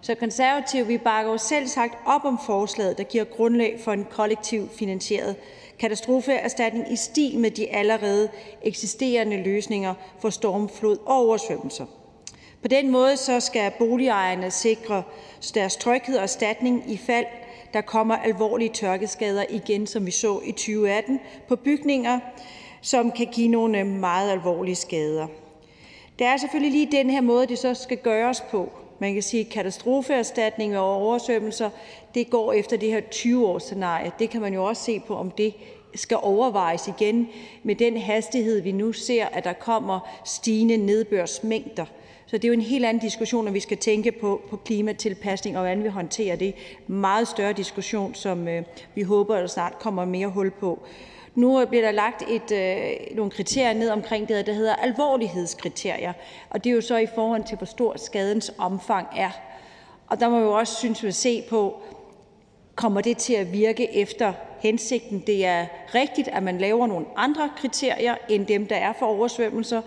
Så Konservative vi bakker jo selv sagt op om forslaget, der giver grundlag for en kollektiv finansieret katastrofeerstatning i stil med de allerede eksisterende løsninger for stormflod og oversvømmelser. På den måde så skal boligejerne sikre deres tryghed og erstatning i fald der kommer alvorlige tørkeskader igen, som vi så i 2018, på bygninger, som kan give nogle meget alvorlige skader. Det er selvfølgelig lige den her måde, det så skal gøres på. Man kan sige, at katastrofeerstatning og oversvømmelser det går efter det her 20-års-scenarie. Det kan man jo også se på, om det skal overvejes igen med den hastighed, vi nu ser, at der kommer stigende nedbørsmængder. Så det er jo en helt anden diskussion, når vi skal tænke på, på klimatilpasning og hvordan vi håndterer det. Meget større diskussion, som øh, vi håber, der snart kommer mere hul på. Nu bliver der lagt et, øh, nogle kriterier ned omkring det, der hedder alvorlighedskriterier, og det er jo så i forhold til, hvor stor skadens omfang er. Og der må vi jo også, synes vi, se på, kommer det til at virke efter hensigten. Det er rigtigt, at man laver nogle andre kriterier end dem, der er for oversvømmelser,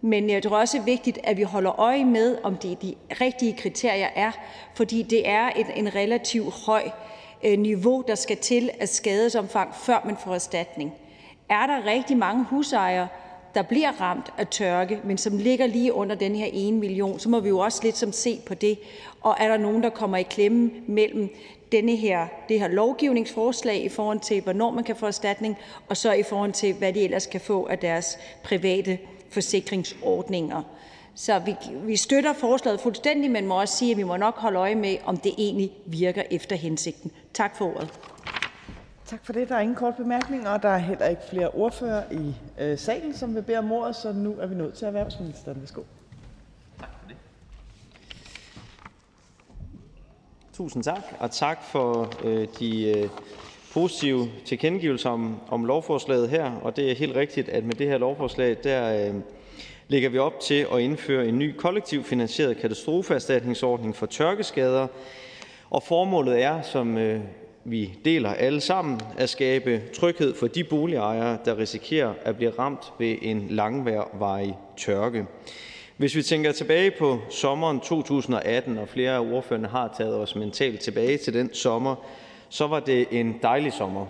men jeg tror også, det er vigtigt, at vi holder øje med, om det de rigtige kriterier er, fordi det er en relativt høj øh, Øh, niveau, der skal til af skadesomfang, før man får erstatning. Er der rigtig mange husejere, der bliver ramt af tørke, men som ligger lige under den her 1 million, så må vi jo også lidt som se på det. Og er der nogen, der kommer i klemme mellem denne her, det her lovgivningsforslag i forhold til, hvornår man kan få erstatning, og så i forhold til, hvad de ellers kan få af deres private forsikringsordninger. Så vi, vi støtter forslaget fuldstændig, men må også sige, at vi må nok holde øje med, om det egentlig virker efter hensigten. Tak for ordet. Tak for det. Der er ingen kort bemærkninger, og der er heller ikke flere ordfører i øh, salen, som vil bede om ordet, så nu er vi nået til erhvervsministeren. Værsgo. Tusind tak, og tak for øh, de øh, positive tilkendegivelser om, om lovforslaget her. Og det er helt rigtigt, at med det her lovforslag, der øh, lægger vi op til at indføre en ny kollektiv finansieret katastrofeerstatningsordning for tørkeskader. Og formålet er, som øh, vi deler alle sammen, at skabe tryghed for de boligejere, der risikerer at blive ramt ved en langvarig tørke. Hvis vi tænker tilbage på sommeren 2018, og flere af ordførerne har taget os mentalt tilbage til den sommer, så var det en dejlig sommer.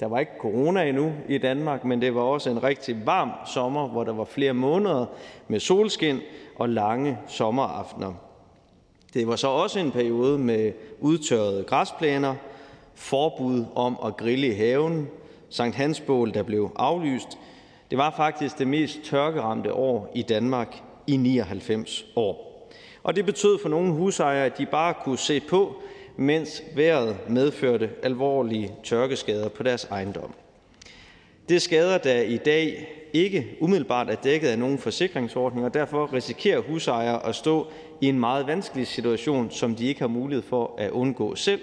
Der var ikke corona endnu i Danmark, men det var også en rigtig varm sommer, hvor der var flere måneder med solskin og lange sommeraftener. Det var så også en periode med udtørrede græsplæner, forbud om at grille i haven, Sankt Hansbål, der blev aflyst. Det var faktisk det mest tørkeramte år i Danmark i 99 år. Og det betød for nogle husejere, at de bare kunne se på, mens vejret medførte alvorlige tørkeskader på deres ejendom. Det er skader, der i dag ikke umiddelbart er dækket af nogen forsikringsordning, og derfor risikerer husejere at stå i en meget vanskelig situation, som de ikke har mulighed for at undgå selv,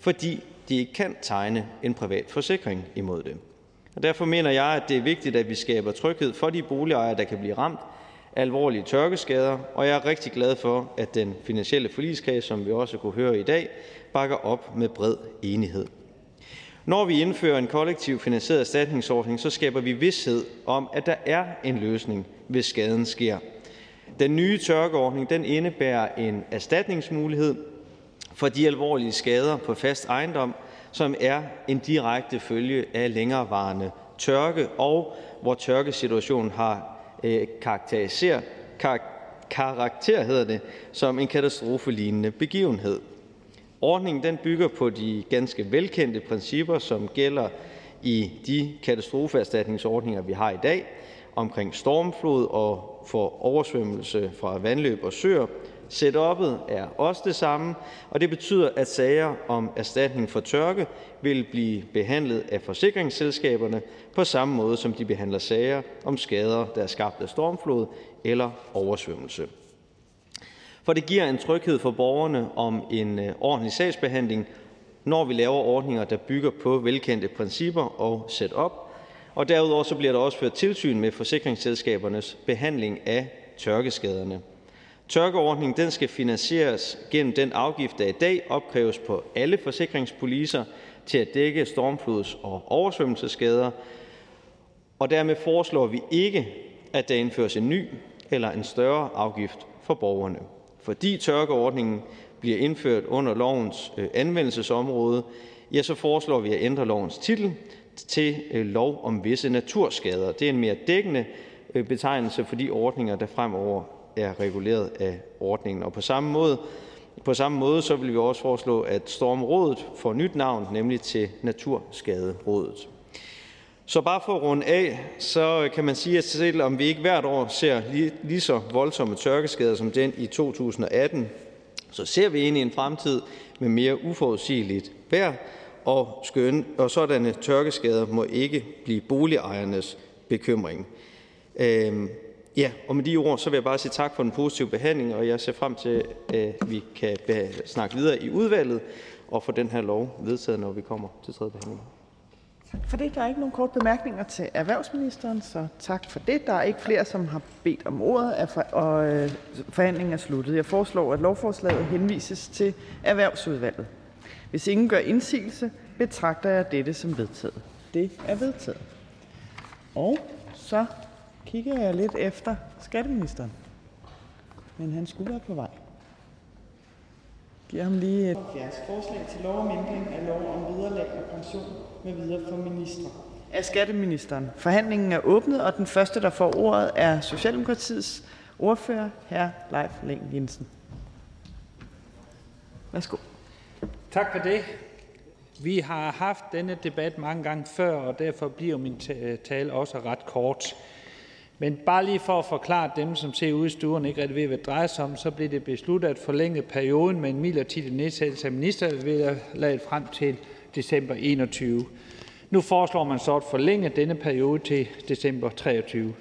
fordi de ikke kan tegne en privat forsikring imod det. Og derfor mener jeg, at det er vigtigt, at vi skaber tryghed for de boligejere, der kan blive ramt alvorlige tørkeskader, og jeg er rigtig glad for, at den finansielle forligskreds, som vi også kunne høre i dag, bakker op med bred enighed. Når vi indfører en kollektiv finansieret erstatningsordning, så skaber vi vidshed om, at der er en løsning, hvis skaden sker. Den nye tørkeordning den indebærer en erstatningsmulighed for de alvorlige skader på fast ejendom, som er en direkte følge af længerevarende tørke, og hvor tørkesituationen har Øh, karakter hedder det, som en katastrofelignende begivenhed. Ordningen den bygger på de ganske velkendte principper, som gælder i de katastrofeerstatningsordninger, vi har i dag, omkring stormflod og for oversvømmelse fra vandløb og søer, Setup'et er også det samme, og det betyder, at sager om erstatning for tørke vil blive behandlet af forsikringsselskaberne på samme måde, som de behandler sager om skader, der er skabt af stormflod eller oversvømmelse. For det giver en tryghed for borgerne om en øh, ordentlig sagsbehandling, når vi laver ordninger, der bygger på velkendte principper og setup. Og derudover så bliver der også ført tilsyn med forsikringsselskabernes behandling af tørkeskaderne. Tørkeordningen den skal finansieres gennem den afgift, der i dag opkræves på alle forsikringspoliser til at dække stormflods- og oversvømmelsesskader, og dermed foreslår vi ikke, at der indføres en ny eller en større afgift for borgerne. Fordi tørkeordningen bliver indført under lovens øh, anvendelsesområde, ja, så foreslår vi at ændre lovens titel til øh, lov om visse naturskader. Det er en mere dækkende øh, betegnelse for de ordninger, der fremover er reguleret af ordningen. Og på samme måde, på samme måde så vil vi også foreslå, at Stormrådet får nyt navn, nemlig til Naturskaderådet. Så bare for at runde af, så kan man sige, at selvom vi ikke hvert år ser lige, lige så voldsomme tørkeskader som den i 2018, så ser vi ind i en fremtid med mere uforudsigeligt vejr, og, skøn, og sådanne tørkeskader må ikke blive boligejernes bekymring. Øhm, ja, og med de ord, så vil jeg bare sige tak for den positive behandling, og jeg ser frem til, at vi kan snakke videre i udvalget og få den her lov vedtaget, når vi kommer til tredje behandling. Tak for det. Der er ikke nogen kort bemærkninger til erhvervsministeren, så tak for det. Der er ikke flere, som har bedt om ordet, og øh, forhandlingen er sluttet. Jeg foreslår, at lovforslaget henvises til Erhvervsudvalget. Hvis ingen gør indsigelse, betragter jeg dette som vedtaget. Det er vedtaget. Og så kigger jeg lidt efter skatteministeren. Men han skulle være på vej. Giver ham lige et forslag til lov om ændring af lov om vederlag og pension med videre for ministre. Af skatteministeren. Forhandlingen er åbnet, og den første, der får ordet, er Socialdemokratiets ordfører, hr. Leif Leng Jensen. Værsgo. Tak for det. Vi har haft denne debat mange gange før, og derfor bliver min tale også ret kort. Men bare lige for at forklare dem, som ser ude i stuen ikke rigtig ved, hvad det drejer sig om, så blev det besluttet at forlænge perioden med en midlertidig nedsættelse af ministervederlaget frem til december 21. Nu foreslår man så at forlænge denne periode til december 23.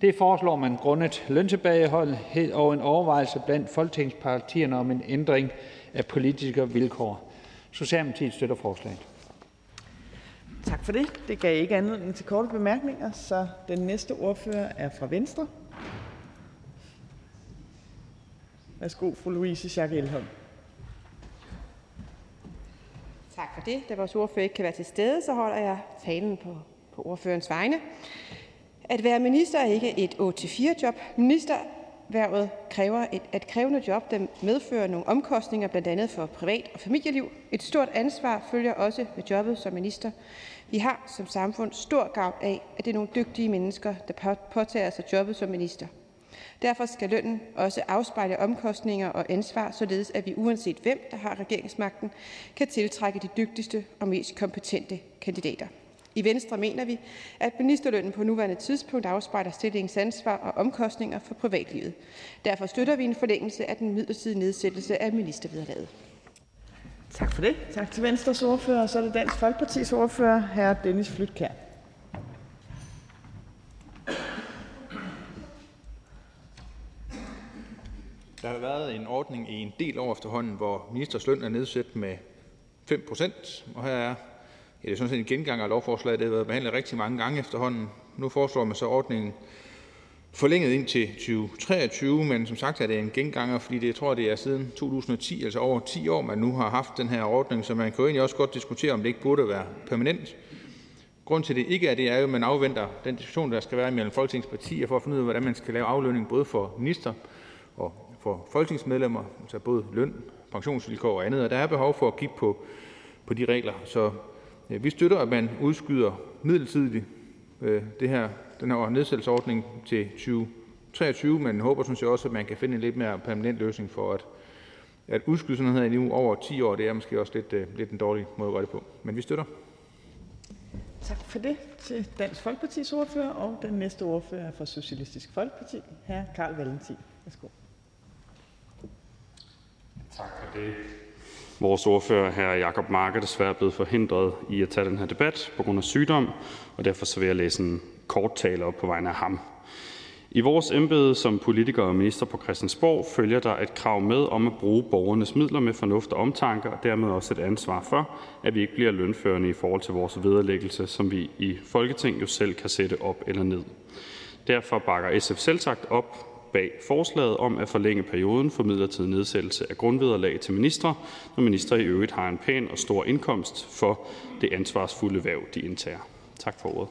Det foreslår man grundet løntilbageholdenhed og en overvejelse blandt folketingspartierne om en ændring af politiske vilkår. Socialdemokratiet støtter forslaget. Tak for det. Det gav ikke anledning til korte bemærkninger, så den næste ordfører er fra Venstre. Værsgo, fru Louise Schack Elholm. Tak for det. Da vores ordfører ikke kan være til stede, så holder jeg talen på, på ordførens vegne. At være minister er ikke et 8-4-job. Ministerværvet kræver et, et krævende job, der medfører nogle omkostninger, blandt andet for privat- og familieliv. Et stort ansvar følger også med jobbet som minister. Vi har som samfund stor gavn af, at det er nogle dygtige mennesker, der påtager sig jobbet som minister. Derfor skal lønnen også afspejle omkostninger og ansvar, således at vi uanset hvem, der har regeringsmagten, kan tiltrække de dygtigste og mest kompetente kandidater. I Venstre mener vi, at ministerlønnen på nuværende tidspunkt afspejler stillingens ansvar og omkostninger for privatlivet. Derfor støtter vi en forlængelse af den midlertidige nedsættelse af ministervederlaget. Tak for det. Tak til Venstres ordfører. Så er det Dansk Folkepartis ordfører, hr. Dennis Flytkær. Der har været en ordning i en del år efterhånden, hvor ministers løn er nedsat med 5 procent, og her er det er sådan set en gengang af lovforslaget. Det har været behandlet rigtig mange gange efterhånden. Nu foreslår man så ordningen forlænget ind til 2023, men som sagt er det en genganger, fordi det, jeg tror, det er siden 2010, altså over 10 år, man nu har haft den her ordning, så man kan jo egentlig også godt diskutere, om det ikke burde være permanent. Grunden til, at det ikke er det, er jo, at man afventer den diskussion, der skal være mellem Folketingets partier, for at finde ud af, hvordan man skal lave aflønning både for minister og for folketingsmedlemmer, altså både løn, pensionsvilkår og andet, og der er behov for at kigge på, på de regler. Så vi støtter, at man udskyder midlertidigt øh, det her den her nedsættelsesordning til 2023, men håber sådan set også, at man kan finde en lidt mere permanent løsning for at at udskyde sådan noget her nu over 10 år, det er måske også lidt, øh, lidt en dårlig måde at gøre det på. Men vi støtter. Tak for det til Dansk Folkepartis ordfører, og den næste ordfører er fra Socialistisk Folkeparti, hr. Karl Valentin. Værsgo. Tak for det. Vores ordfører, hr. Jakob Mark, er desværre blevet forhindret i at tage den her debat på grund af sygdom, og derfor så vil jeg læse en kort tale op på vegne af ham. I vores embede som politikere og minister på Christiansborg følger der et krav med om at bruge borgernes midler med fornuft og omtanke, og dermed også et ansvar for, at vi ikke bliver lønførende i forhold til vores vederlæggelse, som vi i Folketinget jo selv kan sætte op eller ned. Derfor bakker SF selvsagt op bag forslaget om at forlænge perioden for midlertidig nedsættelse af grundvederlag til ministre, når ministre i øvrigt har en pæn og stor indkomst for det ansvarsfulde værv, de indtager. Tak for ordet.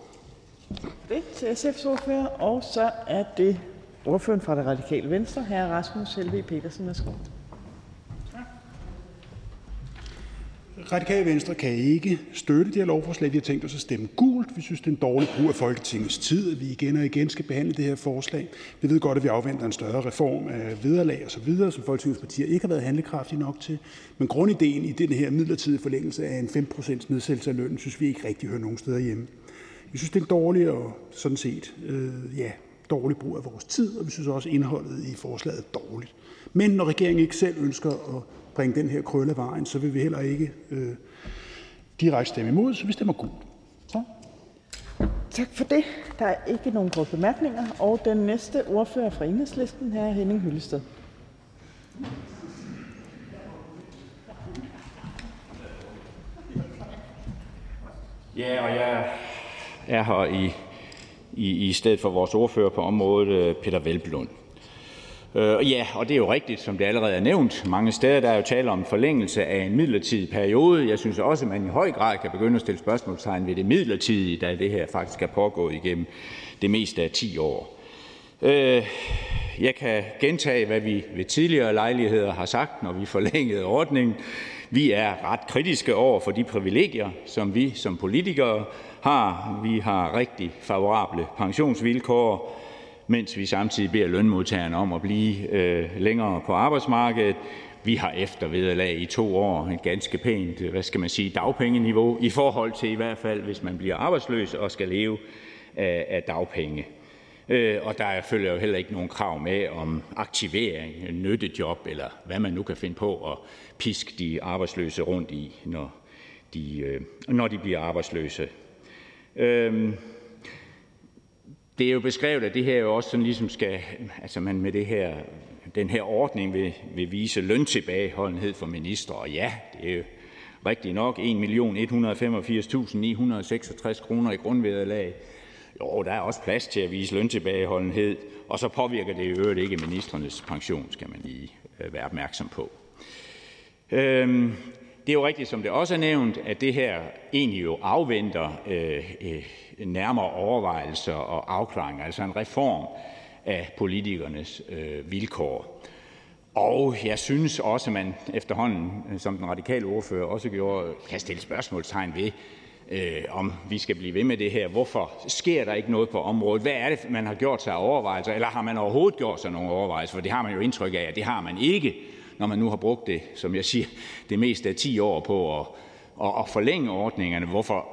Det til SF's ordfører, og så er det ordføreren fra det radikale venstre, hr. Rasmus Helve Petersen. Værsgo. Radikale Venstre kan ikke støtte det her lovforslag. Vi har tænkt os at stemme gult. Vi synes, det er en dårlig brug af Folketingets tid, at vi igen og igen skal behandle det her forslag. Vi ved godt, at vi afventer en større reform af vederlag og så videre, som Folketingets partier ikke har været handlekraftige nok til. Men grundideen i den her midlertidige forlængelse af en 5% nedsættelse af lønnen, synes vi ikke rigtig hører nogen steder hjemme. Vi synes, det er en dårlig og sådan set øh, ja, dårlig brug af vores tid, og vi synes også, at indholdet i forslaget er dårligt. Men når regeringen ikke selv ønsker at bringe den her krølle af vejen, så vil vi heller ikke øh, direkte stemme imod, så vi stemmer gult. Tak. Tak for det. Der er ikke nogen korte bemærkninger, og den næste ordfører er fra Enhedslisten, her Henning Hyllested. Ja, og jeg er her i, i, i stedet for vores ordfører på området, øh, Peter Velblund. Øh, ja, og det er jo rigtigt, som det allerede er nævnt. Mange steder der er jo tale om forlængelse af en midlertidig periode. Jeg synes også, at man i høj grad kan begynde at stille spørgsmålstegn ved det midlertidige, da det her faktisk er pågået igennem det meste af 10 år. Øh, jeg kan gentage, hvad vi ved tidligere lejligheder har sagt, når vi forlængede ordningen. Vi er ret kritiske over for de privilegier, som vi som politikere har. Vi har rigtig favorable pensionsvilkår, mens vi samtidig beder lønmodtagerne om at blive øh, længere på arbejdsmarkedet. Vi har eftervederlag i to år, et ganske pænt hvad skal man sige, dagpengeniveau, i forhold til i hvert fald, hvis man bliver arbejdsløs og skal leve af, af dagpenge. Øh, og der følger jo heller ikke nogen krav med om aktivering, nyttejob eller hvad man nu kan finde på at piske de arbejdsløse rundt i, når de, øh, når de bliver arbejdsløse. Øhm, det er jo beskrevet, at det her jo også sådan ligesom skal, altså man med det her, den her ordning vil, vil vise løntilbageholdenhed for ministre. Og ja, det er jo rigtigt nok 1.185.966 kroner i grundvederlag. Jo, der er også plads til at vise løntilbageholdenhed, og så påvirker det i øvrigt ikke ministernes pension, skal man lige øh, være opmærksom på. Øhm, det er jo rigtigt, som det også er nævnt, at det her egentlig jo afventer øh, øh, nærmere overvejelser og afklaringer, altså en reform af politikernes øh, vilkår. Og jeg synes også, at man efterhånden, som den radikale ordfører også gjorde, kan stille spørgsmålstegn ved, øh, om vi skal blive ved med det her. Hvorfor sker der ikke noget på området? Hvad er det, man har gjort sig af overvejelser? Eller har man overhovedet gjort sig nogle overvejelser? For det har man jo indtryk af, at det har man ikke, når man nu har brugt det, som jeg siger, det meste af 10 år på at, at, at forlænge ordningerne. Hvorfor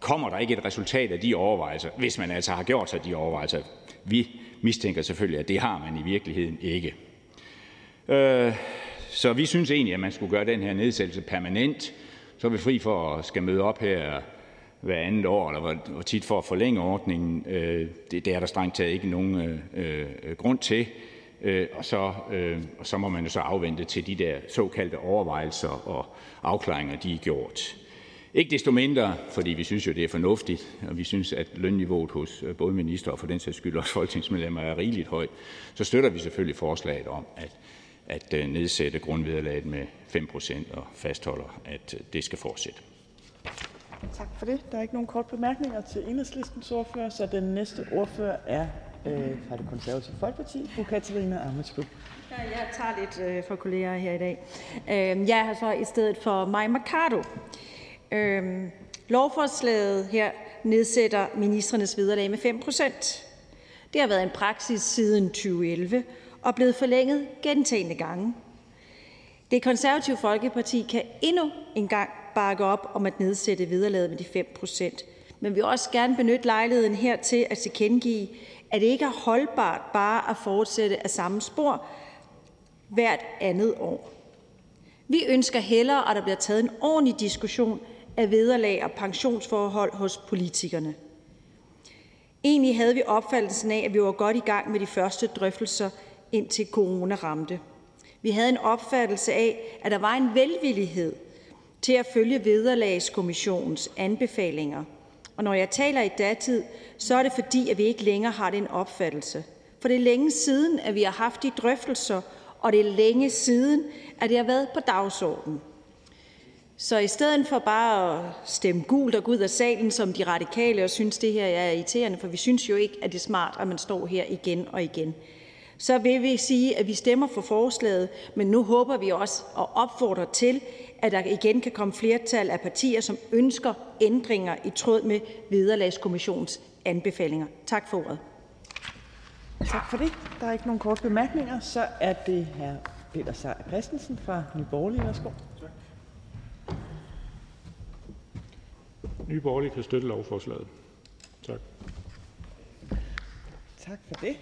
kommer der ikke et resultat af de overvejelser, hvis man altså har gjort sig de overvejelser? Vi mistænker selvfølgelig, at det har man i virkeligheden ikke. Øh, så vi synes egentlig, at man skulle gøre den her nedsættelse permanent, så er vi fri for at skal møde op her hver andet år, eller hvor tit for at forlænge ordningen. Øh, det, det er der strengt taget ikke nogen øh, øh, grund til. Øh, og, så, øh, og så må man jo så afvente til de der såkaldte overvejelser og afklaringer, de er gjort. Ikke desto mindre, fordi vi synes jo, det er fornuftigt, og vi synes, at lønniveauet hos øh, både minister og for den sags skyld også folketingsmedlemmer er rigeligt højt, så støtter vi selvfølgelig forslaget om at, at øh, nedsætte grundvederlaget med 5% og fastholder, at øh, det skal fortsætte. Tak for det. Der er ikke nogen kort bemærkninger til enhedslistens ordfører, så den næste ordfører er øh, fra det konservative Folkeparti, fru Katarina Amitsbøl. Ja, jeg tager lidt øh, for kolleger her i dag. Øh, jeg har så i stedet for Maja Mercado. Øh, lovforslaget her nedsætter ministrenes vederlag med 5 procent. Det har været en praksis siden 2011 og blevet forlænget gentagende gange. Det konservative Folkeparti kan endnu en gang bakke op om at nedsætte vederlaget med de 5 procent. Men vi vil også gerne benytte lejligheden her til at tilkendegive, at det ikke er holdbart bare at fortsætte af samme spor hvert andet år. Vi ønsker hellere, at der bliver taget en ordentlig diskussion af vederlag og pensionsforhold hos politikerne. Egentlig havde vi opfattelsen af, at vi var godt i gang med de første drøftelser, indtil corona ramte. Vi havde en opfattelse af, at der var en velvillighed til at følge vederlagskommissionens anbefalinger. Og når jeg taler i datid, så er det fordi, at vi ikke længere har den opfattelse. For det er længe siden, at vi har haft de drøftelser, og det er længe siden, at det har været på dagsordenen. Så i stedet for bare at stemme gult og gå ud af salen som de radikale og synes, det her er irriterende, for vi synes jo ikke, at det er smart, at man står her igen og igen, så vil vi sige, at vi stemmer for forslaget, men nu håber vi også og opfordrer til, at der igen kan komme flertal af partier, som ønsker ændringer i tråd med Vederlagskommissionens anbefalinger. Tak for ordet. Tak for det. Der er ikke nogen korte bemærkninger. Så er det hr. Peter Seier Christensen fra Nye Borgerlige. Værsgo. Nye Borgerlige kan støtte lovforslaget. Tak. Tak for det.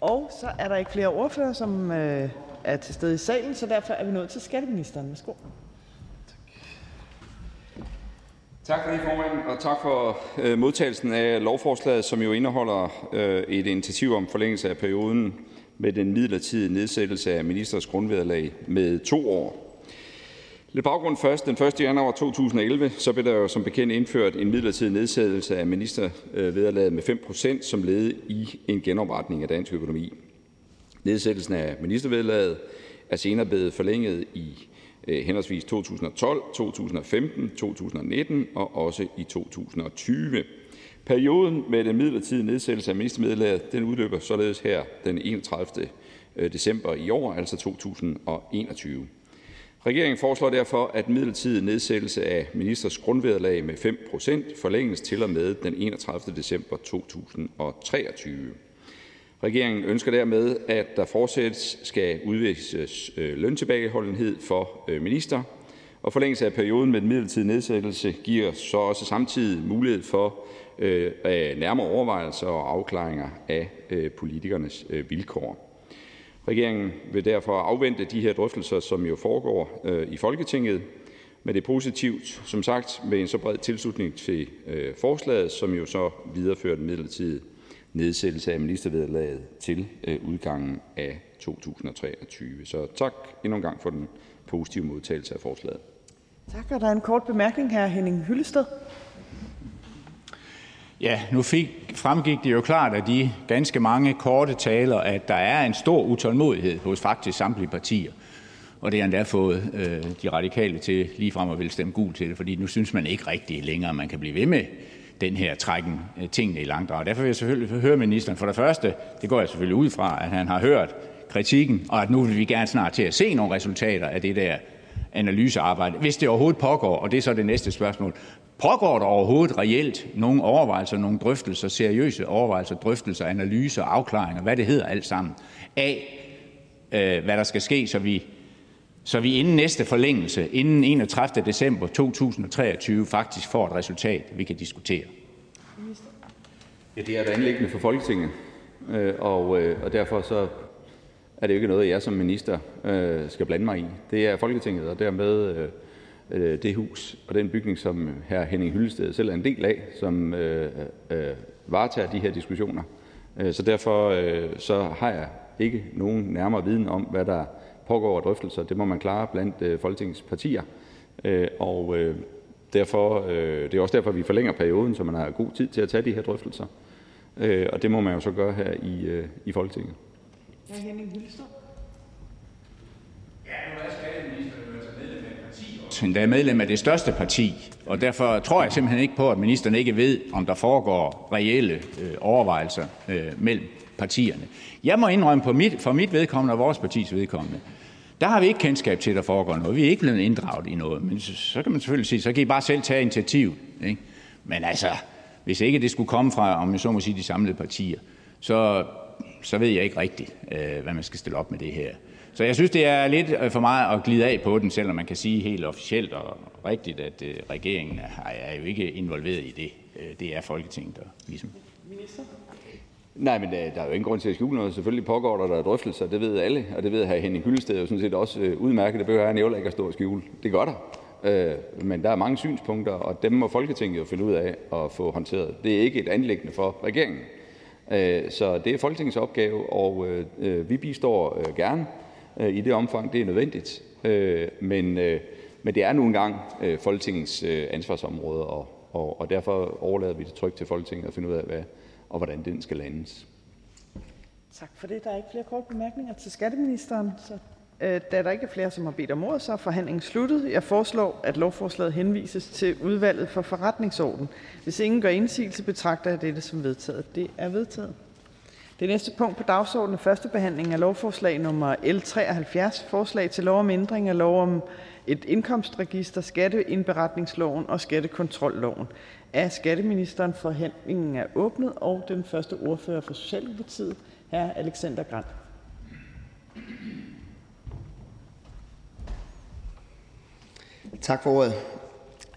Og så er der ikke flere ordfører, som øh, er til stede i salen, så derfor er vi nået til skatteministeren. Værsgo. Tak for det, formand, og tak for øh, modtagelsen af lovforslaget, som jo indeholder øh, et initiativ om forlængelse af perioden med den midlertidige nedsættelse af ministers grundvederlag med to år. Lidt baggrund først. Den 1. januar 2011 så blev der jo som bekendt indført en midlertidig nedsættelse af ministervederlaget med 5 procent som led i en genopretning af dansk økonomi. Nedsættelsen af ministervederlaget er senere blevet forlænget i øh, Øh, henholdsvis 2012, 2015, 2019 og også i 2020. Perioden med den midlertidige nedsættelse af ministervederlaget den udløber således her den 31. Øh, december i år, altså 2021. Regeringen foreslår derfor, at midlertidig nedsættelse af ministers grundvederlag med 5% forlænges til og med den 31. december 2023. Regeringen ønsker dermed, at der fortsat skal udvises øh, løntilbageholdenhed for øh, minister, og forlængelse af perioden med den midlertidige nedsættelse giver så også samtidig mulighed for øh, nærmere overvejelser og afklaringer af øh, politikernes vilkår. Regeringen vil derfor afvente de her drøftelser, som jo foregår i Folketinget, men det er positivt, som sagt, med en så bred tilslutning til forslaget, som jo så viderefører den midlertidige nedsættelse af ministervederlaget til øh, udgangen af 2023. Så tak endnu en gang for den positive modtagelse af forslaget. Tak, og der er en kort bemærkning her, Henning Hyllested. Ja, nu fik, fremgik det jo klart af de ganske mange korte taler, at der er en stor utålmodighed hos faktisk samtlige partier. Og det har endda fået øh, de radikale til ligefrem at ville stemme gul til det, fordi nu synes man ikke rigtig længere, man kan blive ved med den her trækken øh, tingene i langdrag. Derfor vil jeg selvfølgelig høre ministeren for det første, det går jeg selvfølgelig ud fra, at han har hørt kritikken, og at nu vil vi gerne snart til at se nogle resultater af det der analysearbejde, hvis det overhovedet pågår, og det er så det næste spørgsmål. Pågår der overhovedet reelt nogle overvejelser, nogle drøftelser, seriøse overvejelser, drøftelser, analyser, afklaringer, hvad det hedder alt sammen, af øh, hvad der skal ske, så vi, så vi inden næste forlængelse, inden 31. december 2023, faktisk får et resultat, vi kan diskutere? Ja, det er et anlæggende for Folketinget, øh, og, øh, og derfor så er det jo ikke noget, jeg som minister øh, skal blande mig i. Det er Folketinget, og dermed øh, det hus og den bygning, som hr. Henning Hyllested selv er en del af, som øh, øh, varetager de her diskussioner. Så derfor øh, så har jeg ikke nogen nærmere viden om, hvad der pågår drøftelser. Det må man klare blandt øh, Folketingets partier. Øh, og øh, derfor, det er også derfor, vi forlænger perioden, så man har god tid til at tage de her drøftelser. Og det må man jo så gøre her i, i Folketinget. Ja, Henning Hyllested. endda medlem af det største parti, og derfor tror jeg simpelthen ikke på, at ministeren ikke ved, om der foregår reelle øh, overvejelser øh, mellem partierne. Jeg må indrømme på mit, for mit vedkommende og vores partis vedkommende, der har vi ikke kendskab til, at der foregår noget. Vi er ikke blevet inddraget i noget. Men så, så kan man selvfølgelig sige, så kan I bare selv tage initiativ. Ikke? Men altså, hvis ikke det skulle komme fra, om jeg så må sige, de samlede partier, så, så ved jeg ikke rigtigt, øh, hvad man skal stille op med det her. Så jeg synes, det er lidt øh, for meget at glide af på den, selvom man kan sige helt officielt og rigtigt, at øh, regeringen er, er jo ikke involveret i det. Øh, det er Folketinget, der ligesom... Minister? Nej, men øh, der er jo ingen grund til at skjule noget. Selvfølgelig pågår der, der drøftelser, det ved alle, og det ved hr. Henning Hyllested jo sådan set også øh, udmærket. Det behøver han jo ikke at stå og skjule. Det gør der. Øh, men der er mange synspunkter, og dem må Folketinget jo finde ud af at få håndteret. Det er ikke et anlæggende for regeringen. Øh, så det er Folketingets opgave, og øh, vi bistår gerne i det omfang, det er nødvendigt. Men, men det er nu engang Folketingets ansvarsområde, og, og, og derfor overlader vi det trygt til Folketinget at finde ud af, hvad, og hvordan den skal landes. Tak for det. Der er ikke flere korte bemærkninger til skatteministeren. Så, øh, da der ikke er flere, som har bedt om ordet, så er forhandlingen sluttet. Jeg foreslår, at lovforslaget henvises til udvalget for forretningsorden. Hvis ingen gør indsigelse, betragter jeg dette som vedtaget. Det er vedtaget. Det næste punkt på dagsordenen er første behandling af lovforslag nummer L 73, forslag til lov om ændring af lov om et indkomstregister, skatteindberetningsloven og skattekontrolloven. Af skatteministeren Forhandlingen er åbnet, og den første ordfører for Socialdemokratiet hr. Alexander Grandt. Tak for ordet.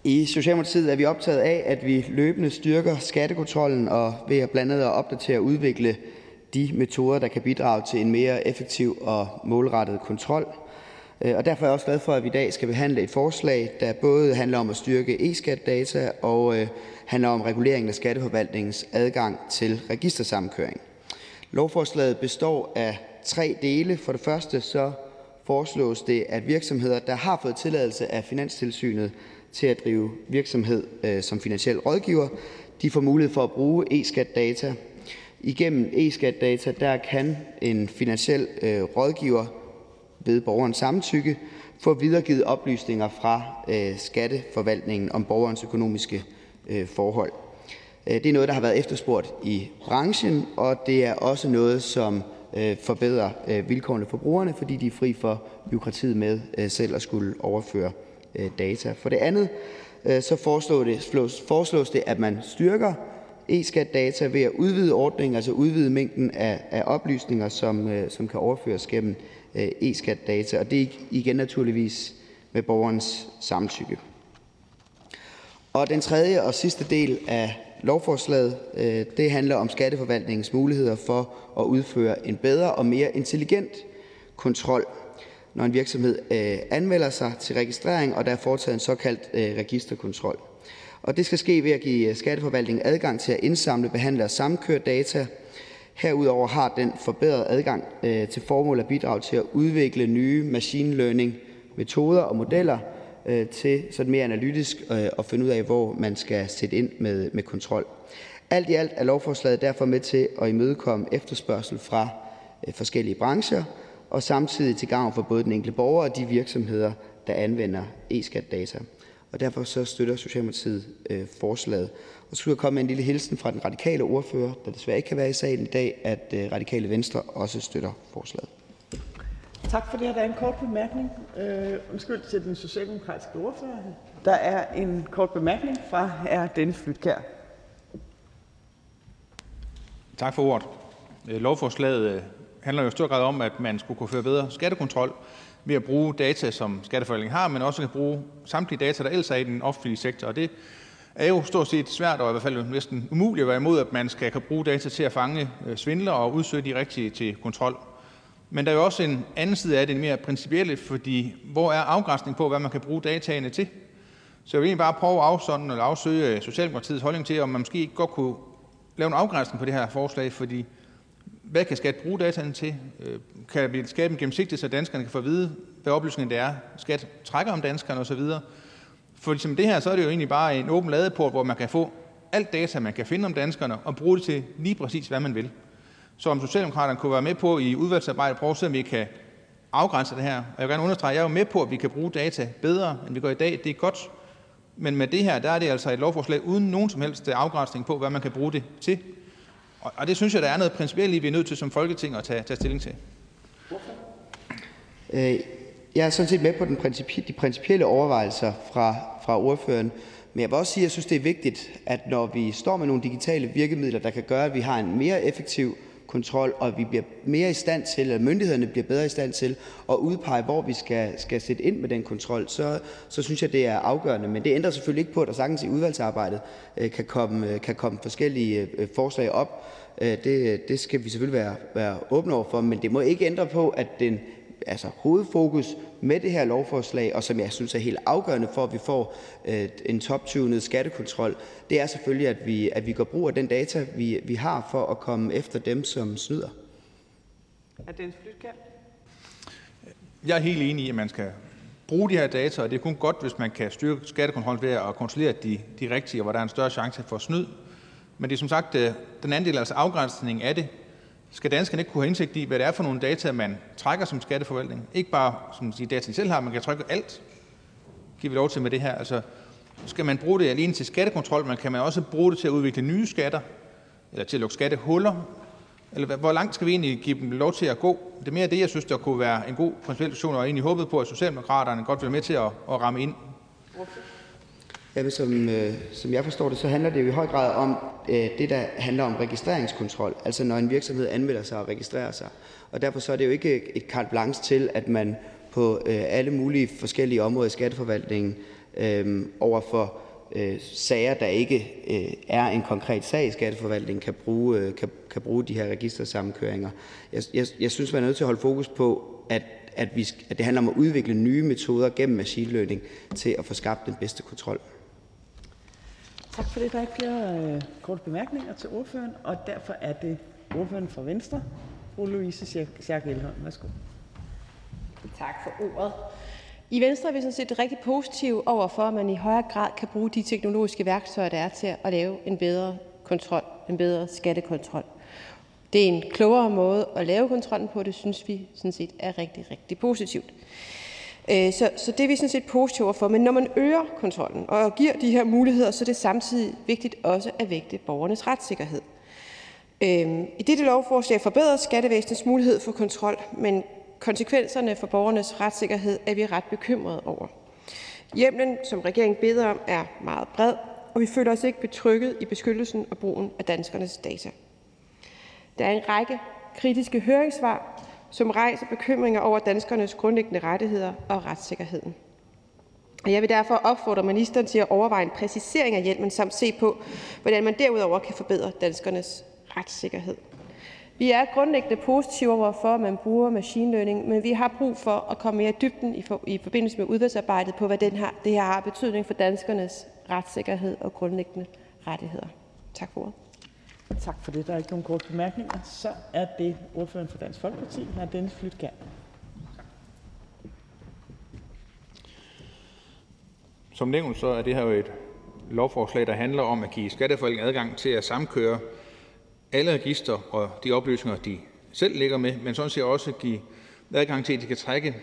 I Socialdemokratiet er vi optaget af, at vi løbende styrker skattekontrollen og ved at blandt andet at opdatere og udvikle de metoder, der kan bidrage til en mere effektiv og målrettet kontrol. Øh, og derfor er jeg også glad for, at vi i dag skal behandle et forslag, der både handler om at styrke e-skatdata og øh, handler om reguleringen af skatteforvaltningens adgang til registersamkøring. Lovforslaget består af tre dele. For det første så foreslås det, at virksomheder, der har fået tilladelse af Finanstilsynet til at drive virksomhed øh, som finansiel rådgiver, de får mulighed for at bruge e-skatdata. Igennem e-skatdata der kan en finansiel øh, rådgiver ved borgerens samtykke få videregivet oplysninger fra øh, skatteforvaltningen om borgerens økonomiske øh, forhold. Øh, det er noget, der har været efterspurgt i branchen, og det er også noget, som øh, forbedrer øh, vilkårene for brugerne, fordi de er fri for byråkratiet med øh, selv at skulle overføre øh, data. For det andet øh, så foreslås det, foreslås det, at man styrker e-skatdata ved at udvide ordningen, altså udvide mængden af, af oplysninger, som, øh, som kan overføres gennem Øh, e-skatdata, og det er igen naturligvis med borgerens samtykke. Og den tredje og sidste del af lovforslaget øh, det handler om skatteforvaltningens muligheder for at udføre en bedre og mere intelligent kontrol, når en virksomhed øh, anmelder sig til registrering, og der er foretaget en såkaldt registerkontrol. Og det skal ske ved at give skatteforvaltningen adgang til at indsamle, behandle og samkøre data. Herudover har den forbedret adgang øh, til formål at bidrage til at udvikle nye machine learning metoder og modeller, øh, til sådan mere analytisk øh, at finde ud af, hvor man skal sætte ind med, med kontrol. Alt i alt er lovforslaget derfor med til at imødekomme efterspørgsel fra forskellige brancher, og samtidig til gavn for både den enkelte borger og de virksomheder, der anvender e-skatdata. Og derfor så støtter Socialdemokratiet forslaget. Og så skulle jeg komme med en lille hilsen fra den radikale ordfører, der desværre ikke kan være i salen i dag, at øh, radikale Venstre også støtter forslaget. Tak for det. Der er en kort bemærkning. Øh, undskyld til den socialdemokratiske ordfører. Der er en kort bemærkning fra hr. Dennis Flytkær. Tak for ordet. Øh, lovforslaget øh, handler jo i stor grad om, at man skulle kunne føre bedre skattekontrol ved at bruge data, som skatteforvaltningen har, men også kan bruge samtlige data, der ellers er i den offentlige sektor. Og det er jo stort set svært, og i hvert fald næsten umuligt at være imod, at man skal kan bruge data til at fange øh, svindlere svindler og udsøge de rigtige til kontrol. Men der er jo også en anden side af det, mere principielle, fordi hvor er afgrænsning på, hvad man kan bruge dataene til? Så jeg vil egentlig bare prøve at afsonde eller afsøge øh, Socialdemokratiets holdning til, om man måske ikke godt kunne lave en afgrænsning på det her forslag, fordi hvad kan skat bruge dataene til? Øh, kan vi skabe en gennemsigtighed, så danskerne kan få at vide, hvad oplysningen det er, skat trækker om danskerne osv.? For som det her, så er det jo egentlig bare en åben ladeport, hvor man kan få alt data, man kan finde om danskerne, og bruge det til lige præcis, hvad man vil. Så om Socialdemokraterne kunne være med på i udvalgsarbejdet prøve at se, om vi kan afgrænse det her. Og jeg vil gerne understrege, at jeg er jo med på, at vi kan bruge data bedre, end vi gør i dag. Det er godt. Men med det her, der er det altså et lovforslag uden nogen som helst øh, afgrænsning på, hvad man kan bruge det til. Og det synes jeg, der er noget principielt vi er nødt til som Folketing at tage, tage stilling til. Øh, jeg er sådan set med på den principi- de principielle overvejelser fra, fra ordføreren. Men jeg vil også sige, at jeg synes, det er vigtigt, at når vi står med nogle digitale virkemidler, der kan gøre, at vi har en mere effektiv kontrol, og vi bliver mere i stand til, eller myndighederne bliver bedre i stand til at udpege, hvor vi skal, skal sætte ind med den kontrol, så, så synes jeg, det er afgørende. Men det ændrer selvfølgelig ikke på, at der sagtens i udvalgsarbejdet øh, kan, komme, øh, kan komme forskellige øh, forslag op. Det, det skal vi selvfølgelig være, være åbne over for, men det må ikke ændre på, at den altså hovedfokus med det her lovforslag, og som jeg synes er helt afgørende for, at vi får øh, en toptunet skattekontrol, det er selvfølgelig, at vi, at vi går brug af den data, vi, vi har for at komme efter dem, som snyder. Er det Jeg er helt enig i, at man skal bruge de her data, og det er kun godt, hvis man kan styrke skattekontrollen ved at kontrollere de, de rigtige, og hvor der er en større chance for snyd. Men det er som sagt øh, den anden del, altså afgrænsning af det, skal danskerne ikke kunne have indsigt i, hvad det er for nogle data, man trækker som skatteforvaltning. Ikke bare som de data, de selv har, man kan trykke alt. Giver vi lov til med det her. Altså, skal man bruge det alene til skattekontrol, men kan man også bruge det til at udvikle nye skatter, eller til at lukke skattehuller? Eller hvor langt skal vi egentlig give dem lov til at gå? Det er mere det, jeg synes, der kunne være en god principiel diskussion, og jeg egentlig håbet på, at Socialdemokraterne godt vil være med til at, at ramme ind. Jamen, som, øh, som jeg forstår det, så handler det jo i høj grad om øh, det, der handler om registreringskontrol. Altså når en virksomhed anmelder sig og registrerer sig. Og derfor så er det jo ikke et carte blanche til, at man på øh, alle mulige forskellige områder i skatteforvaltningen øh, overfor øh, sager, der ikke øh, er en konkret sag i skatteforvaltningen, kan bruge, øh, kan, kan bruge de her registersammenkøringer. Jeg, jeg, jeg synes, man er nødt til at holde fokus på, at, at, vi, at det handler om at udvikle nye metoder gennem machine learning til at få skabt den bedste kontrol. Tak for det. Der er ikke flere øh, korte bemærkninger til ordføreren, og derfor er det ordføreren fra Venstre, fru Louise Schack Elholm. Værsgo. Tak for ordet. I Venstre er vi sådan set rigtig positive over for, at man i højere grad kan bruge de teknologiske værktøjer, der er til at lave en bedre kontrol, en bedre skattekontrol. Det er en klogere måde at lave kontrollen på, det synes vi sådan set er rigtig, rigtig positivt. Øh, så, så det er vi sådan set positive for. Men når man øger kontrollen og giver de her muligheder, så er det samtidig vigtigt også at vægte borgernes retssikkerhed. Øhm, I dette lovforslag forbedres skattevæsenets mulighed for kontrol, men konsekvenserne for borgernes retssikkerhed er vi ret bekymrede over. Hjemlen, som regeringen beder om, er meget bred, og vi føler os ikke betrykket i beskyttelsen og brugen af danskernes data. Der er en række kritiske høringssvar, som rejser bekymringer over danskernes grundlæggende rettigheder og retssikkerheden. Og jeg vil derfor opfordre ministeren til at overveje en præcisering af hjælpen samt se på, hvordan man derudover kan forbedre danskernes retssikkerhed. Vi er grundlæggende positive over for, at man bruger machine learning, men vi har brug for at komme mere i dybden i, for, i forbindelse med udvalgsarbejdet på, hvad den her, det her har betydning for danskernes retssikkerhed og grundlæggende rettigheder. Tak for ordet. Tak for det. Der er ikke nogen korte bemærkninger. Så er det ordføreren for Dansk Folkeparti, hr. Dennis Flytgaard. Som nævnt, så er det her jo et lovforslag, der handler om at give skattefolk adgang til at samkøre alle register og de oplysninger, de selv ligger med, men sådan set også give adgang til, at de kan trække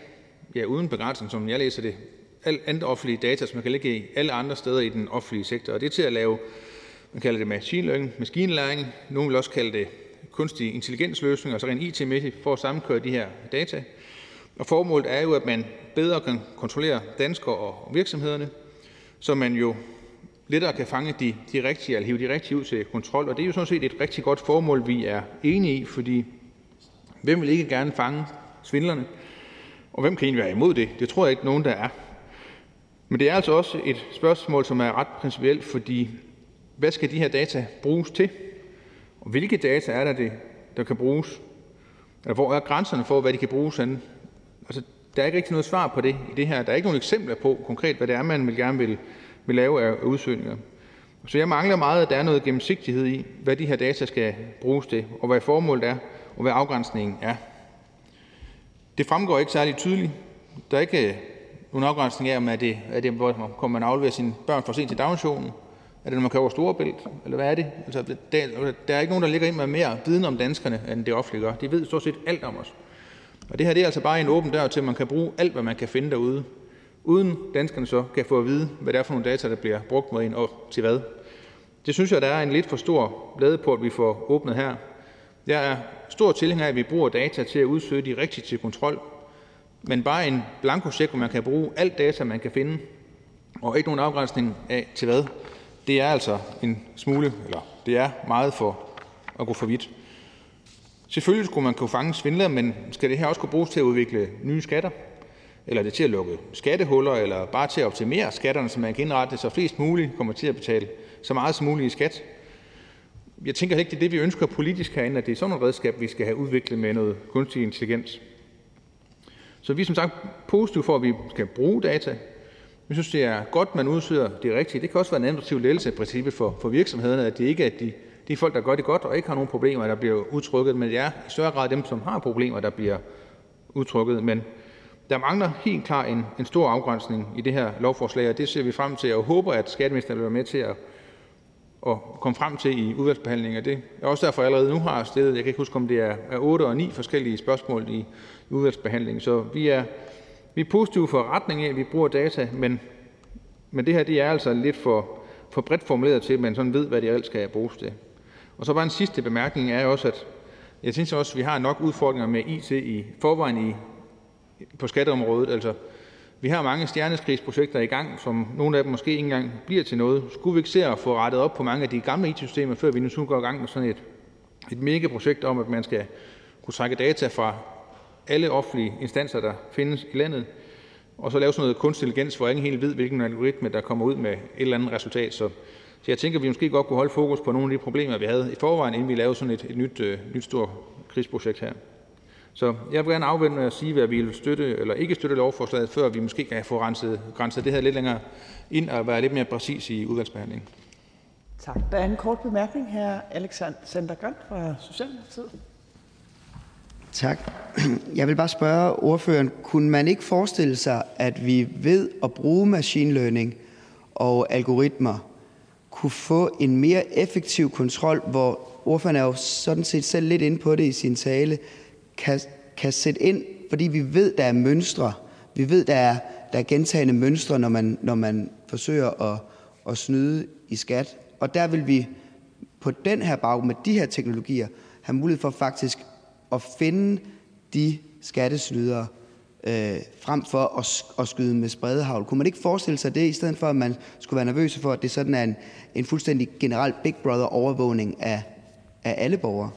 ja, uden begrænsning, som jeg læser det, alt andet offentlige data, som man kan lægge i alle andre steder i den offentlige sektor. Og det er til at lave man kalder det machine learning, maskinlæring. Nogle vil også kalde det kunstig intelligensløsning, altså rent IT-mæssigt, for at sammenkøre de her data. Og formålet er jo, at man bedre kan kontrollere danskere og virksomhederne, så man jo lettere kan fange de, de rigtige, eller hive de rigtige ud til kontrol. Og det er jo sådan set et rigtig godt formål, vi er enige i, fordi hvem vil ikke gerne fange svindlerne? Og hvem kan egentlig være imod det? Det tror jeg ikke nogen, der er. Men det er altså også et spørgsmål, som er ret principielt, fordi hvad skal de her data bruges til? Og hvilke data er der, det, der kan bruges? Eller hvor er grænserne for, hvad de kan bruges til? Altså, der er ikke rigtig noget svar på det i det her. Der er ikke nogen eksempler på konkret, hvad det er, man vil gerne vil, vil lave af udsøgninger. Så jeg mangler meget, at der er noget gennemsigtighed i, hvad de her data skal bruges til, og hvad formålet er, og hvad afgrænsningen er. Det fremgår ikke særlig tydeligt. Der er ikke nogen afgrænsning af, om er det, er det hvor kommer man afleverer sine børn for sent til daginstitutionen, er det, når man kører over Storebælt, eller hvad er det? Altså, der, der er ikke nogen, der ligger ind med mere viden om danskerne, end det offentlige gør. De ved stort set alt om os. Og det her det er altså bare en åben dør til, at man kan bruge alt, hvad man kan finde derude, uden danskerne så kan få at vide, hvad det er for nogle data, der bliver brugt mod en, og til hvad. Det synes jeg, der er en lidt for stor blade på, at vi får åbnet her. Jeg er stor tilhænger af, at vi bruger data til at udsøge de rigtige til kontrol, men bare en blankocheck, hvor man kan bruge alt data, man kan finde, og ikke nogen afgrænsning af til hvad det er altså en smule, eller det er meget for at gå for vidt. Selvfølgelig skulle man kunne fange svindlere, men skal det her også kunne bruges til at udvikle nye skatter? Eller er det til at lukke skattehuller, eller bare til at optimere skatterne, så man kan indrette det, så flest muligt kommer til at betale så meget som muligt i skat? Jeg tænker ikke, det er det, vi ønsker politisk herinde, at det er sådan et redskab, vi skal have udviklet med noget kunstig intelligens. Så vi er som sagt positive for, at vi skal bruge data, vi synes, det er godt, man udsøger det rigtige. Det kan også være en administrativ ledelse princippet for, for virksomhederne, at det ikke er de, de folk, der gør det godt og ikke har nogen problemer, der bliver udtrykket, men det er i større grad dem, som har problemer, der bliver udtrykket. Men der mangler helt klart en, en stor afgrænsning i det her lovforslag, og det ser vi frem til, og håber, at skatteministeren vil være med til at, at komme frem til i udvalgsbehandlingen. Det er også derfor, jeg allerede nu har stillet, jeg kan ikke huske, om det er, er 8 og 9 forskellige spørgsmål i, i udvalgsbehandlingen. Så vi er vi er positive for retningen af, at vi bruger data, men, men det her det er altså lidt for, for bredt formuleret til, at man sådan ved, hvad det reelt skal bruges til. Og så bare en sidste bemærkning er også, at jeg synes også, at vi har nok udfordringer med IT i forvejen i, på skatteområdet. Altså, vi har mange stjerneskrigsprojekter i gang, som nogle af dem måske ikke engang bliver til noget. Skulle vi ikke se at få rettet op på mange af de gamle IT-systemer, før vi nu går i gang med sådan et, et mega-projekt om, at man skal kunne trække data fra alle offentlige instanser, der findes i landet, og så lave sådan noget kunstig intelligens, hvor ingen helt ved, hvilken algoritme der kommer ud med et eller andet resultat. Så, så jeg tænker, at vi måske godt kunne holde fokus på nogle af de problemer, vi havde i forvejen, inden vi lavede sådan et, et nyt, øh, nyt stort krigsprojekt her. Så jeg vil gerne afvente med at sige, hvad vi vil støtte eller ikke støtte lovforslaget, før vi måske kan få renset, renset det her lidt længere ind og være lidt mere præcis i udvalgsbehandlingen. Tak. Der er en kort bemærkning her. Alexander Grøn fra Socialdemokratiet. Tak. Jeg vil bare spørge ordføreren, kunne man ikke forestille sig, at vi ved at bruge machine learning og algoritmer kunne få en mere effektiv kontrol, hvor ordføreren er jo sådan set selv lidt inde på det i sin tale, kan, kan sætte ind, fordi vi ved, der er mønstre. Vi ved, der er, der er gentagende mønstre, når man, når man forsøger at, at snyde i skat. Og der vil vi på den her bag med de her teknologier have mulighed for faktisk at finde de skattesnydere øh, frem for at, at skyde med spredehavl. Kunne man ikke forestille sig det, i stedet for at man skulle være nervøs for, at det sådan er en, en fuldstændig generel Big Brother-overvågning af, af alle borgere?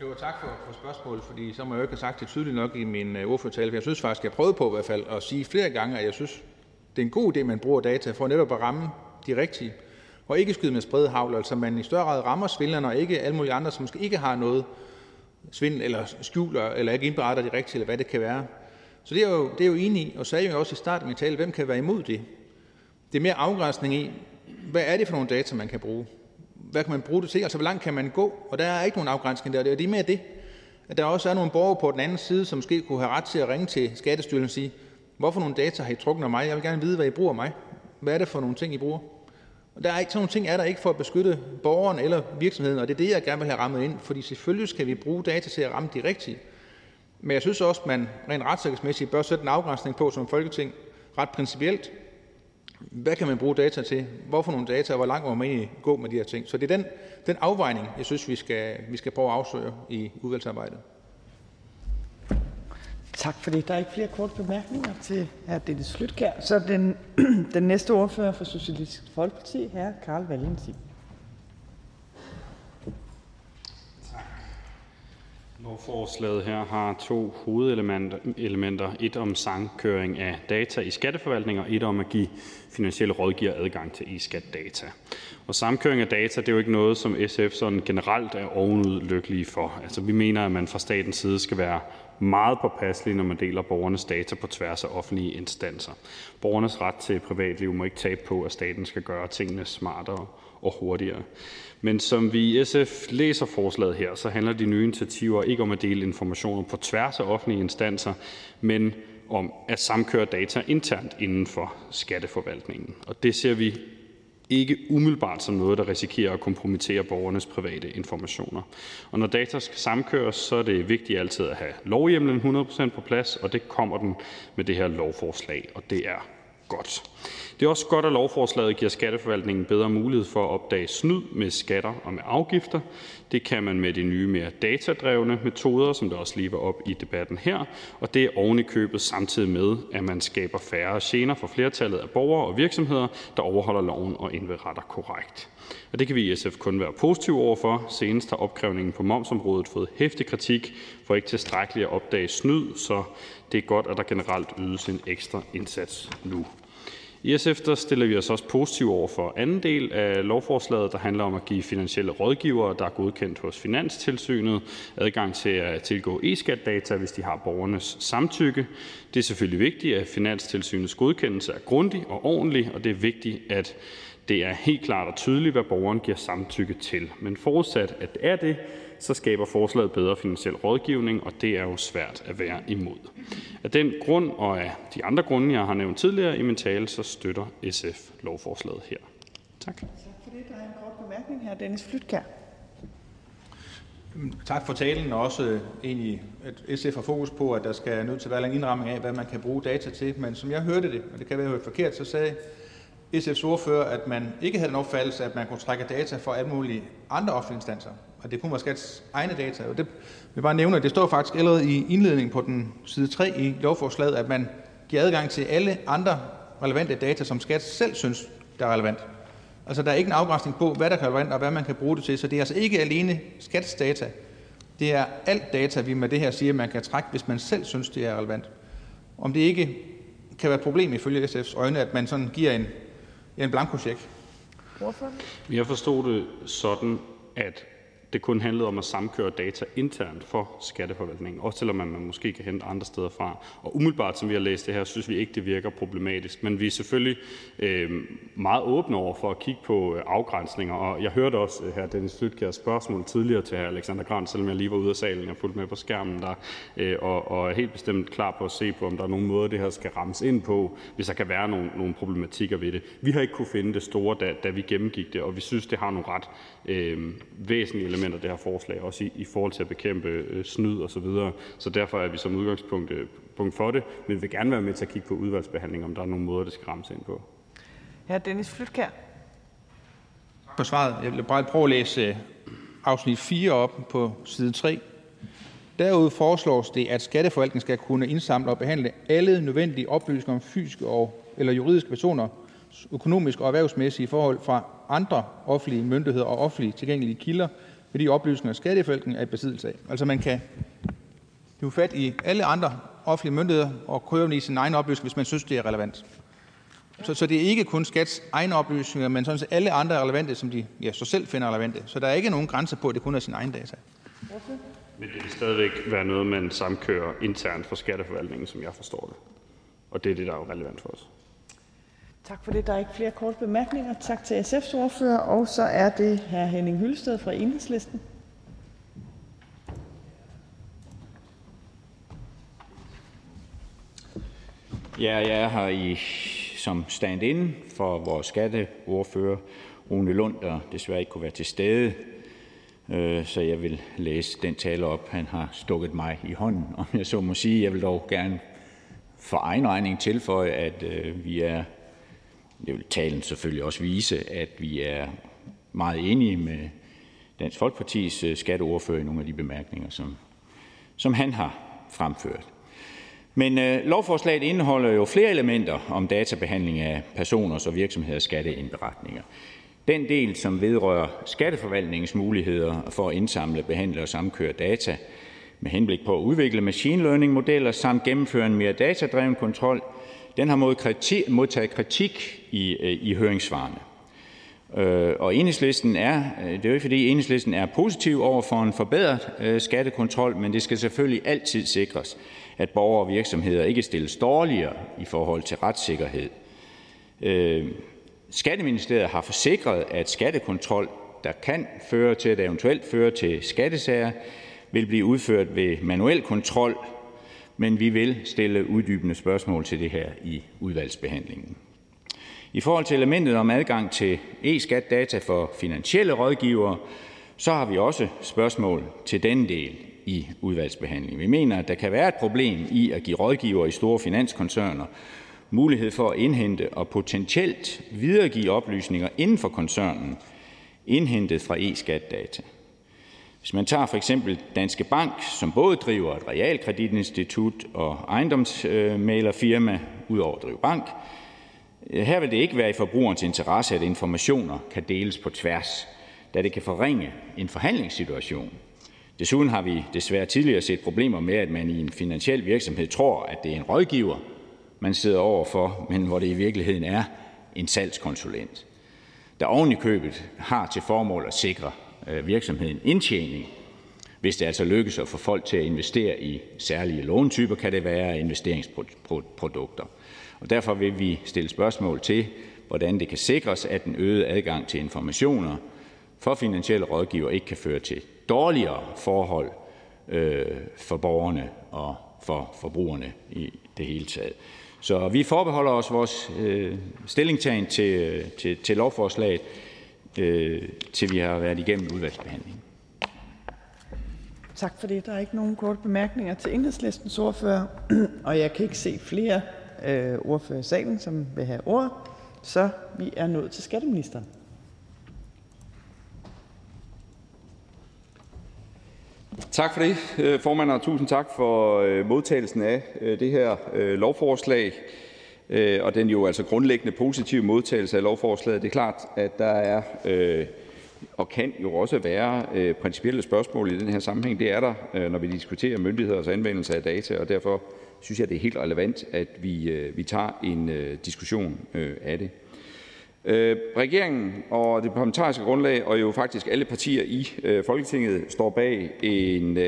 Jo, tak for, for spørgsmålet, fordi så må jeg jo ikke have sagt det tydeligt nok i min øh, ordførertale, for jeg synes faktisk, jeg prøvede på i hvert fald at sige flere gange, at jeg synes, det er en god idé, at man bruger data for netop at ramme de rigtige, og ikke skyde med spredehavl, altså man i større grad rammer svindlerne, og ikke alle mulige andre, som måske ikke har noget svindel, eller skjuler, eller ikke indberetter det rigtige, eller hvad det kan være. Så det er jo, det er jo enig i, og sagde jo også i starten af min tale, hvem kan være imod det? Det er mere afgrænsning i, hvad er det for nogle data, man kan bruge? Hvad kan man bruge det til? Altså, hvor langt kan man gå? Og der er ikke nogen afgrænsning der. Det er mere det, at der også er nogle borgere på den anden side, som måske kunne have ret til at ringe til Skattestyrelsen og sige, hvorfor nogle data har I trukket af mig? Jeg vil gerne vide, hvad I bruger mig. Hvad er det for nogle ting, I bruger? Sådan nogle ting er der ikke for at beskytte borgeren eller virksomheden, og det er det, jeg gerne vil have rammet ind, fordi selvfølgelig skal vi bruge data til at ramme de rigtige. Men jeg synes også, at man rent retssikkerhedsmæssigt bør sætte en afgrænsning på som folketing ret principielt. Hvad kan man bruge data til? Hvorfor nogle data, og hvor langt må man egentlig gå med de her ting? Så det er den, den afvejning, jeg synes, vi skal, vi skal prøve at afsøge i udvalgsarbejdet. Tak for det. Der er ikke flere korte bemærkninger til hr. Dennis Flytkær. Så den, den næste ordfører for Socialistisk Folkeparti, hr. Karl Valentin. Lovforslaget her har to hovedelementer. Et om samkøring af data i skatteforvaltning, og et om at give finansielle rådgiver adgang til e-skat-data. Og samkøring af data det er jo ikke noget, som SF sådan generelt er ovenud lykkelige for. Altså, vi mener, at man fra statens side skal være meget påpasselig, når man deler borgernes data på tværs af offentlige instanser. Borgernes ret til privatliv må ikke tabe på, at staten skal gøre tingene smartere og hurtigere. Men som vi i SF læser forslaget her, så handler de nye initiativer ikke om at dele informationer på tværs af offentlige instanser, men om at samkøre data internt inden for skatteforvaltningen. Og det ser vi ikke umiddelbart som noget, der risikerer at kompromittere borgernes private informationer. Og når data skal samkøres, så er det vigtigt altid at have lovhjemmelen 100% på plads, og det kommer den med det her lovforslag, og det er godt. Det er også godt, at lovforslaget giver Skatteforvaltningen bedre mulighed for at opdage snyd med skatter og med afgifter. Det kan man med de nye, mere datadrevne metoder, som der også lige var op i debatten her, og det er oven i købet samtidig med, at man skaber færre gener for flertallet af borgere og virksomheder, der overholder loven og indberetter korrekt. Og det kan vi i SF kun være positive overfor. Senest har opkrævningen på momsområdet fået hæftig kritik for ikke tilstrækkeligt at opdage snyd, så det er godt, at der generelt ydes en ekstra indsats nu. I SF der stiller vi os også positive over for anden del af lovforslaget, der handler om at give finansielle rådgivere, der er godkendt hos Finanstilsynet, adgang til at tilgå e-skatdata, hvis de har borgernes samtykke. Det er selvfølgelig vigtigt, at Finanstilsynets godkendelse er grundig og ordentlig, og det er vigtigt, at det er helt klart og tydeligt, hvad borgeren giver samtykke til. Men forudsat, at det er det, så skaber forslaget bedre finansiel rådgivning, og det er jo svært at være imod. Af den grund og af de andre grunde, jeg har nævnt tidligere i min tale, så støtter SF lovforslaget her. Tak. Tak for det. Der er en kort bemærkning her. Dennis Flytkær. Tak for talen, og også øh, egentlig, at SF har fokus på, at der skal nødt til at være en indramning af, hvad man kan bruge data til. Men som jeg hørte det, og det kan være forkert, så sagde SF's ordfører, at man ikke havde den opfattelse, at man kunne trække data fra alle mulige andre offentlige instanser, og det kunne være skats egne data. Og det vil jeg bare nævne, at det står faktisk allerede i indledningen på den side 3 i lovforslaget, at man giver adgang til alle andre relevante data, som skat selv synes, der er relevant. Altså, der er ikke en afgrænsning på, hvad der er relevant, og hvad man kan bruge det til. Så det er altså ikke alene skats data. Det er alt data, vi med det her siger, man kan trække, hvis man selv synes, det er relevant. om det ikke kan være et problem ifølge SF's øjne, at man sådan giver en, en blankocheck. Jeg forstod det sådan, at det kun handlede om at samkøre data internt for skatteforvaltningen, også selvom man måske kan hente andre steder fra. Og umiddelbart, som vi har læst det her, synes vi ikke, det virker problematisk. Men vi er selvfølgelig øh, meget åbne over for at kigge på øh, afgrænsninger. Og jeg hørte også øh, her Dennis Flytkjærs spørgsmål tidligere til hr. Alexander Grant, selvom jeg lige var ude af salen. og fulgte med på skærmen der, øh, og, og er helt bestemt klar på at se på, om der er nogen måde, det her skal rammes ind på, hvis der kan være nogle, nogle problematikker ved det. Vi har ikke kunne finde det store, da, da vi gennemgik det, og vi synes, det har nogle ret øh, væsentlige elementer, det her forslag, også i, i forhold til at bekæmpe øh, snyd og så videre. Så derfor er vi som udgangspunkt øh, punkt for det, men vi vil gerne være med til at kigge på udvalgsbehandling, om der er nogle måder, det skal rammes ind på. Hr. Dennis Flytkær. på svaret. Jeg vil bare prøve at læse øh, afsnit 4 op på side 3. Derudover foreslås det, at skatteforvaltningen skal kunne indsamle og behandle alle nødvendige oplysninger om fysiske og eller juridiske personer, økonomiske og erhvervsmæssige forhold fra andre offentlige myndigheder og offentligt tilgængelige kilder med de oplysninger, skatteforvaltningen er i besiddelse af. Altså man kan hive fat i alle andre offentlige myndigheder og køre i sin egen oplysning, hvis man synes, det er relevant. Så, så det er ikke kun skats egne oplysninger, men sådan set alle andre relevante, som de ja, så selv finder relevante. Så der er ikke nogen grænse på, at det kun er sin egen data. Men det vil stadigvæk være noget, man samkører internt for skatteforvaltningen, som jeg forstår det. Og det er det, der er jo relevant for os. Tak for det. Der er ikke flere korte bemærkninger. Tak til SF's ordfører. Og så er det hr. Henning Hyllested fra Enhedslisten. Ja, jeg er her i, som stand-in for vores skatteordfører, Rune Lund, der desværre ikke kunne være til stede. Øh, Så jeg vil læse den tale op, han har stukket mig i hånden, om jeg så må sige. Jeg vil dog gerne for egen regning tilføje, at øh, vi er, det vil talen selvfølgelig også vise, at vi er meget enige med Dansk Folkepartis øh, skatteordfører i nogle af de bemærkninger, som, som han har fremført. Men øh, lovforslaget indeholder jo flere elementer om databehandling af personers og virksomheders skatteindberetninger. Den del, som vedrører skatteforvaltningens muligheder for at indsamle, behandle og samkøre data med henblik på at udvikle machine learning-modeller samt gennemføre en mere datadreven kontrol, den har modtaget kritik i, øh, i høringssvarene. Øh, Og enhedslisten er, øh, det er jo ikke fordi enhedslisten er positiv over for en forbedret øh, skattekontrol, men det skal selvfølgelig altid sikres, at borgere og virksomheder ikke stilles dårligere i forhold til retssikkerhed. Øh, Skatteministeriet har forsikret, at skattekontrol, der kan føre til, at eventuelt fører til skattesager, vil blive udført ved manuel kontrol, men vi vil stille uddybende spørgsmål til det her i udvalgsbehandlingen. I forhold til elementet om adgang til e-skat-data for finansielle rådgivere, så har vi også spørgsmål til den del i udvalgsbehandlingen. Vi mener, at der kan være et problem i at give rådgivere i store finanskoncerner mulighed for at indhente og potentielt videregive oplysninger inden for koncernen, indhentet fra e-skat-data. Hvis man tager for eksempel Danske Bank, som både driver et realkreditinstitut og ejendomsmælerfirma, udover at drive bank, øh, her vil det ikke være i forbrugerens interesse, at informationer kan deles på tværs, da det kan forringe en forhandlingssituation. Desuden har vi desværre tidligere set problemer med, at man i en finansiel virksomhed tror, at det er en rådgiver, man sidder overfor, men hvor det i virkeligheden er en salgskonsulent, der oven i købet har til formål at sikre Øh, virksomheden indtjening. Hvis det altså lykkes at få folk til at investere i særlige låntyper, kan det være investeringsprodukter. Og derfor vil vi stille spørgsmål til, hvordan det kan sikres, at den øgede adgang til informationer for finansielle rådgiver ikke kan føre til dårligere forhold øh, for borgerne og for forbrugerne i det hele taget. Så vi forbeholder os vores øh, stillingtagen til, øh, til, til lovforslaget, øh, til vi har været igennem udvalgsbehandlingen. Tak for det. Der er ikke nogen korte bemærkninger til enhedslistens ordfører, og jeg kan ikke se flere øh, ordfører i salen, som vil have ord, så vi er nået til skatteministeren. Tak for det, øh, formand, og tusind tak for øh, modtagelsen af øh, det her lovforslag Øh, og den jo altså grundlæggende positive modtagelse af lovforslaget. Det er klart, at der er øh, og kan jo også være øh, principielle spørgsmål i den her sammenhæng. Det er der, øh, når vi diskuterer myndigheders anvendelse af data, og derfor synes jeg, det er helt relevant, at vi, øh, vi tager en øh, diskussion øh, af det. Øh, regeringen og det parlamentariske grundlag, og jo faktisk alle partier i øh, Folketinget, står bag en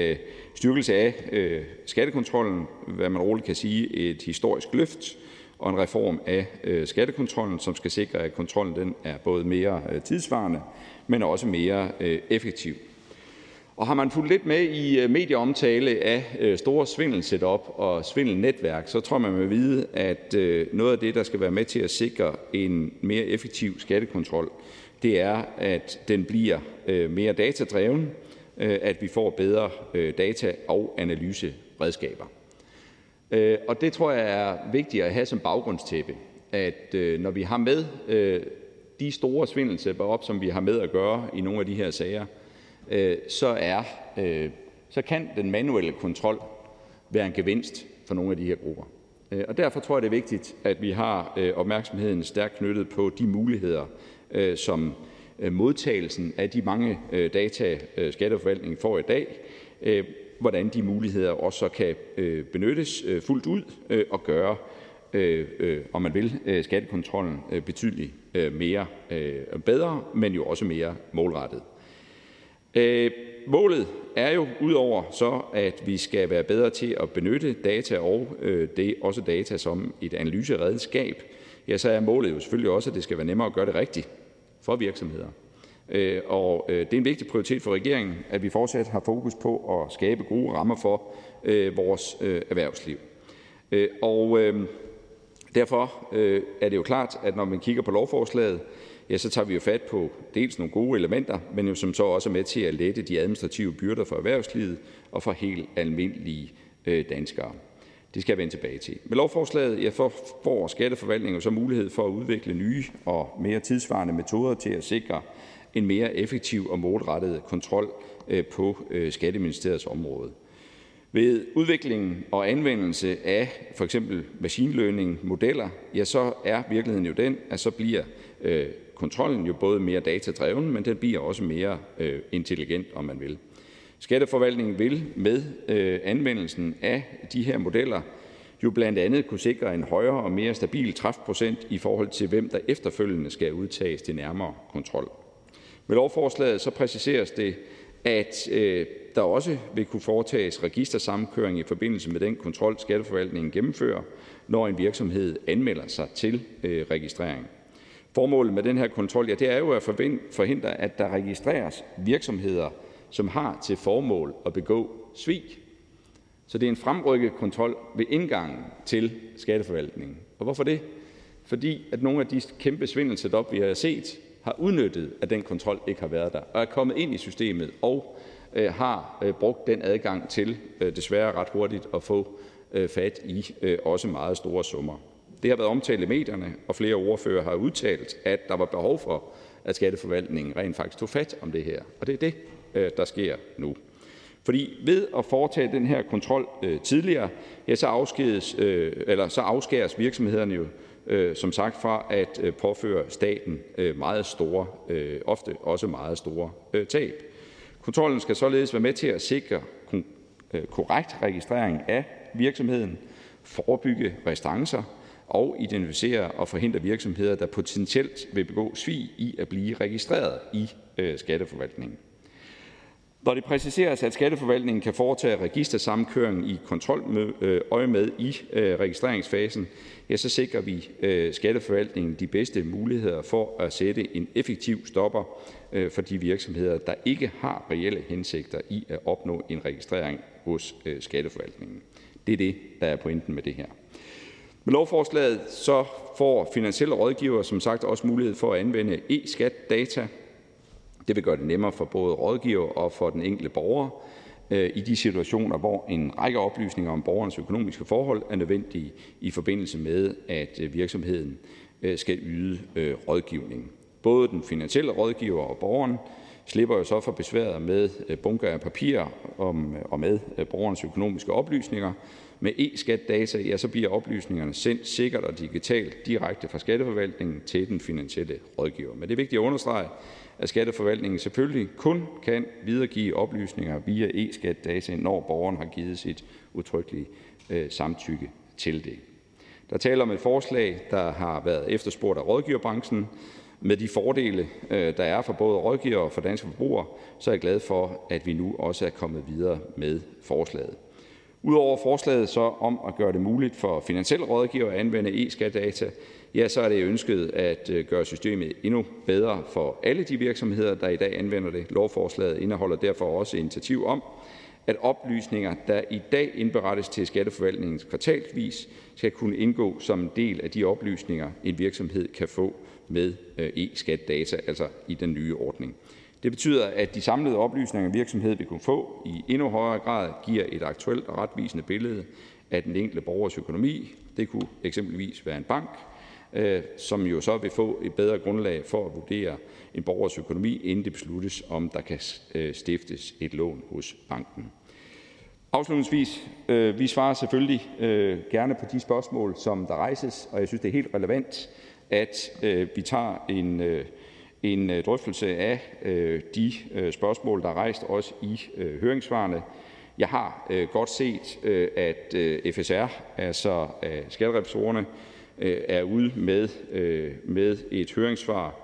styrkelse af skattekontrollen, hvad man roligt kan sige et historisk løft, og en reform af øh, skattekontrollen, som skal sikre, at kontrollen den er både mere øh, tidsvarende, men også mere øh, effektiv. Og har man fulgt lidt med i medieomtale af store svindelsetup og svindelnetværk, så tror man med vide, at noget af det, der skal være med til at sikre en mere effektiv skattekontrol, det er, at den bliver mere datadreven, at vi får bedre data- og analyseredskaber. Øh, og det tror jeg er vigtigt at have som baggrundstæppe, at øh, når vi har med øh, de store svindelsetup, som vi har med at gøre i nogle af de her sager, så, er, så kan den manuelle kontrol være en gevinst for nogle af de her grupper. Og derfor tror jeg, det er vigtigt, at vi har opmærksomheden stærkt knyttet på de muligheder, som modtagelsen af de mange data, Skatteforvaltningen får i dag, hvordan de muligheder også kan øh, benyttes øh, fuldt ud øh, og gøre, om man vil, skattekontrollen betydeligt mere bedre, men jo også mere målrettet. Målet er jo udover så, at vi skal være bedre til at benytte data og det også data som et analyseredskab, ja, så er målet jo selvfølgelig også, at det skal være nemmere at gøre det rigtigt for virksomheder. Øh, og øh, det er en vigtig prioritet for regeringen, at vi fortsat har fokus på at skabe gode rammer for øh, vores øh, erhvervsliv. Og derfor er det jo klart, at når man kigger på lovforslaget, ja, så tager vi jo fat på dels nogle gode elementer, men jo som så også er med til at lette de administrative byrder for erhvervslivet og for helt almindelige danskere. Det skal jeg vende tilbage til. Med lovforslaget ja, får Skatteforvaltningen så mulighed for at udvikle nye og mere tidsvarende metoder til at sikre en mere effektiv og målrettet kontrol øh, på øh, Skatteministeriets område. Ved udviklingen og anvendelse af for eksempel machine learning-modeller, ja, så er virkeligheden jo den, at så bliver øh, kontrollen jo både mere datadreven, men den bliver også mere intelligent, om man vil. Skatteforvaltningen vil med anvendelsen af de her modeller jo blandt andet kunne sikre en højere og mere stabil træfprocent i forhold til, hvem der efterfølgende skal udtages til nærmere kontrol. Med lovforslaget så præciseres det, at øh, der også vil kunne foretages registersamkøring i forbindelse med den kontrol, Skatteforvaltningen gennemfører, når en virksomhed anmelder sig til øh, registrering. Formålet med den her kontrol ja, er jo at forhindre, at der registreres virksomheder, som har til formål at begå svig. Så det er en fremrykket kontrol ved indgangen til Skatteforvaltningen. Og hvorfor det? Fordi at nogle af de kæmpe svindelsetup, vi har set, har udnyttet, at den kontrol ikke har været der, og er kommet ind i systemet og øh, har øh, brugt den adgang til øh, desværre ret hurtigt at få øh, fat i øh, også meget store summer. Det har været omtalt i medierne, og flere ordfører har udtalt, at der var behov for, at Skatteforvaltningen rent faktisk tog fat om det her, og det er det, øh, der sker nu. Fordi ved at foretage den her kontrol øh, tidligere, ja, så, afskedes, øh, eller så afskæres virksomhederne jo øh, som sagt fra at øh, påføre staten øh, meget store, øh, ofte også meget store øh, tab. Kontrollen skal således være med til at sikre øh, korrekt registrering af virksomheden, forebygge restancer og identificere og forhindre virksomheder, der potentielt vil begå svig i at blive registreret i øh, Skatteforvaltningen. Når det præciseres, at Skatteforvaltningen kan foretage registersamkøring i kontroløjemed øh, i øh, registreringsfasen, ja, så sikrer vi øh, Skatteforvaltningen de bedste muligheder for at sætte en effektiv stopper for de virksomheder, der ikke har reelle hensigter i at opnå en registrering hos Skatteforvaltningen. Det er det, der er pointen med det her. Med lovforslaget så får finansielle rådgivere som sagt også mulighed for at anvende e-skat-data. Det vil gøre det nemmere for både rådgiver og for den enkelte borger øh, i de situationer, hvor en række oplysninger om borgerens økonomiske forhold er nødvendige i forbindelse med, at øh, virksomheden øh, skal yde rådgivning. Både den finansielle rådgiver og borgeren slipper jo så for besværet med bunker af papir om, og med borgernes økonomiske oplysninger. Med e-skat-data ja, så bliver oplysningerne sendt sikkert og digitalt direkte fra Skatteforvaltningen til den finansielle rådgiver. Men det er vigtigt at understrege, at Skatteforvaltningen selvfølgelig kun kan videregive oplysninger via e-skat-data, når borgeren har givet sit udtrykkelige øh, samtykke til det. Der taler om et forslag, der har været efterspurgt af rådgiverbranchen. Med de fordele, øh, der er for både rådgiver og for danske forbrugere, så er jeg glad for, at vi nu også er kommet videre med forslaget. Udover forslaget så om at gøre det muligt for finansielle rådgiver at anvende e-skatdata, er det ønsket at øh, gøre systemet endnu bedre for alle de virksomheder, der i dag anvender det. Lovforslaget indeholder derfor også initiativ om, at oplysninger, der i dag indberettes til Skatteforvaltningens kvartalsvis, skal kunne indgå som en del af de oplysninger, en virksomhed kan få med øh, e-skat-data, altså i den nye ordning. Det betyder, at de samlede oplysninger, en virksomhed vil kunne få, i endnu højere grad giver et aktuelt og retvisende billede af den enkelte borgers økonomi. Det kunne eksempelvis være en bank, Øh, som jo så vil få et bedre grundlag for at vurdere en borgers økonomi, inden det besluttes, om der kan øh, stiftes et lån hos banken. Afslutningsvis, øh, vi svarer selvfølgelig øh, gerne på de spørgsmål, som der rejses, og jeg synes, det er helt relevant, at vi tager en en drøftelse af de spørgsmål, der er rejst, også i høringssvarene. Jeg har godt set, at FSR, altså skatterevisorerne, Øh, er ude med øh, med et høringssvar.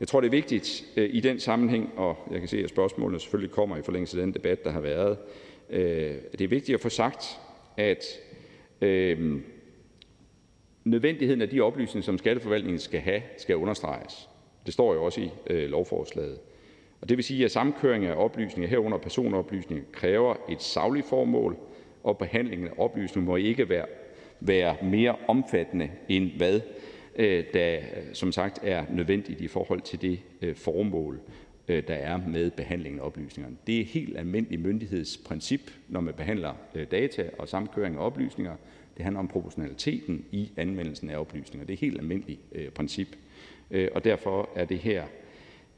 Jeg tror, det er vigtigt øh, i den sammenhæng, og jeg kan se, at spørgsmålene selvfølgelig kommer i forlængelse af den debat, der har været. Det er vigtigt at få sagt, at nødvendigheden af de oplysninger, som Skatteforvaltningen skal have, skal understreges. Det står jo også i lovforslaget. Og det vil sige, at samkøring af oplysninger, herunder personoplysninger, kræver et sagligt formål, og behandlingen af oplysninger må ikke være, være mere omfattende, end hvad øh, der som sagt er nødvendigt i forhold til det øh, formål, øh, der er med behandlingen af oplysningerne. Det er et helt almindeligt myndighedsprincip, når man behandler data og samkøring af oplysninger. Det handler om proportionaliteten i anvendelsen af oplysninger. Det er et helt almindeligt princip. Og derfor er det her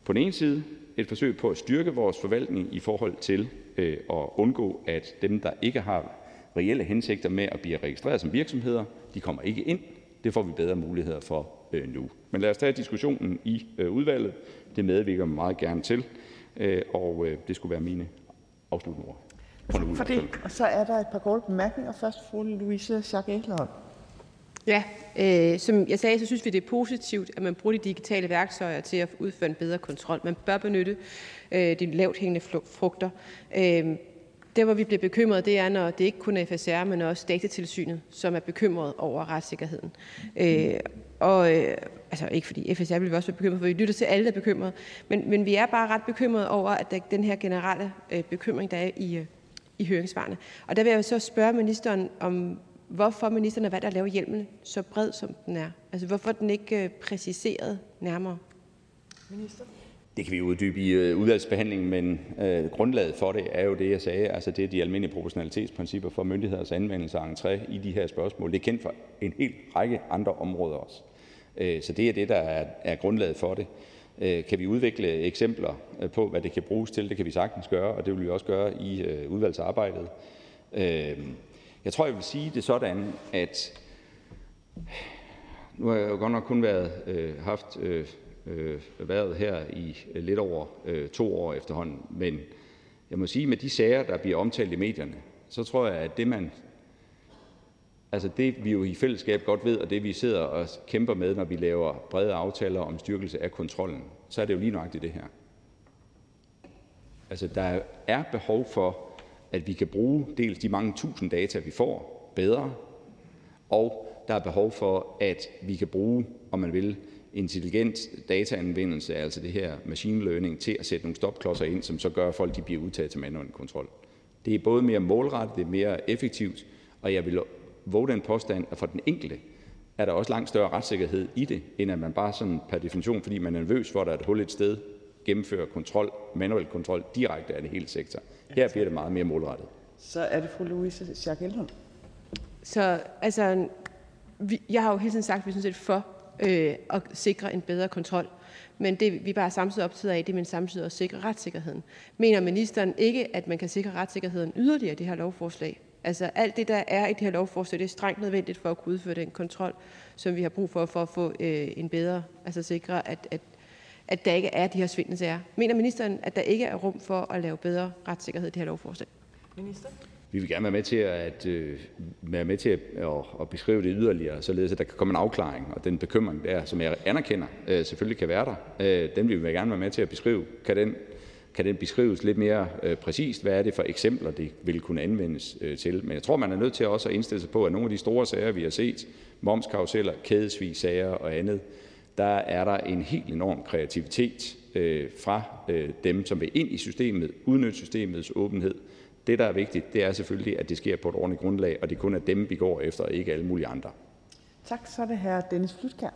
på den ene side et forsøg på at styrke vores forvaltning i forhold til at undgå, at dem, der ikke har reelle hensigter med at blive registreret som virksomheder, de kommer ikke ind. Det får vi bedre muligheder for øh, nu. Men lad os tage diskussionen i udvalget. Det medvirker vi meget gerne til, og det skulle være mine afsluttende ord. For det. Og så er der et par korte bemærkninger. Først fru Louise Schack Elholm. Ja, øh, som jeg sagde, så synes vi, det er positivt, at man bruger de digitale værktøjer til at udføre en bedre kontrol. Man bør benytte øh, de lavt hængende frugter. Øh, der, hvor vi bliver bekymret, det er, når det ikke kun er FSR, men også datatilsynet, som er bekymret over retssikkerheden. Øh, og øh, altså ikke fordi FSR vil vi også være bekymret, for vi lytter til alle, der er bekymret. Men, men vi er bare ret bekymrede over, at der, den her generelle øh, bekymring, der er i, øh, i høringsvarene. Og der vil jeg så spørge ministeren om, hvorfor ministeren har valgt at lave hjelmen så bred, som den er. Altså, hvorfor den ikke øh, præciseret nærmere? Minister? Det kan vi uddybe i øh, udvalgsbehandlingen, men øh, grundlaget for det er jo det, jeg sagde. Altså, det er de almindelige proportionalitetsprincipper for myndigheders anvendelse af entré i de her spørgsmål. Det er kendt for en hel række andre områder også. Øh, så det er det, der er, er grundlaget for det. Øh, kan vi udvikle eksempler øh, på, hvad det kan bruges til? Det kan vi sagtens gøre, og det vil vi også gøre i øh, udvalgsarbejdet. Øh, jeg tror, jeg vil sige det sådan, at nu har jeg jo godt nok kun været, øh, haft øh, øh, været her i øh, lidt over øh, to år efterhånden, men jeg må sige, med de sager, der bliver omtalt i medierne, så tror jeg, at det man altså det vi jo i fællesskab godt ved, og det vi sidder og kæmper med, når vi laver brede aftaler om styrkelse af kontrollen, så er det jo lige nøjagtigt det her. Altså der er behov for at vi kan bruge dels de mange tusind data, vi får, bedre, og der er behov for, at vi kan bruge, om man vil, intelligent dataanvendelse, altså det her machine learning, til at sætte nogle stopklodser ind, som så gør, at folk de bliver udtaget til manuel kontrol. Det er både mere målrettet, det er mere effektivt, og jeg vil våge den påstand, at for den enkelte er der også langt større retssikkerhed i det, end at man bare sådan per definition, fordi man er nervøs for, at der er et hul et sted, gennemfører kontrol, manuel kontrol direkte af det hele sektor. Her bliver det meget mere målrettet. Så er det fru Louise Schack Elholm. Så altså, vi, jeg har jo hele tiden sagt, at vi synes, det er for øh, at sikre en bedre kontrol. Men det, vi bare samtidig optaget af, det er man samtidig også sikre retssikkerheden. Mener ministeren ikke, at man kan sikre retssikkerheden yderligere i det her lovforslag? Altså alt det, der er i det her lovforslag, det er strengt nødvendigt for at kunne udføre den kontrol, som vi har brug for, for at få øh, en bedre, altså sikre, at, at, at der ikke er de her svindelsager. Mener ministeren, at der ikke er rum for at lave bedre retssikkerhed i det her lovforslag? Minister? Vi vil gerne være med til at, øh, være med til at, at, at beskrive det yderligere, således at der kan komme en afklaring. Og den bekymring der, som jeg anerkender, øh, selvfølgelig kan være der, øh, den vil vi gerne være med til at beskrive. Kan den, kan den beskrives lidt mere øh, præcist? Hvad er det for eksempler, det vil kunne anvendes øh, til? Men jeg tror, man er nødt til også at indstille sig på, at nogle af de store sager, vi har set, momskaruseller, kædesvis sager og andet, der er der en helt enorm kreativitet øh, fra øh, dem, som vil ind i systemet, udnytte systemets åbenhed, det, der er vigtigt, det er selvfølgelig, at det sker på et ordentligt grundlag, og det kun er dem, vi går efter, og ikke alle mulige andre. Tak. Så er det her Dennis Flytkær.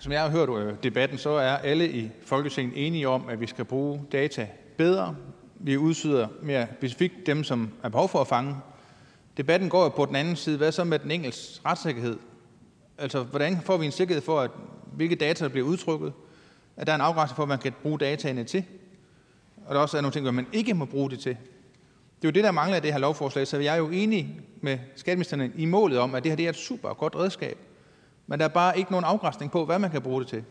Som jeg har hørt øh, debatten, så er alle i Folketinget enige om, at vi skal bruge data bedre. Vi udsyder mere specifikt dem, som er behov for at fange. Debatten går jo på den anden side. Hvad så med den enkeltes retssikkerhed? Altså, hvordan får vi en sikkerhed for, at hvilke data der bliver udtrykket? At der er en afgrænsning for, at man kan bruge dataene til? Og der også er nogle ting, man ikke må bruge det til. Det er jo det, der mangler i det her lovforslag, så jeg er jo enig med skatteministeren i målet om, at det her det er et super godt redskab. Men der er bare ikke nogen afgrænsning på, hvad man kan bruge det til.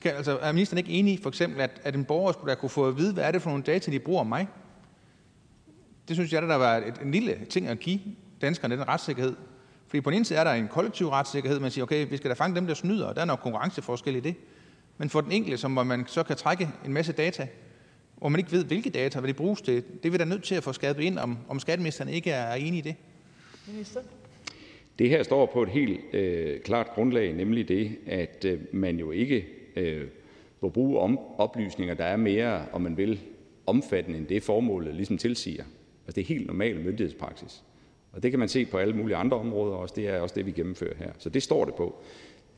Kan, altså, er ministeren ikke enig i, for eksempel, at, at en borger skulle da kunne få at vide, hvad er det for nogle data, de bruger om mig? Det synes jeg, der var et, en lille ting at give danskerne den retssikkerhed. Fordi på den ene side er der en kollektiv retssikkerhed, man siger, okay, vi skal da fange dem, der snyder, og der er nok konkurrenceforskel i det. Men for den enkelte, som man så kan trække en masse data, hvor man ikke ved, hvilke data hvad det bruges til. Det er vi da nødt til at få skabet ind, om, om skatteministeren ikke er enig i det. Minister? Det her står på et helt øh, klart grundlag, nemlig det, at øh, man jo ikke øh, må bruge om, oplysninger, der er mere, om man vil, omfattende end det formålet ligesom tilsiger. Altså det er helt normal myndighedspraksis. Og det kan man se på alle mulige andre områder også. Det er også det, vi gennemfører her. Så det står det på.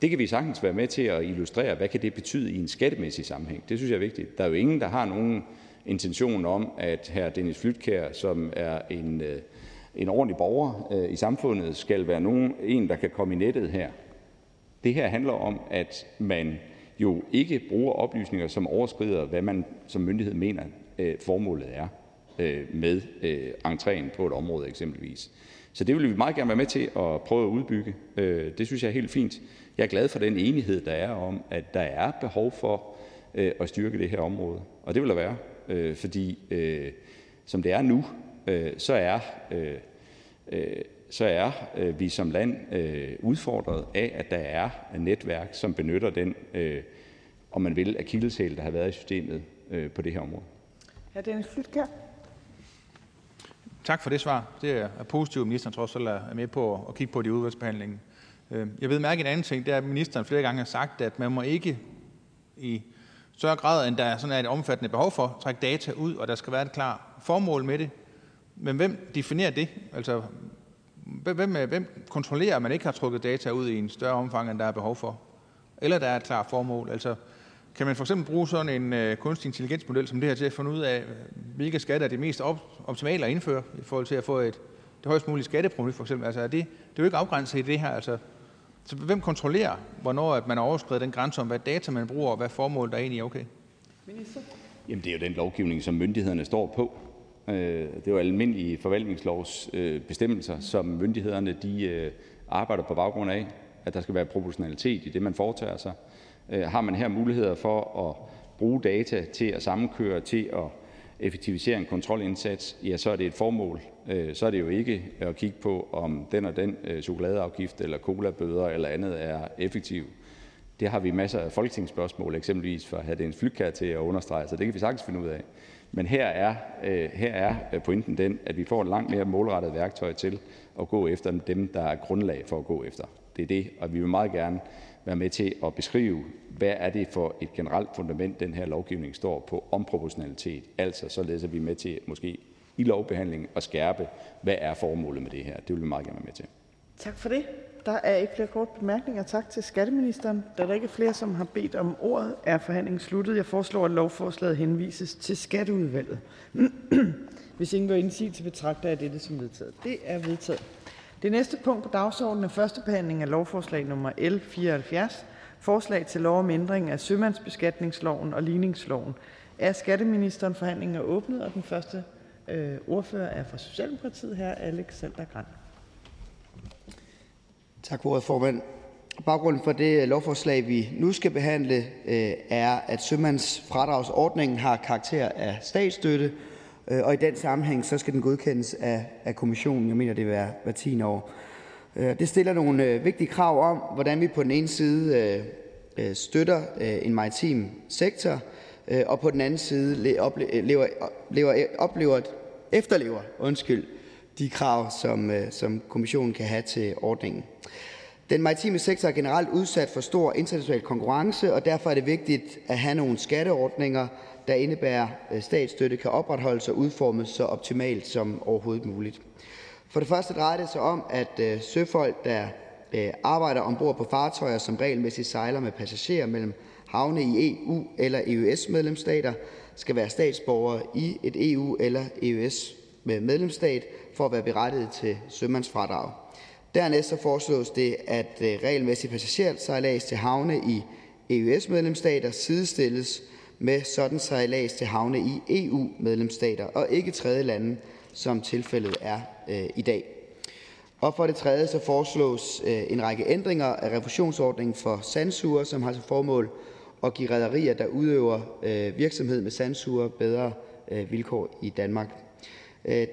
Det kan vi sagtens være med til at illustrere, hvad kan det betyde i en skattemæssig sammenhæng. Det synes jeg er vigtigt. Der er jo ingen, der har nogen intention om, at hr. Dennis Flytkær, som er en, øh, en ordentlig borger øh, i samfundet, skal være nogen, en, der kan komme i nettet her. Det her handler om, at man jo ikke bruger oplysninger, som overskrider, hvad man som myndighed mener, øh, formålet er med entréen på et område eksempelvis. Så det vil vi meget gerne være med til at prøve at udbygge. Det synes jeg er helt fint. Jeg er glad for den enighed, der er om, at der er behov for øh, at styrke det her område. Og det vil der være, øh, fordi øh, som det er nu, så er, så er vi som land udfordret af, at der er netværk, som benytter den, om man vil, akilleshæl, der har været i systemet på det her område. Ja, Dennis Flytkær. Tak for det svar. Det er positivt, at ministeren trods alt er med på at kigge på de udvalgsbehandlingen. Øh, jeg ved mærke en anden ting, det er, at ministeren flere gange har sagt, at man må ikke i større grad, end der er sådan et omfattende behov for, trække data ud, og der skal være et klart formål med det. Men hvem definerer det? Altså, hvem, hvem kontrollerer, at man ikke har trukket data ud i en større omfang, end der er behov for? Eller der er et klart formål? Altså, kan man for eksempel bruge sådan en øh, kunstig intelligensmodel som det her til at finde ud af, hvilke skatter er det mest op- optimale at indføre i forhold til at få et, det højst mulige skatteprovenu for eksempel? Altså, er det, det er jo ikke afgrænset i det her. Altså, så hvem kontrollerer, hvornår at man har overskrevet den grænse om, hvad data man bruger, og hvad formål der egentlig er okay? Minister? Jamen, det er jo den lovgivning, som myndighederne står på. Øh, det er jo almindelige forvaltningslovs øh, bestemmelser, som myndighederne de øh, arbejder på baggrund af, at der skal være proportionalitet i det, man foretager sig. Har man her muligheder for at bruge data til at sammenkøre, til at effektivisere en kontrolindsats, ja, så er det et formål. Øh, så er det jo ikke at kigge på, om den og den øh, chokoladeafgift eller colabøder eller andet er effektiv. Det har vi masser af folketingsspørgsmål, eksempelvis for have Dennis Flykær til at understrege, så det kan vi sagtens finde ud af. Men her er, øh, her er pointen den, at vi får et langt mere målrettet værktøj til at gå efter dem, der er grundlag for at gå efter. Det er det, og vi vil meget gerne være med til at beskrive, hvad er det for et generelt fundament, den her lovgivning står på om proportionalitet. Altså således at vi er med til måske i lovbehandlingen at skærpe, hvad er formålet med det her. Det vil vi meget gerne være med til. Tak for det. Der er ikke flere korte bemærkninger. Tak til skatteministeren. Da der ikke er flere, som har bedt om ordet, er forhandlingen sluttet. Jeg foreslår, at lovforslaget henvises til Skatteudvalget. Hvis ingen gør indsigelse, betragter jeg dette som vedtaget. Det er vedtaget. Det næste punkt på dagsordenen er: første behandling af lovforslag nummer L 74: Forslag til lov om ændring af sømandsbeskatningsloven og ligningsloven. Af skatteministeren (Forhandlingen er åbnet). og Den første øh, ordfører er fra Socialdemokratiet, her Alexander Grandt. Tak for ordet, formand. Baggrunden for det øh, lovforslag, vi nu skal behandle, øh, er, at sømandsfradragsordningen har karakter af statsstøtte, øh, og i den sammenhæng så skal den godkendes af, af kommissionen. Jeg mener, det er hver, hver 10 år. Øh, det stiller nogle øh, vigtige krav om, hvordan vi på den ene side øh, øh, støtter en maritim sektor, og på den anden side lever, oplever, efterlever undskyld, de krav, som, som kommissionen kan have til ordningen. Den maritime sektor er generelt udsat for stor international konkurrence, og derfor er det vigtigt at have nogle skatteordninger, der indebærer at statsstøtte, kan opretholdes og udformes så optimalt som overhovedet muligt. For det første drejer det sig om, at øh, søfolk, der øh, arbejder ombord på fartøjer, som regelmæssigt sejler med passagerer mellem havne i EU eller EØS-medlemsstater, skal være statsborgere i et EU- eller EØS-medlemsstat for at være berettiget til sømandsfradrag. Dernæst foreslås det, at øh, regelmæssig passagersejlads til havne i EØS-medlemsstater sidestilles med sådan sejlads til havne i EU-medlemsstater og ikke tredje lande, som tilfældet er øh, i dag. Og for det tredje så foreslås øh, en række ændringer af refusionsordningen for sandsuger, som har til formål at give rædderier, der udøver øh, virksomhed med sandsuger, bedre vilkår i Danmark.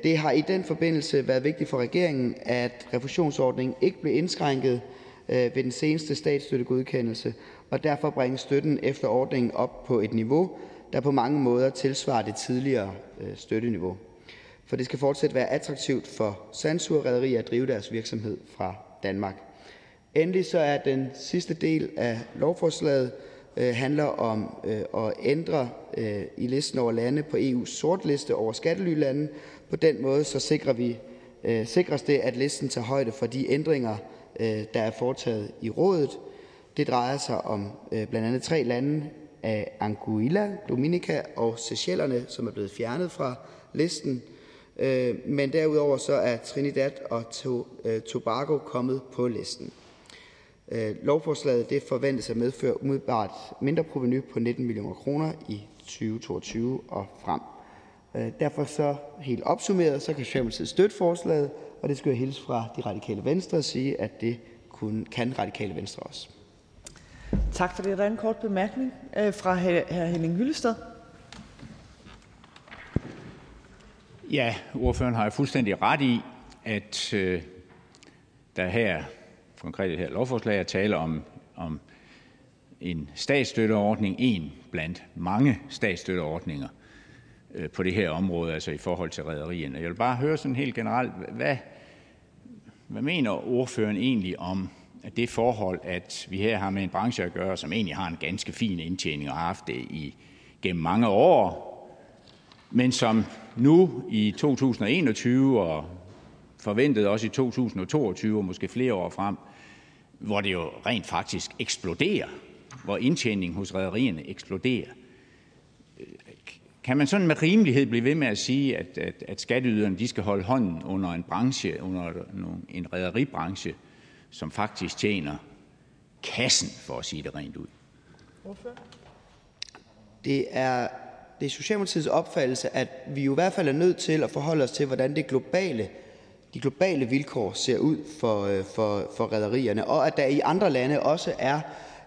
Det har i den forbindelse været vigtigt for regeringen, at refusionsordningen ikke blev indskrænket ved den seneste statsstøttegodkendelse, og derfor bringes støtten efter ordningen op på et niveau, der på mange måder tilsvarer det tidligere støtteniveau. For det skal fortsat være attraktivt for sandsugerrederier at drive deres virksomhed fra Danmark. Endelig så er den sidste del af lovforslaget øh, handler om øh, at ændre øh, i listen over lande på EU's sortliste over skattelylande, på den måde så sikrer vi, øh, sikres det, at listen tager højde for de ændringer, øh, der er foretaget i rådet. Det drejer sig om øh, blandt andet tre lande af Anguilla, Dominica og Seychellerne, som er blevet fjernet fra listen. Øh, men derudover så er Trinidad og øh, Tobago kommet på listen. Øh, lovforslaget det forventes at medføre umiddelbart mindre proveny på 19 millioner kroner i 2022 og frem. Øh, derfor så helt opsummeret, så kan Socialdemokratiet støtte forslaget, og det skal jeg hilse fra De Radikale Venstre og sige, at det kun kan Radikale Venstre også. Tak for det. Der er en kort bemærkning fra hr. Henning Hyllested. Ja, ordføreren har fuldstændig ret i, at øh, der her, konkret det her lovforslag, er tale om, om en statsstøtteordning, en blandt mange statsstøtteordninger, Øh, på det her område, altså i forhold til rædderierne. Jeg vil bare høre sådan helt generelt, hvad, hvad mener ordføreren egentlig om at det forhold, at vi her har med en branche at gøre, som egentlig har en ganske fin indtjening og har haft det i, gennem mange år, men som nu i 2021 og forventet også i 2022 og måske flere år frem, hvor det jo rent faktisk eksploderer, hvor indtjeningen hos rædderierne eksploderer. Kan man sådan med rimelighed blive ved med at sige, at, at, at skatteyderne de skal holde hånden under en branche, under en rædderibranche, som faktisk tjener kassen, for at sige det rent ud? Det er, det er Socialdemokratiets opfattelse, at vi jo i hvert fald er nødt til at forholde os til, hvordan det globale, de globale vilkår ser ud for, øh, for, for rædderierne, og at der i andre lande også er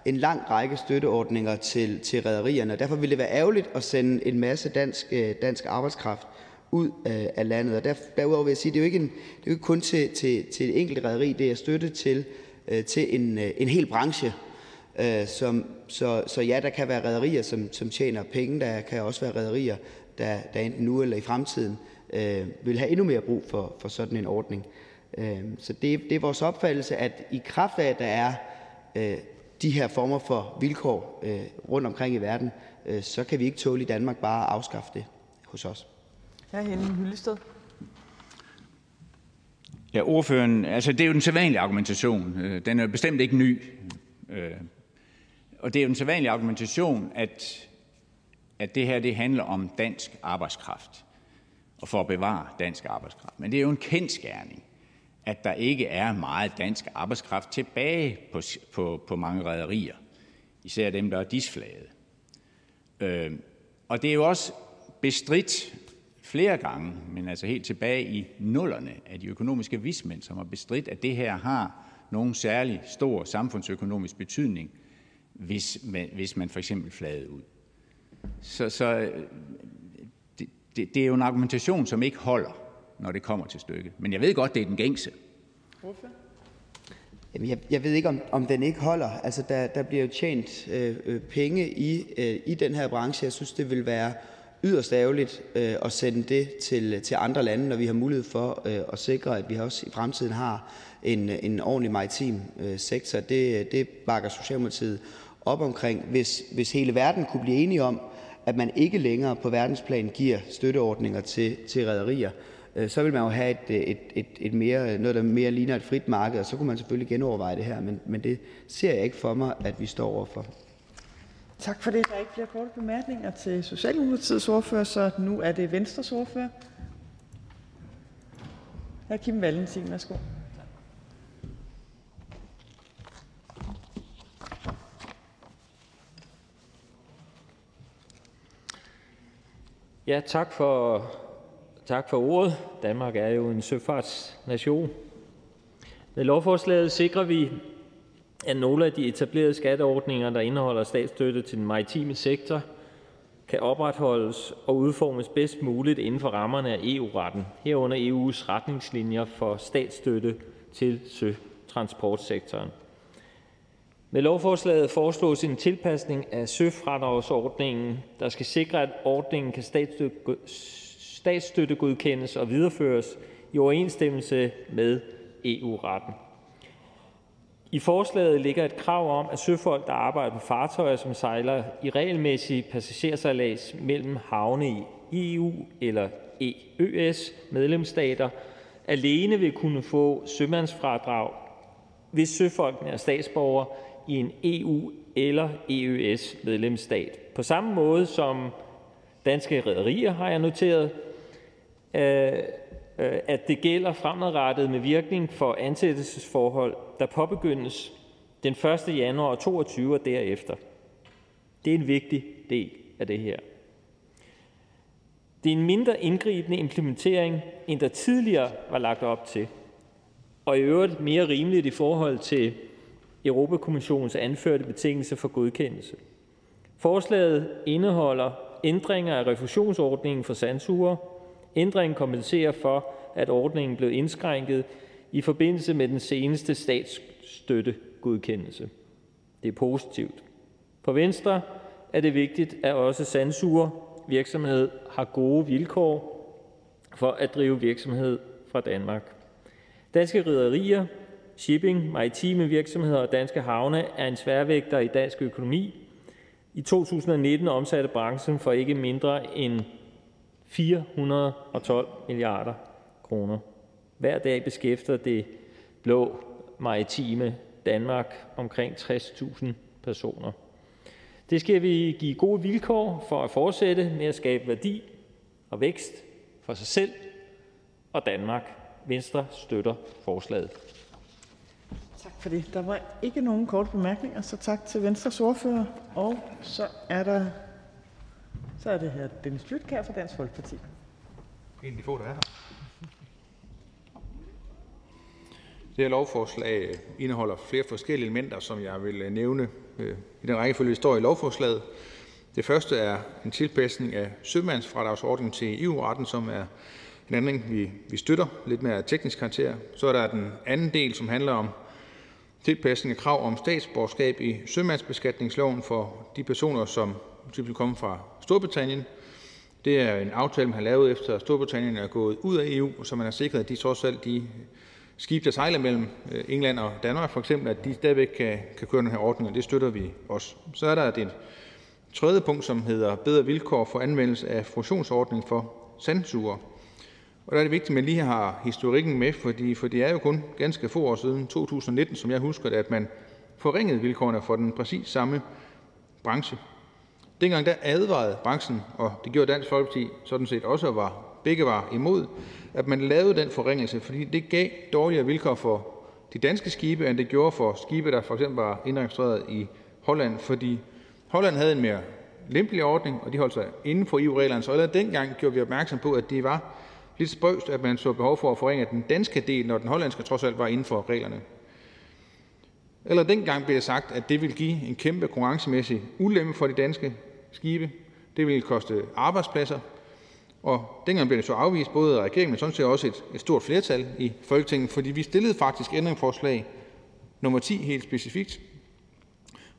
en lang række støtteordninger til, til rædderierne. Derfor ville det være ærgerligt at sende en masse dansk, øh, dansk arbejdskraft ud øh, af landet. Og derudover vil jeg sige, at det er jo ikke, en, det er jo ikke kun til, til, til et enkelt rædderi, det er støtte til, til en, en hel branche. Som, så, så ja, der kan være rædderier, som, som tjener penge. Der kan også være rædderier, der, der enten nu eller i fremtiden øh, vil have endnu mere brug for, for sådan en ordning. Øh, så det, det er vores opfattelse, at i kraft af, at der er øh, de her former for vilkår øh, rundt omkring i verden, øh, så kan vi ikke tåle i Danmark bare at afskaffe det hos os. Hr. Henning Hyllested. Ja, ordføreren, altså det er jo den sædvanlige argumentation. Øh, den er bestemt ikke ny. Og det er jo den sædvanlige argumentation, at, at det her det handler om dansk arbejdskraft og for at bevare dansk arbejdskraft. Men det er jo en kendskærning, at der ikke er meget dansk arbejdskraft tilbage på, på, på mange rædderier, især dem, der er disflaget. Øh, og det er jo også bestridt flere gange, men altså helt tilbage i nullerne af de økonomiske vismænd, som har bestridt, at det her har nogen særlig stor samfundsøkonomisk betydning, hvis man, hvis man for eksempel flade ud. Så, så øh, det, det, det er jo en argumentation, som ikke holder, når det kommer til stykket. Men jeg ved godt, det er den gængse. Jamen, jeg, jeg ved ikke, om, om den ikke holder. Altså, der, der bliver jo tjent øh, øh, penge i, øh, i den her branche. Jeg synes, det vil være yderst ærgerligt øh, at sende det til, til andre lande, når vi har mulighed for øh, at sikre, at vi også i fremtiden har en, en ordentlig maritim øh, sektor. Det, det bakker Socialdemokratiet op omkring. Hvis, hvis hele verden kunne blive enige om, at man ikke længere på verdensplan giver støtteordninger til, til rædderier, øh, så vil man jo have et, et, et, et mere, noget, der mere ligner et frit marked, og så kunne man selvfølgelig genoverveje det her, men, men det ser jeg ikke for mig, at vi står overfor. Tak for det. Der er ikke flere korte bemærkninger til Socialdemokratiets ordfører, så nu er det Venstres ordfører. Hr. Kim Valentin, værsgo. Ja, tak for, tak for ordet. Danmark er jo en søfartsnation. Med lovforslaget sikrer vi, at nogle af de etablerede skatteordninger, der indeholder statsstøtte til den maritime sektor, kan opretholdes og udformes bedst muligt inden for rammerne af EU-retten, herunder EU's retningslinjer for statsstøtte til søtransportsektoren. Med lovforslaget foreslås en tilpasning af søfradragsordningen, der skal sikre, at ordningen kan statsstøttegodkendes og videreføres i overensstemmelse med EU-retten. I forslaget ligger et krav om, at søfolk, der arbejder på fartøjer, som sejler i regelmæssig passagersejlads mellem havne i EU eller EØS medlemsstater, alene vil kunne få sømandsfradrag, hvis søfolkene er statsborgere i en EU- eller EØS-medlemsstat. På samme måde som danske rædderier har jeg noteret, øh, øh, at det gælder fremadrettet med virkning for ansættelsesforhold, der påbegyndes den 1. januar 2022 og derefter. Det er en vigtig del af det her. Det er en mindre indgribende implementering, end der tidligere var lagt op til, og i øvrigt mere rimeligt i forhold til Europakommissionens anførte betingelser for godkendelse. Forslaget indeholder ændringer af refusionsordningen for sandsuger. Ændringen kompenserer for, at ordningen blev indskrænket i forbindelse med den seneste statsstøttegodkendelse. Det er positivt. For Venstre er det vigtigt, at også sandsuger virksomhed har gode vilkår for at drive virksomhed fra Danmark. Danske rederier Shipping, maritime virksomheder og danske havne er en sværvægter i dansk økonomi. I 2019 omsatte branchen for ikke mindre end 412 milliarder kroner. Hver dag beskæfter det blå maritime Danmark omkring 60.000 personer. Det skal vi give gode vilkår for at fortsætte med at skabe værdi og vækst for sig selv og Danmark. Venstre støtter forslaget. Tak for det. Der var ikke nogen korte bemærkninger, så tak til Venstres ordfører. Og så er der så er det her Dennis Flytkær fra Dansk Folkeparti. En af de få, der er her. Det her lovforslag indeholder flere forskellige elementer, som jeg vil øh, nævne øh, i den rækkefølge, vi står i lovforslaget. Det første er en tilpasning af sømandsfradragsordningen til EU-retten, som er en ændring, vi, vi støtter, lidt mere teknisk karakter. Så er der den anden del, som handler om tilpasning af krav om statsborgerskab i sømandsbeskatningsloven for de personer, som typisk kommer fra Storbritannien. Det er en aftale, man har lavet efter Storbritannien er gået ud af EU, så man har sikret, at de trods alt de skibe, der sejler mellem øh, England og Danmark for eksempel, at de stadigvæk kan, kan køre den her ordning, og det støtter vi også. Så er der det tredje punkt, som hedder bedre vilkår for anvendelse af funktionsordning for sandsuger. Og der er det vigtigt, at man lige har historikken med, fordi, for det er jo kun ganske få år siden, 2019, som jeg husker det, at man forringede vilkårene for den præcis samme branche. Dengang der advarede branchen, og det gjorde Dansk Folkeparti sådan set også, og var begge var imod, at man lavede den forringelse, fordi det gav dårligere vilkår for de danske skibe, end det gjorde for skibe, der for eksempel var indregistreret i Holland, fordi Holland havde en mere lempelig ordning, og de holdt sig inden for EU-reglerne. Så allerede dengang gjorde vi opmærksom på, at det var lidt spøjst, at man så behov for at forringe den danske del, når den hollandske trods alt var inden for reglerne. Eller dengang blev det sagt, at det ville give en kæmpe konkurrencemæssig ulempe for de danske skibe. Det ville koste arbejdspladser. Og dengang blev det så afvist både af regeringen, men sådan set også et, et stort flertal i Folketinget, fordi vi stillede faktisk ændringsforslag nummer 10 helt specifikt,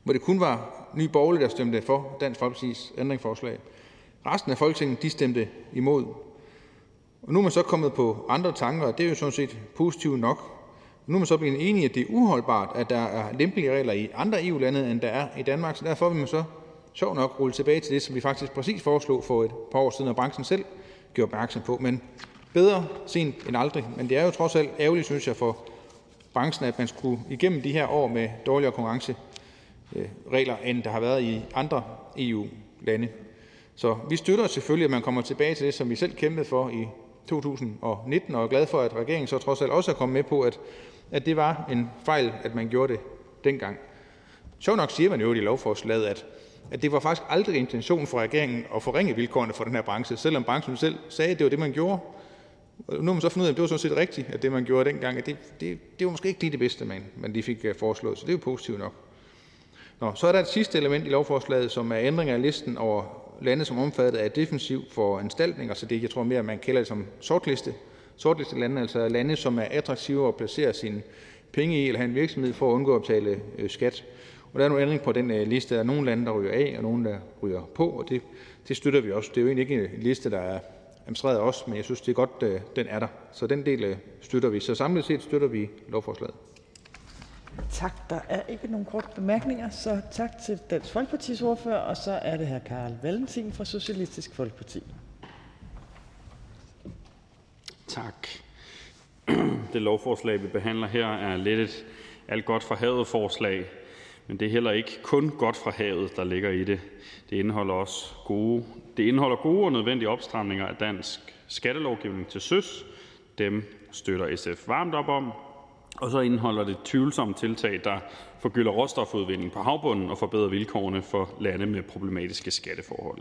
hvor det kun var Nye Borgerlige, der stemte for Dansk Folkepartis ændringsforslag. Resten af Folketinget de stemte imod. Og nu er man så kommet på andre tanker, og det er jo sådan set positivt nok. Nu er man så blevet enige, at det er uholdbart, at der er lempelige regler i andre EU-lande, end der er i Danmark. Så derfor vil man så sjovt nok rulle tilbage til det, som vi faktisk præcis foreslog for et par år siden, og branchen selv gjorde opmærksom på. Men bedre sent end aldrig. Men det er jo trods alt ærgerligt, synes jeg, for branchen, at man skulle igennem de her år med dårligere konkurrenceregler, end der har været i andre EU-lande. Så vi støtter selvfølgelig, at man kommer tilbage til det, som vi selv kæmpede for i 2019, og er glad for, at regeringen så trods alt også er kommet med på, at, at det var en fejl, at man gjorde det dengang. Så nok siger man jo i lovforslaget, at, at det var faktisk aldrig intentionen for regeringen at forringe vilkårene for den her branche, selvom branchen selv sagde, at det var det, man gjorde. Og nu har man så fundet ud af, at det var sådan set rigtigt, at det, man gjorde dengang, at det, det, det var måske ikke lige det bedste, man, man lige fik øh, foreslået. Så det er jo positivt nok. Nå, så er der et sidste element i lovforslaget, som er ændring af listen over lande, som er omfattet af defensiv foranstaltninger, så det jeg tror mere, man kalder det som sortliste. Sortliste lande, altså lande, som er attraktive at placere sine penge i eller have en virksomhed for at undgå at betale øh, skat. Og der er nogle ændring på den øh, liste. Der er nogle lande, der ryger af, og nogle, der ryger på, og det, det støtter vi også. Det er jo egentlig ikke en liste, der er administreret af os, men jeg synes, det er godt, øh, den er der. Så den del øh, støtter vi. Så samlet set støtter vi lovforslaget. Tak. Der er ikke nogen korte bemærkninger, så tak til Dansk Folkepartis ordfører, og så er det her Karl Valentin fra Socialistisk Folkeparti. Tak. Det lovforslag, vi behandler her, er lidt et alt godt fra havet forslag, men det er heller ikke kun godt fra havet, der ligger i det. Det indeholder også gode, det indeholder gode og nødvendige opstramninger af dansk skattelovgivning til søs. Dem støtter SF varmt op om, og så indeholder det tvivlsomme tiltag, der forgylder råstofudvinding på havbunden og forbedrer vilkårene for lande med problematiske skatteforhold.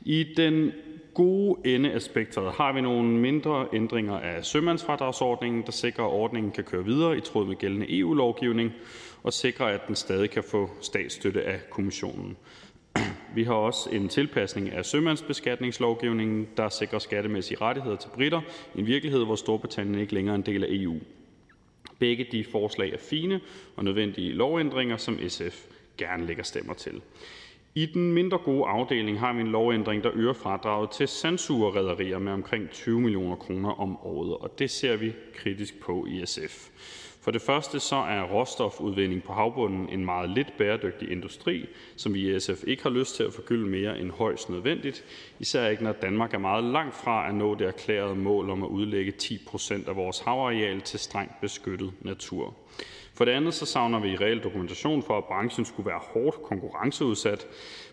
I den gode ende af spektret har vi nogle mindre ændringer af sømandsfradragsordningen, der sikrer, at ordningen kan køre videre i tråd med gældende EU-lovgivning og sikrer, at den stadig kan få statsstøtte af kommissionen. Vi har også en tilpasning af sømandsbeskatningslovgivningen, der sikrer skattemæssige rettigheder til britter i en virkelighed, hvor Storbritannien ikke længere er en del af EU. Begge de forslag er fine og nødvendige lovændringer, som SF gerne lægger stemmer til. I den mindre gode afdeling har vi en lovændring, der øger fradraget til sandsugerrederier med omkring 20 millioner kroner om året, og det ser vi kritisk på i SF. For det første så er råstofudvinding på havbunden en meget lidt bæredygtig industri, som vi i SF ikke har lyst til at forgylde mere end højst nødvendigt, især ikke når Danmark er meget langt fra at nå det erklærede mål om at udlægge 10% af vores havareal til strengt beskyttet natur. For det andet så savner vi reel dokumentation for, at branchen skulle være hårdt konkurrenceudsat.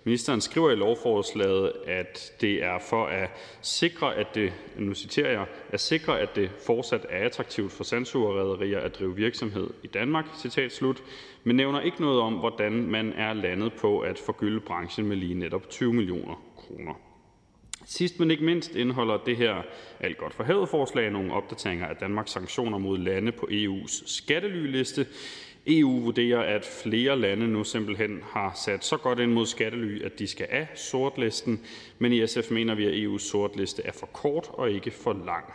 Ministeren skriver i lovforslaget, at det er for at sikre, at det, nu citerer jeg, at sikre, at det fortsat er attraktivt for sandsugerrederier at drive virksomhed i Danmark, citat slut, men nævner ikke noget om, hvordan man er landet på at forgylde branchen med lige netop 20 millioner kroner. Sidst men ikke mindst indeholder det her alt godt for havet forslag nogle opdateringer af Danmarks sanktioner mod lande på EU's skattelyliste. EU vurderer, at flere lande nu simpelthen har sat så godt ind mod skattely, at de skal af sortlisten, men i SF mener vi, at EU's sortliste er for kort og ikke for lang.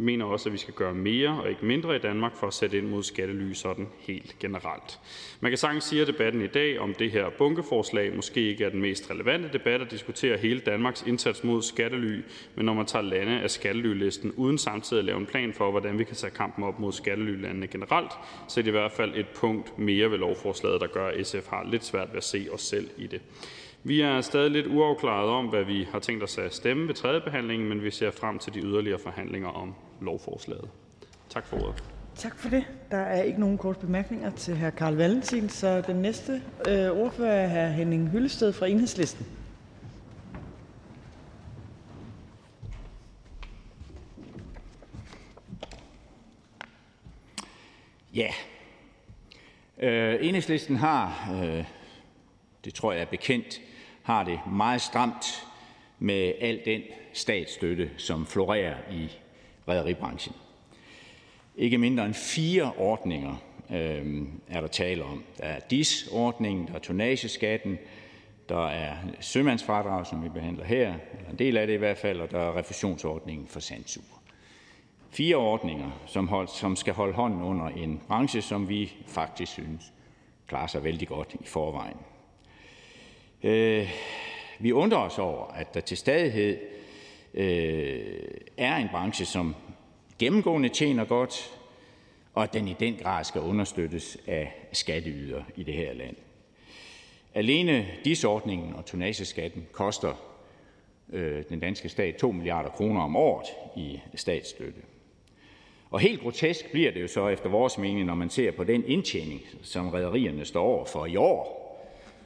Vi mener også, at vi skal gøre mere og ikke mindre i Danmark for at sætte ind mod skattely sådan helt generelt. Man kan sagtens sige, at debatten i dag om det her bunkeforslag måske ikke er den mest relevante debat at diskutere hele Danmarks indsats mod skattely, men når man tager lande af skattelylisten uden samtidig at lave en plan for, hvordan vi kan tage kampen op mod skattelylandene generelt, så er det i hvert fald et punkt mere ved lovforslaget, der gør, at SF har lidt svært ved at se os selv i det. Vi er stadig lidt uafklaret om, hvad vi har tænkt os at stemme ved tredjebehandlingen, men vi ser frem til de yderligere forhandlinger om lovforslaget. Tak for ordet. Tak for det. Der er ikke nogen korte bemærkninger til hr. Karl Valentin, så den næste øh, ordfører er hr. Henning Hyllested fra Enhedslisten. Ja, øh, Enhedslisten har, øh, det tror jeg er bekendt, har det meget stramt med al den statsstøtte, som florerer i rederibranchen. Ikke mindre end fire ordninger øh, er der tale om. Der er DIS-ordningen, der er tonnageskatten, der er sømandsfradrag, som vi behandler her, eller en del af det i hvert fald, og der er refusionsordningen for sandsug. Fire ordninger, som, hold, som skal holde hånden under en branche, som vi faktisk synes klarer sig vældig godt i forvejen. Øh, vi undrer os over, at der til stadighed Øh, er en branche, som gennemgående tjener godt, og at den i den grad skal understøttes af skatteyder i det her land. Alene disordningen og tonnageskatten koster øh, den danske stat 2 milliarder kroner om året i statsstøtte. Og helt grotesk bliver det jo så efter vores mening, når man ser på den indtjening, som rædderierne står over for i år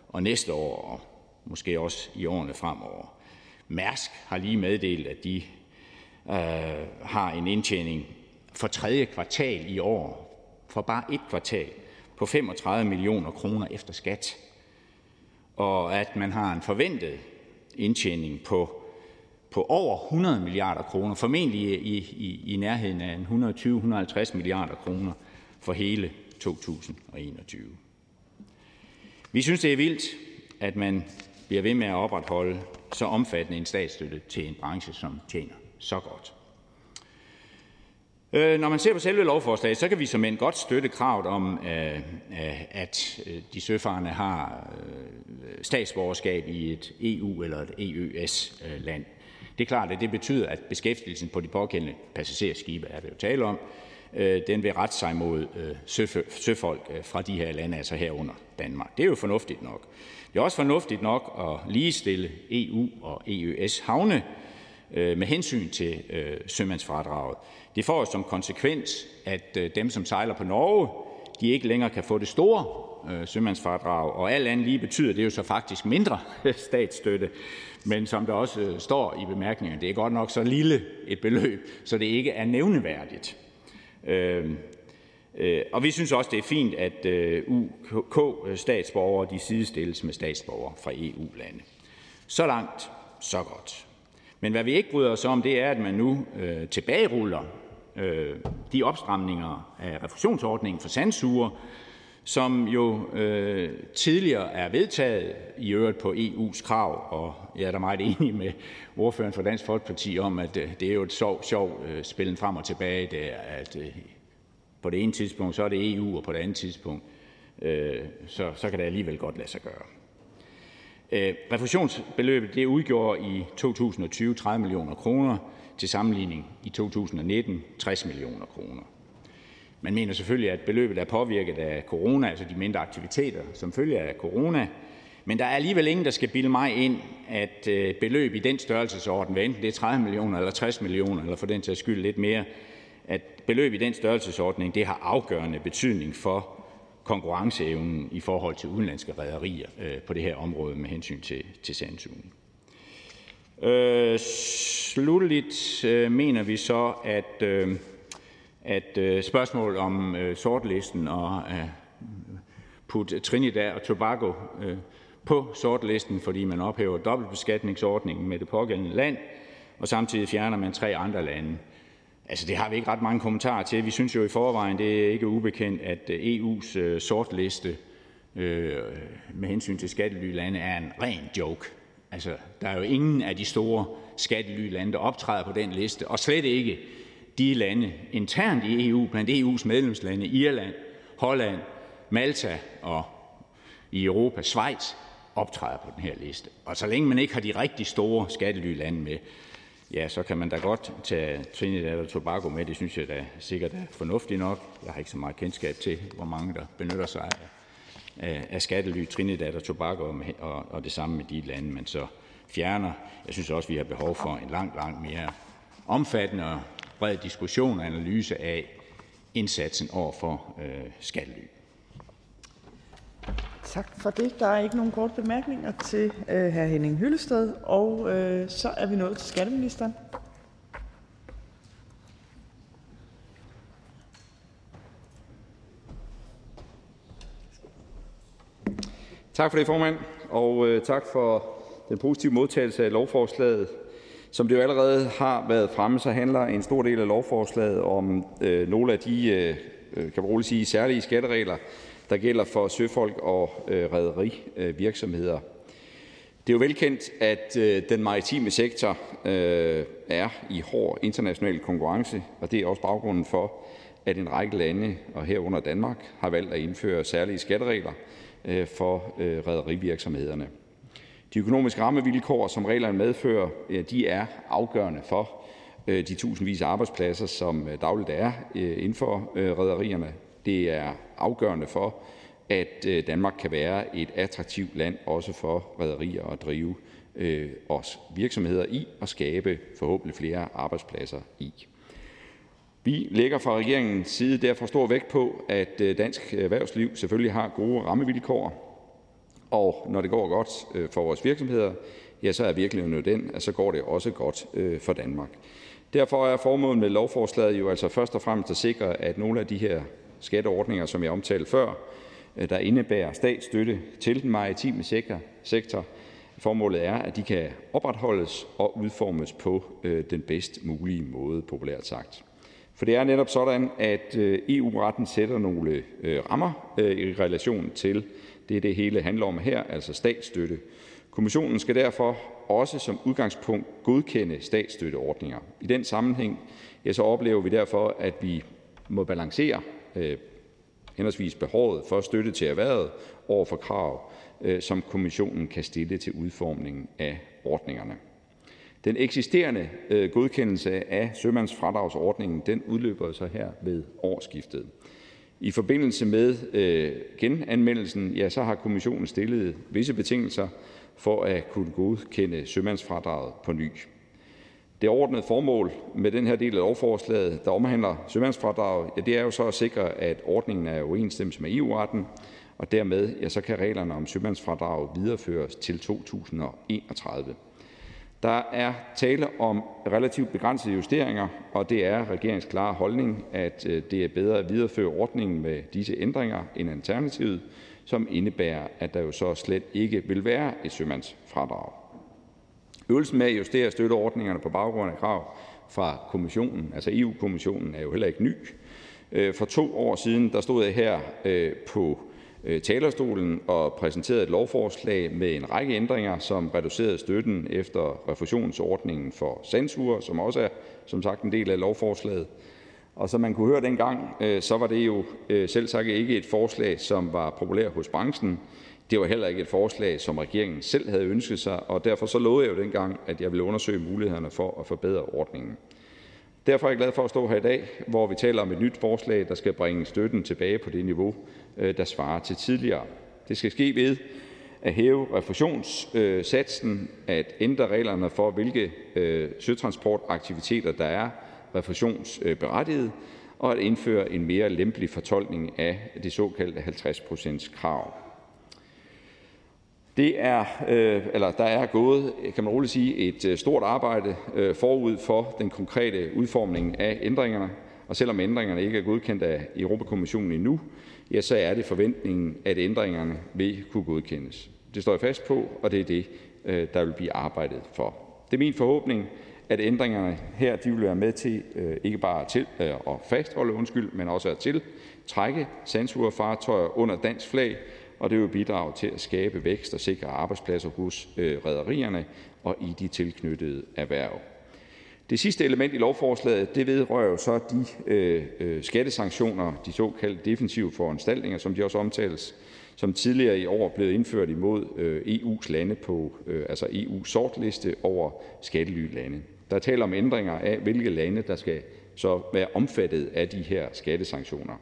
og næste år, og måske også i årene fremover. Mærsk har lige meddelt, at de øh, har en indtjening for tredje kvartal i år, for bare et kvartal, på 35 millioner kroner efter skat. Og at man har en forventet indtjening på på over 100 milliarder kroner, formentlig i, i, i nærheden af 120-150 milliarder kroner for hele 2021. Vi synes, det er vildt, at man bliver ved med at opretholde så omfattende en statsstøtte til en branche, som tjener så godt. Øh, når man ser på selve lovforslaget, så kan vi som en godt støtte kravet om, øh, øh, at de søfarende har statsborgerskab i et EU- eller et EØS-land. Det er klart, at det betyder, at beskæftigelsen på de pågældende passagerskibe, er det jo tale om, den vil rette sig mod søfolk fra de her lande, altså herunder Danmark. Det er jo fornuftigt nok. Det er også fornuftigt nok at ligestille EU- og EØS-havne øh, med hensyn til øh, sømandsfradraget. Det får som konsekvens, at øh, dem, som sejler på Norge, de ikke længere kan få det store øh, sømandsfradrag, og alt andet lige betyder det jo så faktisk mindre statsstøtte. Men som der også øh, står i bemærkningerne, det er godt nok så lille et beløb, så det ikke er nævneværdigt. Øh, Øh, og vi synes også, det er fint, at øh, UK-statsborgere øh, de sidestilles med statsborgere fra EU-lande. Så langt, så godt. Men hvad vi ikke bryder os om, det er, at man nu øh, tilbageruller øh, de opstramninger af refusionsordningen for sandsuger, som jo øh, tidligere er vedtaget, i øvrigt på EU's krav, og jeg er da meget enig med ordføreren for Dansk Folkeparti om, at øh, det er jo et sjovt sjov, øh, spillen frem og tilbage, der, at øh, på det ene tidspunkt, så er det EU, og på det andet tidspunkt, øh, så, så kan det alligevel godt lade sig gøre. Øh, refusionsbeløbet det udgjorde i 2020 30 millioner kroner, til sammenligning i 2019 60 millioner kroner. Man mener selvfølgelig, at beløbet er påvirket af corona, altså de mindre aktiviteter som følge af corona, men der er alligevel ingen, der skal bilde mig ind, at øh, beløb i den størrelsesorden, hvad enten det er 30 millioner eller 60 millioner, eller for den sags skyld lidt mere, beløb i den størrelsesordning det har afgørende betydning for konkurrenceevnen i forhold til udenlandske rædderier øh, på det her område med hensyn til, til sandsugning. Øh, slutligt øh, mener vi så, at, øh, at øh, om øh, sortlisten og øh, putte Trinidad og Tobago øh, på sortlisten, fordi man ophæver dobbeltbeskatningsordningen med det pågældende land, og samtidig fjerner man tre andre lande. Altså, det har vi ikke ret mange kommentarer til. Vi synes jo i forvejen, det er ikke ubekendt, at øh, EU's øh, sortliste øh, med hensyn til skattelylande er en ren joke. Altså, der er jo ingen af de store skattelylande, der optræder på den liste, og slet ikke de lande internt i EU, blandt EU's medlemslande, Irland, Holland, Malta og i Europa, Schweiz, optræder på den her liste. Og så længe man ikke har de rigtig store skattelylande med, ja, så kan man da godt tage Trinidad og Tobago med. Det synes jeg da sikkert er fornuftigt nok. Jeg har ikke så meget kendskab til, hvor mange der benytter sig af, af skattely, Trinidad og Tobago og, og, og det samme med de lande, man så fjerner. Jeg synes også, vi har behov for en langt, langt mere omfattende og bred diskussion og analyse af indsatsen over for øh, skattely. Tak for det. Der er ikke nogen korte bemærkninger til øh, hr. Henning Hyllested. Og øh, så er vi nået til skatteministeren. Tak for det, formand, og øh, tak for den positive modtagelse af lovforslaget. Som det jo allerede har været fremme, så handler en stor del af lovforslaget om øh, nogle af de, øh, kan man roligt sige, særlige skatteregler, der gælder for søfolk og øh, rædderivirksomheder. Øh, det er jo velkendt, at øh, den maritime sektor øh, er i hård international konkurrence, og det er også baggrunden for, at en række lande, og herunder Danmark, har valgt at indføre særlige skatteregler øh, for øh, rædderivirksomhederne. De økonomiske rammevilkår, som reglerne medfører, øh, de er afgørende for øh, de tusindvis af arbejdspladser, som øh, dagligt er øh, inden for rædderierne. Det er afgørende for, at øh, Danmark kan være et attraktivt land også for rederier at drive øh, os virksomheder i og skabe forhåbentlig flere arbejdspladser i. Vi lægger fra regeringens side derfor stor vægt på, at øh, dansk erhvervsliv selvfølgelig har gode rammevilkår, og når det går godt for vores virksomheder, ja, så er virkeligheden jo den, at så går det også godt for Danmark. Derfor er formålet med lovforslaget jo altså først og fremmest at sikre, at nogle af de her skatteordninger, som jeg omtalte før, øh, der indebærer statsstøtte til den maritime sektor, formålet er, at de kan opretholdes og udformes på øh, den bedst mulige måde, populært sagt. For det er netop sådan, at øh, EU-retten sætter nogle rammer i relation til det, det hele handler om her, altså statsstøtte. Kommissionen skal derfor også som udgangspunkt godkende statsstøtteordninger. I den sammenhæng ja, så oplever vi derfor, at vi må balancere Øh, henholdsvis behovet for støtte til erhvervet over for krav, øh, som kommissionen kan stille til udformningen af ordningerne. Den eksisterende øh, godkendelse af sømandsfradragsordningen den udløber så her ved årsskiftet. I forbindelse med genanmeldelsen ja, så har kommissionen stillet visse betingelser for at kunne godkende sømandsfradraget på ny. Det overordnede formål med den her del af lovforslaget, der omhandler sømandsfradraget, ja, det er jo så at sikre, at ordningen er i overensstemmelse med EU-retten, og dermed ja, så kan reglerne om sømandsfradrag videreføres til 2031. Der er tale om relativt begrænsede justeringer, og det er regeringens klare holdning, at øh, det er bedre at videreføre ordningen med disse ændringer end alternativet, som indebærer, at der jo så slet ikke vil være et sømandsfradrag. Øvelsen med at justere støtteordningerne på baggrund af krav fra kommissionen, altså EU-kommissionen, er jo heller ikke ny. Øh, for to år siden der stod jeg her øh, på øh, talerstolen og præsenterede et lovforslag med en række ændringer, som reducerede støtten efter refusionsordningen for sandsugere, som også er som sagt en del af lovforslaget. Og som man kunne høre dengang, så var det jo øh, selv sagt ikke et forslag, som var populært hos branchen. Det var heller ikke et forslag, som regeringen selv havde ønsket sig, og derfor så lovede jeg jo dengang, at jeg ville undersøge mulighederne for at forbedre ordningen. Derfor er jeg glad for at stå her i dag, hvor vi taler om et nyt forslag, der skal bringe støtten tilbage på det niveau, øh, der svarer til tidligere. Det skal ske ved at hæve refusionssatsen, at ændre reglerne for, hvilke øh, søtransportaktiviteter der er refusionsberettiget, og at indføre en mere lempelig fortolkning af det såkaldte 50-procents-krav. Det er, øh, eller Øh, der er gået, kan man roligt sige, et øh, stort arbejde øh, forud for den konkrete udformning af ændringerne, og selvom ændringerne ikke er godkendt af Europakommissionen endnu, ja, så er det forventningen, at ændringerne vil kunne godkendes. Det står jeg fast på, og det er det, der vil blive arbejdet for. Det er min forhåbning, at ændringerne her de vil være med til ikke bare til at fastholde, undskyld, men også at tiltrække sandsugerfartøjer under dansk flag, og det vil bidrage til at skabe vækst og sikre arbejdspladser hos øh, rædderierne og i de tilknyttede erhverv. Det sidste element i lovforslaget det vedrører jo så de øh, øh, skattesanktioner, de såkaldte defensive foranstaltninger, som de også omtales, som tidligere i år blev indført imod øh, EU's lande på øh, altså EU's sortliste over skattelylande. Der er tale om ændringer af, hvilke lande der skal så være omfattet af de her skattesanktioner.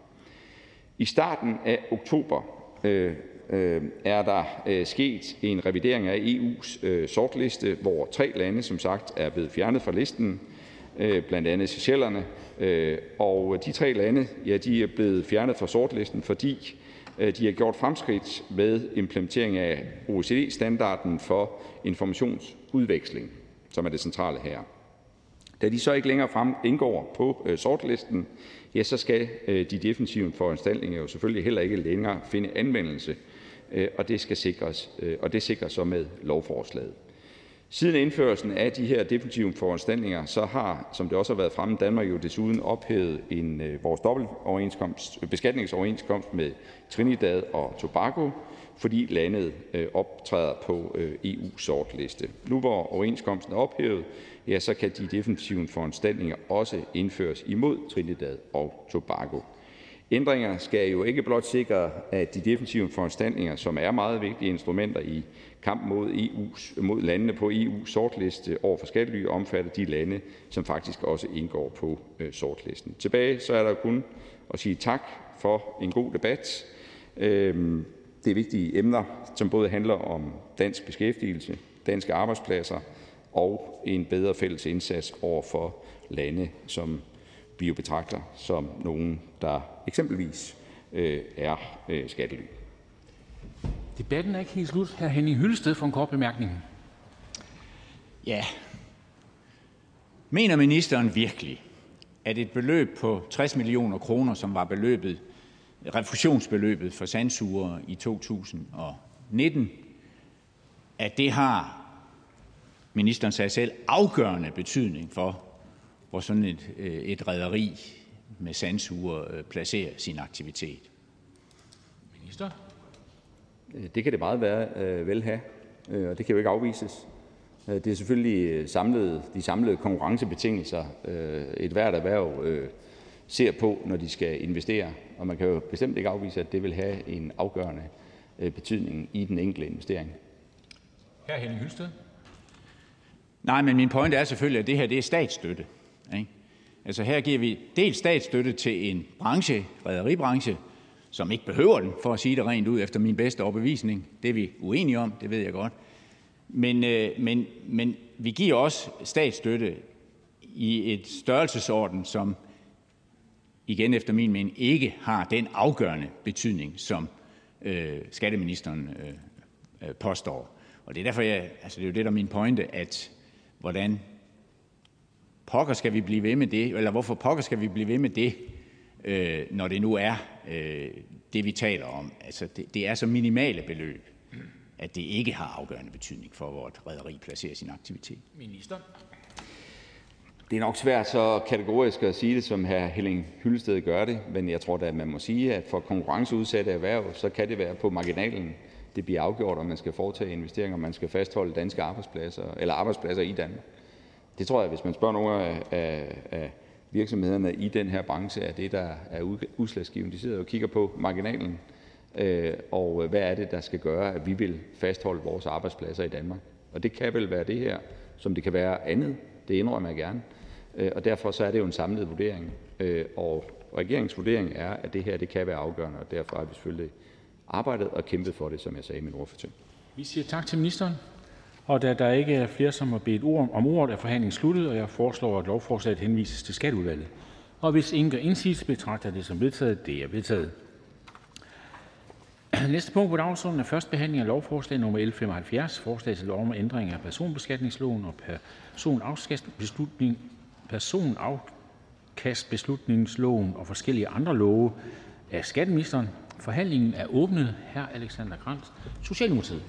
I starten af oktober Øh, øh, er der øh, sket en revidering af EU's sortliste, hvor tre lande som sagt er blevet fjernet fra listen, øh, blandt andet Seychellerne. Og de tre lande ja, de er blevet fjernet fra sortlisten, fordi de har gjort fremskridt med implementering af OECD-standarden for informationsudveksling, som er det centrale her. Da de så ikke længere frem indgår på sortlisten, skal øh, de defensive foranstaltninger jo selvfølgelig heller ikke længere finde anvendelse øh, og det skal sikres, øh, og det sikres så med lovforslaget. Siden indførelsen af de her defensive foranstaltninger, så har, som det også har været fremme, Danmark jo desuden ophævet en, vores dobbeltoverenskomst, beskatningsoverenskomst med Trinidad og Tobago, fordi landet optræder på EU's sortliste. Nu hvor overenskomsten er ophævet, kan de defensive foranstaltninger også indføres imod Trinidad og Tobago. Ændringer skal jo ikke blot sikre, at de defensive foranstaltninger, som er meget vigtige instrumenter i kampen mod, EU's, mod landene på EU's sortliste over for skattely, omfatter de lande, som faktisk også indgår på øh, sortlisten. Tilbage så er der kun at sige tak for en god debat. Øhm, det er vigtige emner, som både handler om dansk beskæftigelse, danske arbejdspladser og en bedre fælles indsats over for lande, som vi jo betragter som nogen, der eksempelvis øh, er øh, skattely. Debatten er ikke helt slut. Her Henning Hyllested for en kort bemærkning. Ja. Mener ministeren virkelig, at et beløb på 60 millioner kroner, som var beløbet, refusionsbeløbet for sandsuger i 2019, at det har, ministeren sagde selv, afgørende betydning for, hvor sådan et, øh, et rederi med sandsuger øh, placerer sin aktivitet? Minister? Øh, det kan det meget være, vel have, og det kan jo ikke afvises. Det er selvfølgelig samlede, de samlede konkurrencebetingelser, et hvert erhverv ser på, når de skal investere. Og man kan jo bestemt ikke afvise, at det vil have en afgørende betydning i den enkelte investering. Her Henning Hylsted. Nej, men min pointe er selvfølgelig, at det her det er statsstøtte. Ikke? Altså her giver vi dels statsstøtte til en branche, rædderibranche, som ikke behøver den, for at sige det rent ud efter min bedste overbevisning. Det er vi uenige om, det ved jeg godt. Men, øh, men, men vi giver også statsstøtte i et størrelsesorden, som igen efter min mening ikke har den afgørende betydning, som øh, skatteministeren øh, øh påstår. Og det er derfor, jeg, altså det er jo det, der er min pointe, at hvordan pokker skal vi blive ved med det, eller hvorfor pokker skal vi blive ved med det, øh, når det nu er øh, det, vi taler om. Altså, det, det er så minimale beløb, at det ikke har afgørende betydning for, hvor et rædderi placerer sin aktivitet. Minister? Det er nok svært så kategorisk at sige det, som hr. Helling Hyllested gør det, men jeg tror da, at man må sige, at for konkurrenceudsatte erhverv, så kan det være på marginalen, det bliver afgjort, om man skal foretage investeringer, om man skal fastholde danske arbejdspladser, eller arbejdspladser i Danmark. Det tror jeg, hvis man spørger nogle af, af virksomhederne i den her branche, er det, der er udslagsgivende. De sidder og kigger på marginalen, øh, og hvad er det, der skal gøre, at vi vil fastholde vores arbejdspladser i Danmark. Og det kan vel være det her, som det kan være andet. Det indrømmer jeg gerne. Øh, og derfor så er det jo en samlet vurdering. Øh, og regeringens vurdering er, at det her det kan være afgørende, og derfor har vi selvfølgelig arbejdet og kæmpet for det, som jeg sagde i min ordførsel. Vi siger tak til ministeren. Og da der ikke er flere, som har bedt ord om ordet, er forhandlingen sluttet, og jeg foreslår, at lovforslaget henvises til skatteudvalget. Og hvis ingen gør indsigelse, betragter det som vedtaget. Det er vedtaget. Næste punkt på dagsordenen er første behandling af lovforslag nummer L 75, forslag til lov om ændring af personbeskatningsloven og personafkastbeslutning, personafkastbeslutningsloven og forskellige andre love af skatteministeren. Forhandlingen er åbnet. Hr. Alexander Krantz, Socialdemokratiet.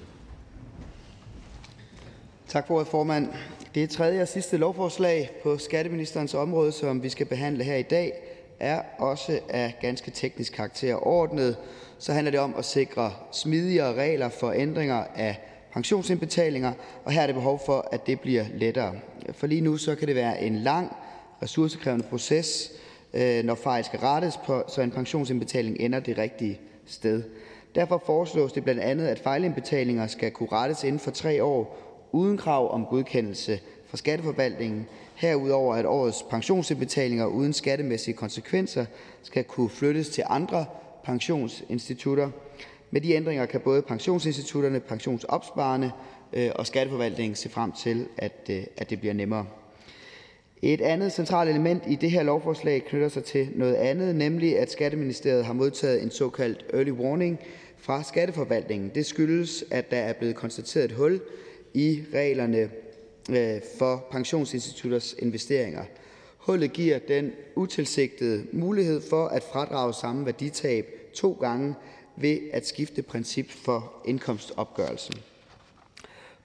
Tak for ordet, formand. Det tredje og sidste lovforslag på skatteministerens område, som vi skal behandle her i dag, er også af ganske teknisk karakter. Ordnet så handler det om at sikre smidigere regler for ændringer af pensionsindbetalinger, og her er det behov for, at det bliver lettere. For lige nu så kan det være en lang, ressourcekrævende proces, øh, når fejl skal rettes, på, så en pensionsindbetaling ender det rigtige sted. Derfor foreslås det blandt andet, at fejlindbetalinger skal kunne rettes inden for tre år uden krav om godkendelse fra Skatteforvaltningen. Herudover at årets pensionsindbetalinger uden skattemæssige konsekvenser skal kunne flyttes til andre pensionsinstitutter. Med de ændringer kan både pensionsinstitutterne, pensionsopsparerne øh, og Skatteforvaltningen se frem til, at, øh, at det bliver nemmere. Et andet centralt element i det her lovforslag knytter sig til noget andet, nemlig at Skatteministeriet har modtaget en såkaldt early warning fra Skatteforvaltningen. Det skyldes, at der er blevet konstateret et hul i reglerne øh, for pensionsinstitutters investeringer. Hullet giver den utilsigtede mulighed for at fradrage samme værditab to gange ved at skifte princip for indkomstopgørelsen.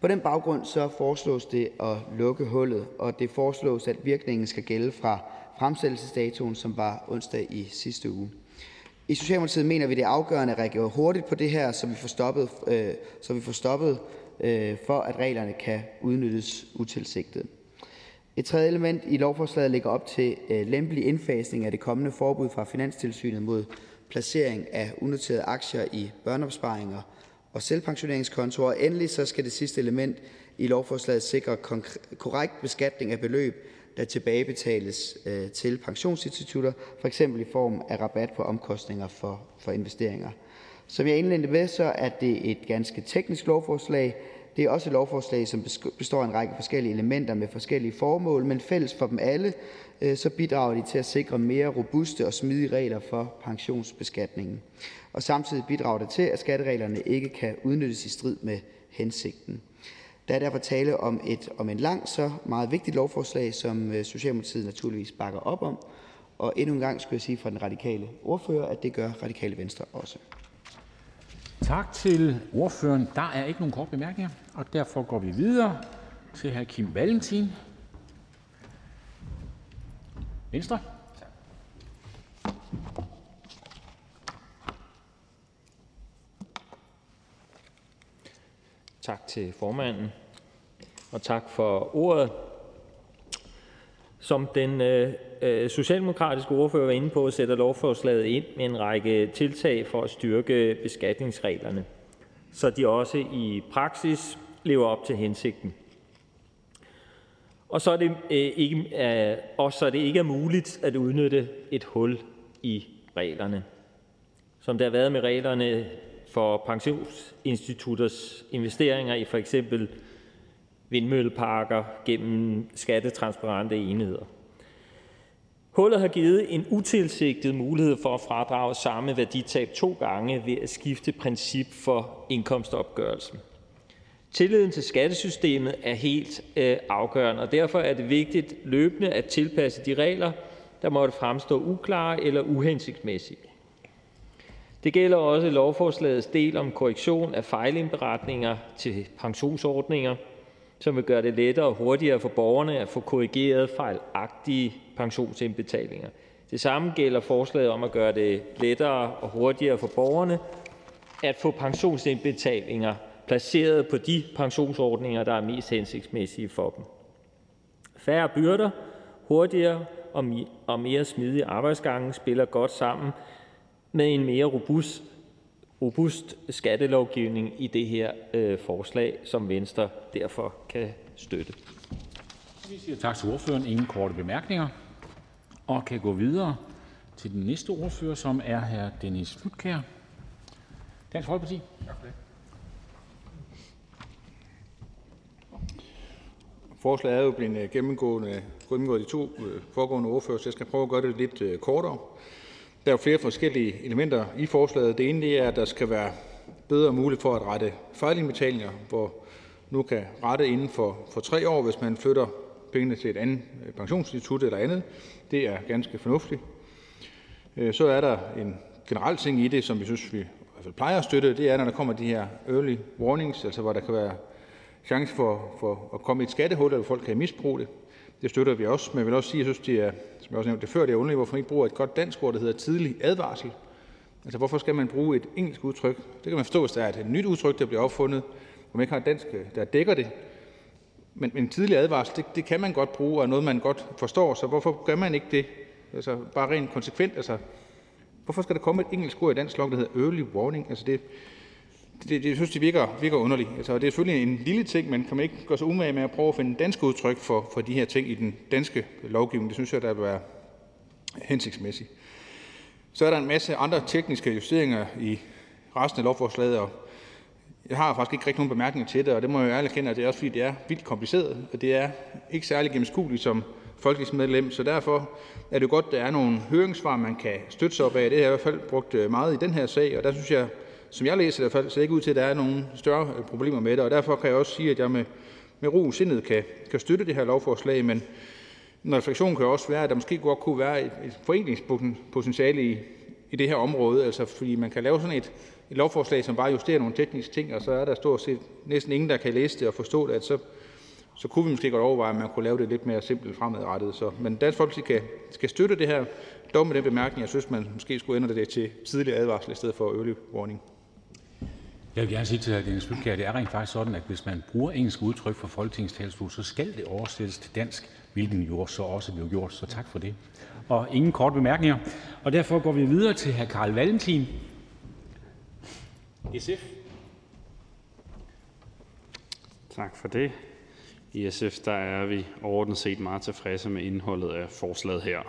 På den baggrund så foreslås det at lukke hullet, og det foreslås, at virkningen skal gælde fra fremsættelsesdatoen, som var onsdag i sidste uge. I Socialdemokratiet mener vi, det er afgørende at reagere hurtigt på det her, så vi får stoppet, øh, så vi får stoppet øh, for, at reglerne kan udnyttes utilsigtet. Et tredje element i lovforslaget ligger op til øh, lempelig indfasning af det kommende forbud fra Finanstilsynet mod placering af unoterede aktier i børneopsparinger og selvpensioneringskontorer. Endelig så skal det sidste element i lovforslaget sikre korrekt beskatning af beløb, der tilbagebetales øh, til pensionsinstitutter, f.eks. i form af rabat på omkostninger for, for investeringer. Som jeg indledte med, så er det et ganske teknisk lovforslag. Det er også et lovforslag, som består af en række forskellige elementer med forskellige formål, men fælles for dem alle, øh, så bidrager de til at sikre mere robuste og smidige regler for pensionsbeskatningen. Og samtidig bidrager det til, at skattereglerne ikke kan udnyttes i strid med hensigten. Der er derfor tale om et om en lang så meget vigtigt lovforslag, som øh, Socialdemokratiet naturligvis bakker op om. Og endnu en gang skulle jeg sige fra den radikale ordfører, at det gør radikale venstre også. Tak til ordføreren. Der er ikke nogen korte bemærkninger, og derfor går vi videre til hr. Kim Valentin, Venstre. Tak Tak til formanden, og tak for ordet. Som den øh, øh, socialdemokratiske ordfører var inde på, sætter lovforslaget ind med en række tiltag for at styrke beskatningsreglerne, så de også i praksis lever op til hensigten. Og så er det, øh, ikke, øh, også så det ikke er muligt at udnytte et hul i reglerne. Som det har været med reglerne for pensionsinstitutters investeringer i for eksempel vindmølleparker gennem skattetransparente enheder. Hullet har givet en utilsigtet mulighed for at fradrage samme værditab to gange ved at skifte princip for indkomstopgørelsen. Tilliden til skattesystemet er helt øh, afgørende, og derfor er det vigtigt løbende at tilpasse de regler, der måtte fremstå uklare eller uhensigtsmæssige. Det gælder også lovforslagets del om korrektion af fejlindberetninger til pensionsordninger, som vil gøre det lettere og hurtigere for borgerne at få korrigeret fejlagtige pensionsindbetalinger. Det samme gælder forslaget om at gøre det lettere og hurtigere for borgerne at få pensionsindbetalinger placeret på de pensionsordninger, der er mest hensigtsmæssige for dem. Færre byrder, hurtigere og mere smidige arbejdsgange spiller godt sammen med en mere robust robust skattelovgivning i det her øh, forslag, som Venstre derfor kan støtte. Vi siger tak til ordføreren. Ingen korte bemærkninger. Og kan gå videre til den næste ordfører, som er hr. Dennis Flydtkjær, Dansk Folkeparti. Tak for det. Forslaget er jo blevet gennemgået, gennemgået de to øh, foregående ordfører, så jeg skal prøve at gøre det lidt øh, kortere. Der er jo flere forskellige elementer i forslaget. Det ene er, at der skal være bedre mulighed for at rette fejlindbetalinger, hvor nu kan rette inden for, for tre år, hvis man flytter pengene til et andet øh, pensionsinstitut eller andet. Det er ganske fornuftigt. Øh, så er der en generel ting i det, som vi synes, vi i hvert fald plejer at støtte. Det er, når der kommer de her early warnings, altså hvor der kan være chance for, for at komme i et skattehul, eller folk kan misbruge det. Det støtter vi også, men jeg vil også sige, at jeg synes, det er, som jeg også nævnte det før, det er underligt, hvorfor man ikke bruger et godt dansk ord, der hedder tidlig advarsel. Altså, hvorfor skal man bruge et engelsk udtryk? Det kan man forstå, hvis der er et nyt udtryk, der bliver opfundet, hvor man ikke har et dansk, der dækker det. Men, en tidlig advarsel, det, det kan man godt bruge, og er noget, man godt forstår, så hvorfor gør man ikke det? Altså, bare rent konsekvent, altså, hvorfor skal der komme et engelsk ord i dansk lov, der hedder early warning? Altså, det, det, det synes, det virker, virker underligt. Altså, det er selvfølgelig en lille ting, men kan man ikke gøre sig umage med at prøve at finde danske udtryk for, for de her ting i den danske lovgivning? Det synes jeg, der vil være hensigtsmæssigt. Så er der en masse andre tekniske justeringer i resten af lovforslaget, og jeg har faktisk ikke rigtig nogen bemærkninger til det, og det må jeg ærligt kende, at det er også fordi, det er vildt kompliceret, og det er ikke særlig gennemskueligt som folketingsmedlem, så derfor er det godt, at der er nogle høringssvar, man kan støtte sig op af. Det har jeg i hvert fald brugt øh, meget i den her sag, og der synes jeg, som jeg læser det i hvert fald, ser ikke ud til, at der er nogen større øh, problemer med det, og derfor kan jeg også sige, at jeg med, med ro i sindet kan, kan støtte det her lovforslag, men en refleksion kan også være, at der måske godt kunne være et, et forenklingspotentiale i, i det her område. Altså, fordi man kan lave sådan et, et lovforslag, som bare justerer nogle tekniske ting, og så er der stort set næsten ingen, der kan læse det og forstå det, at så, så kunne vi måske godt overveje, at man kunne lave det lidt mere simpelt fremadrettet. Så, men Dansk Folkeparti kan, skal støtte det her, dog med den bemærkning, jeg synes, man måske skulle ændre det til tidlig advarsel i stedet for early warning. Jeg vil gerne sige til hr. Dennis Flydtkjær, at det er rent faktisk sådan, at hvis man bruger engelsk udtryk for Folketingets talerstol, så skal det oversættes til dansk, hvilken jo så også blev gjort. Så tak for det. Og ingen korte bemærkninger. Og derfor går vi videre til hr. Karl Valentin, SF. Tak for det. I SF der er vi overordnet set meget tilfredse med indholdet af forslaget her.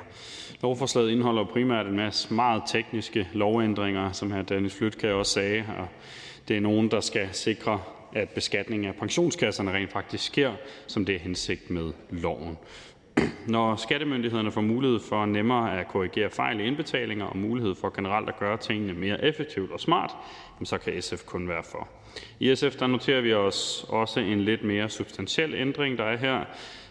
Lovforslaget indeholder primært en masse meget tekniske lovændringer, som hr. Dennis Flytkær også sagde, og det er nogen, der skal sikre, at beskatningen af pensionskasserne rent faktisk sker, som det er hensigt med loven. Når skattemyndighederne får mulighed for nemmere at korrigere fejl i indbetalinger og mulighed for generelt at gøre tingene mere effektivt og smart, så kan SF kun være for. I SF der noterer vi os også en lidt mere substantiel ændring, der er her.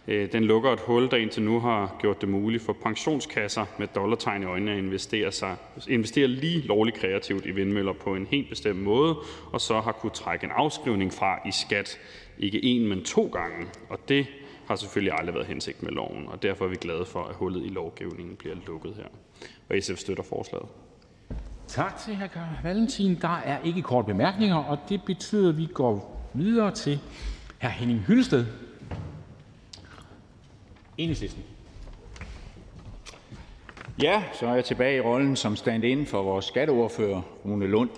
Øh, den lukker et hul, der indtil nu har gjort det muligt for pensionskasser med dollartegn i øjnene at investere, sig, investere lige lovligt kreativt i vindmøller på en helt bestemt måde, og så har kunne trække en afskrivning fra i skat, ikke en, men to gange. Og det har selvfølgelig aldrig været hensigt med loven, og derfor er vi glade for, at hullet i lovgivningen bliver lukket her. Og SF støtter forslaget. Tak til hr. Carl Valentin. Der er ikke kort bemærkninger, og det betyder, at vi går videre til hr. Henning Hyllested, Enhedslisten. Ja, så er jeg tilbage i rollen som stand-in for vores skatteordfører, Rune Lund.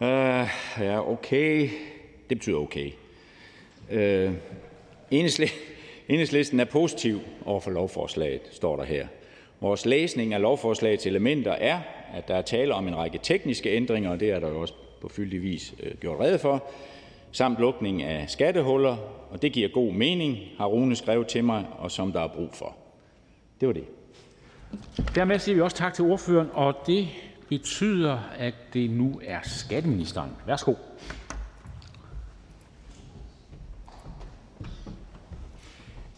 Uh, ja, okay. Det betyder okay. Uh, Enhedslisten er positiv over for lovforslaget, står der her. Vores læsning af lovforslagets elementer er, at der er tale om en række tekniske ændringer, og det er der jo også på fyldig vis øh, gjort rede for, samt lukning af skattehuller, og det giver god mening, har Rune skrevet til mig, og som der er brug for. Det var det. Dermed siger vi også tak til ordføreren, og det betyder, at det nu er skatteministeren. Værsgo.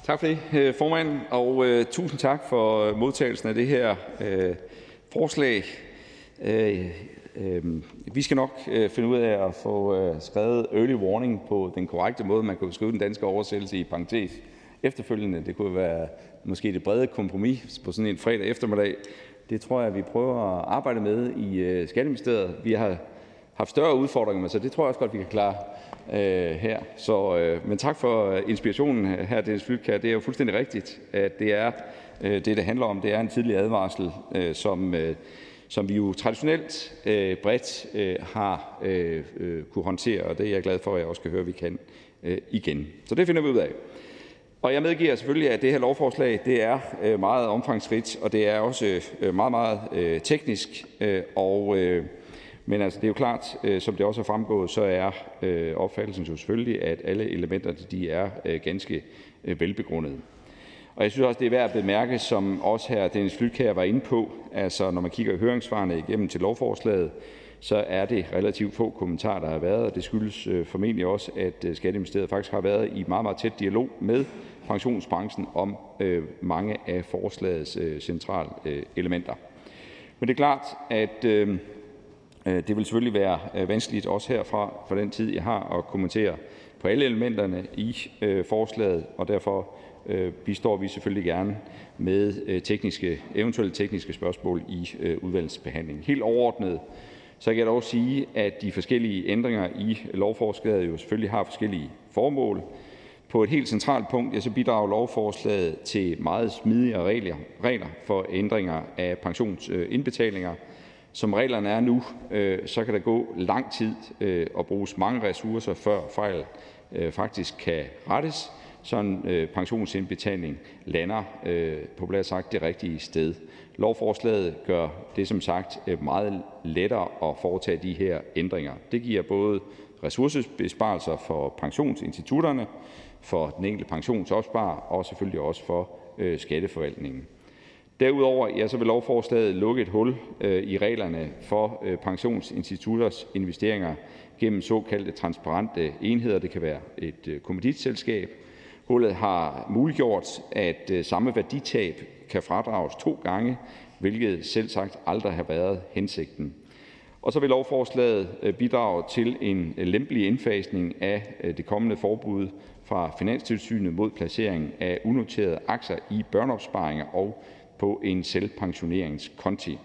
Tak for det, øh, formand, og uh, tusind tak for modtagelsen af det her uh, forslag. Uh, Øhm, vi skal nok øh, finde ud af at få øh, skrevet early warning på den korrekte måde. Man kunne skrive den danske oversættelse i parentes efterfølgende. Det kunne være måske det brede kompromis på sådan en fredag eftermiddag. Det tror jeg, vi prøver at arbejde med i øh, Skatteministeriet. Vi har haft større udfordringer med, så det tror jeg også godt, vi kan klare øh, her. Så, øh, men tak for inspirationen, her Dennis Flydtkjær. Det er jo fuldstændig rigtigt, at det er øh, det, det handler om. Det er en tidlig advarsel, øh, som, øh, som vi jo traditionelt øh, bredt øh, har øh, øh, kunne håndtere, og det er jeg glad for, at jeg også kan høre, at vi kan øh, igen. Så det finder vi ud af. Og jeg medgiver selvfølgelig, at det her lovforslag det er øh, meget omfangsrigt, og det er også øh, meget, meget øh, teknisk. Øh, og øh, men altså, det er jo klart, øh, som det også er fremgået, så er øh, opfattelsen jo selvfølgelig, at alle elementer de er øh, ganske øh, velbegrundede. Og jeg synes også, det er værd at bemærke, som også her Dennis Flytkær var inde på, altså når man kigger i høringssvarene igennem til lovforslaget, så er det relativt få kommentarer, der har været, og det skyldes øh, formentlig også, at øh, Skatteministeriet faktisk har været i meget, meget tæt dialog med pensionsbranchen om øh, mange af forslagets centrale elementer. Men det er klart, at det vil selvfølgelig være vanskeligt også herfra for den tid, jeg har, at kommentere på alle elementerne i forslaget, og derfor Øh, bistår vi selvfølgelig gerne med øh, tekniske, eventuelle tekniske spørgsmål i øh, udvalgsbehandlingen. Helt overordnet så kan jeg dog sige, at de forskellige ændringer i lovforslaget jo selvfølgelig har forskellige formål. På et helt centralt punkt ja, så bidrager lovforslaget til meget smidigere regler, regler for ændringer af pensionsindbetalinger, som reglerne er nu, så kan der gå lang tid og bruges mange ressourcer, før fejl faktisk kan rettes, så en øh, pensionsindbetaling lander øh, populært sagt det rigtige sted. Lovforslaget gør det som sagt øh, meget lettere at foretage de her ændringer. Det giver både ressourcebesparelser for pensionsinstitutterne, for den enkelte pensionsopsparer og selvfølgelig også for skatteforvaltningen. Derudover ja, så vil lovforslaget lukke et hul øh, i reglerne for øh, pensionsinstitutters investeringer gennem såkaldte transparente enheder. Det kan være et øh, kommanditselskab, Hullet har muliggjort, at øh, samme værditab kan fradrages to gange, hvilket selv sagt aldrig har været hensigten. Og så vil lovforslaget øh, bidrage til en øh, lempelig indfasning af det kommende forbud fra Finanstilsynet mod placering af unoterede aktier i børneopsparinger og på en selvpensioneringskonti.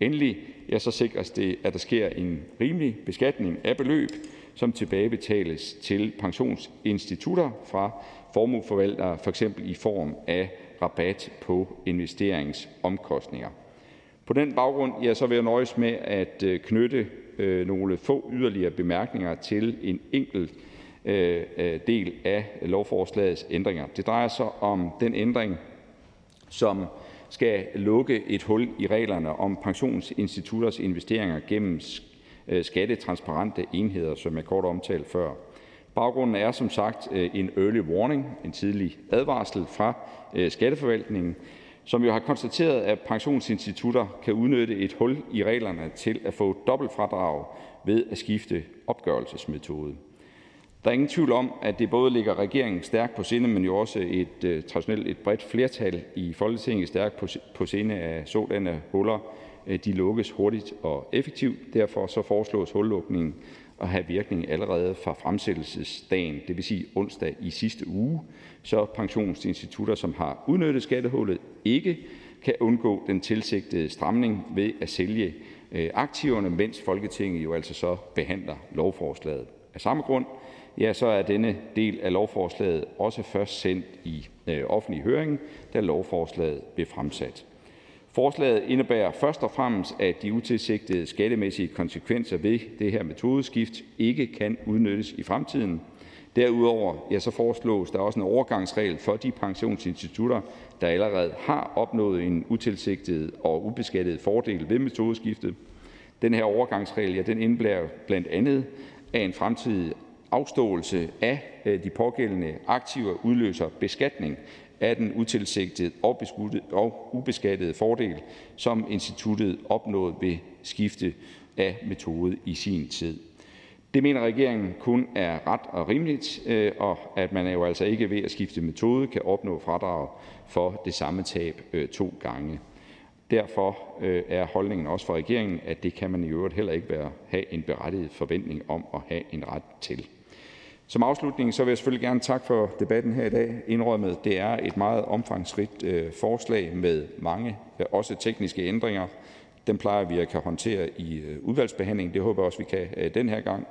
Endelig ja, så sikres det, at der sker en rimelig beskatning af beløb, som tilbagebetales til pensionsinstitutter fra formueforvaltere, f.eks. i form af rabat på investeringsomkostninger. På den baggrund ja, så vil jeg nøjes med at øh, knytte øh, nogle få yderligere bemærkninger til en enkelt øh, øh, del af lovforslagets ændringer. Det drejer sig om den ændring, som skal lukke et hul i reglerne om pensionsinstitutters investeringer gennem øh, skattetransparente enheder, som jeg kort omtalte før. Baggrunden er som sagt øh, en early warning, en tidlig advarsel fra øh, Skatteforvaltningen, som jo har konstateret, at pensionsinstitutter kan udnytte et hul i reglerne til at få dobbeltfradrag ved at skifte opgørelsesmetode. Der er ingen tvivl om, at det både ligger regeringen stærkt på sinde, men jo også et øh, traditionelt et bredt flertal i Folketinget stærkt på sinde, at sådanne huller de lukkes hurtigt og effektivt. Derfor så foreslås hullukningen at have virkning allerede fra fremsættelsesdagen, det vil sige onsdag i sidste uge, så pensionsinstitutter, som har udnyttet skattehullet, ikke kan undgå den tilsigtede stramning ved at sælge øh, aktiverne, mens Folketinget jo altså så behandler lovforslaget. Af samme grund ja, så er denne del af lovforslaget også først sendt i øh, offentlig høring, da lovforslaget blev fremsat. Forslaget indebærer først og fremmest, at de utilsigtede skattemæssige konsekvenser ved det her metodeskift ikke kan udnyttes i fremtiden. Derudover ja, så foreslås der også en overgangsregel for de pensionsinstitutter, der allerede har opnået en utilsigtet og ubeskattet fordel ved metodeskiftet. Den her overgangsregel ja, den indebærer blandt andet, at en fremtidig afståelse af øh, de pågældende aktiver udløser beskatning af den utilsigtede og ubeskattede fordel, som instituttet opnåede ved skifte af metode i sin tid. Det mener regeringen kun er ret og rimeligt, øh, og at man jo altså ikke ved at skifte metode kan opnå fradrag for det samme tab øh, to gange. Derfor øh, er holdningen også fra regeringen, at det kan man i øvrigt heller ikke være, have en berettiget forventning om at have en ret til. Som afslutning så vil jeg selvfølgelig gerne takke for debatten her i dag. Indrømmet, det er et meget omfangsrigt øh, forslag med mange øh, også tekniske ændringer. Dem plejer vi at kan håndtere i øh, udvalgsbehandlingen. Det håber jeg også, vi kan øh, den her gang.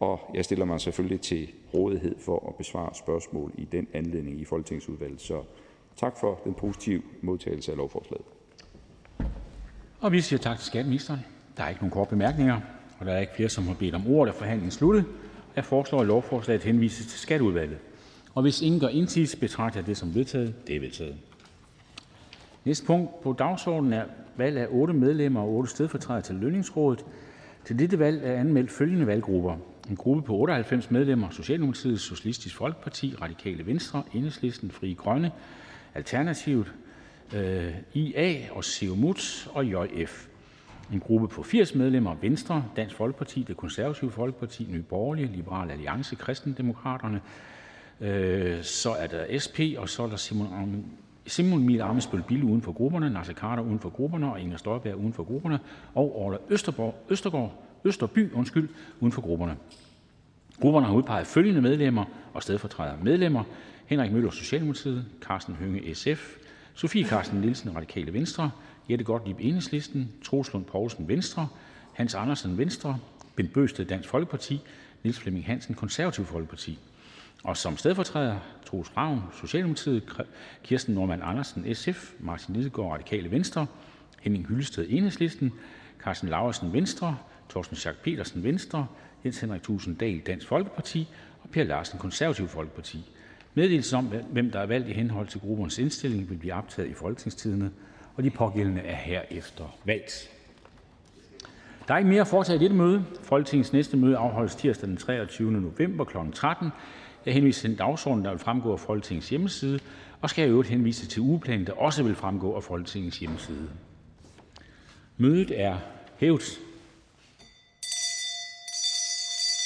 Og jeg stiller mig selvfølgelig til rådighed for at besvare spørgsmål i den anledning i Folketingsudvalget. Så tak for den positive modtagelse af lovforslaget. Og vi siger tak til skatteministeren. Der er ikke nogen korte bemærkninger, og der er ikke flere, som har bedt om ordet, og forhandlingen sluttet. Jeg foreslår, at lovforslaget henvises til Skatteudvalget. Og hvis ingen gør indsigelse, betragter jeg det som vedtaget. Det er vedtaget. Næste punkt på dagsordenen er valg af otte medlemmer og otte stedfortrædere til Lønningsrådet. Til dette valg er anmeldt følgende valggrupper: en gruppe på 98 medlemmer: Socialdemokratiet, Socialistisk Folkeparti, Radikale Venstre, Enhedslisten, Frie Grønne, Alternativet, øh, IA og Siumut og JF en gruppe på 80 medlemmer: Venstre, Dansk Folkeparti, Det Konservative Folkeparti, Nye Borgerlige, Liberal Alliance, Kristendemokraterne. Øh, så er der SP, og så er der Simon, Simon Emil Ammitzbøll-Bille uden for grupperne, Naser Khader uden for grupperne og Inger Støjberg uden for grupperne, og Orla Østerborg, Østergaard, Østerby undskyld, uden for grupperne. Grupperne har udpeget følgende medlemmer og stedfortrædere medlemmer: Henrik Møller, Socialdemokratiet, Carsten Hønge, SF, Sofie Carsten Nielsen, Radikale Venstre, Jette Gottlieb Enhedslisten, Troels Lund Poulsen Venstre, Hans Andersen Venstre, Bent Bøgsted Dansk Folkeparti, Niels Flemming Hansen Konservativ Folkeparti. Og som stedfortræder Troels Ravn Socialdemokratiet, Kirsten Normann Andersen SF, Martin Lidegaard Radikale Venstre, Henning Hyllested Enhedslisten, Carsten Laursen Venstre, Torsten Schack Petersen Venstre, Jens Henrik Thulesen Dahl Dansk Folkeparti. Og Per Larsen Konservativ Folkeparti. Meddelelse om, hvem der er valgt i henhold til gruppernes indstilling, vil blive optaget i Folketingstidene og de pågældende er herefter valgt. Der er ikke mere at foretage i dette møde. Folketingets næste møde afholdes tirsdag den 23. november kl. 13. Jeg henviser til den dagsorden, der vil fremgå af Folketingets hjemmeside, og skal i øvrigt henvise til ugeplanen, der også vil fremgå af Folketingets hjemmeside. Mødet er hævet.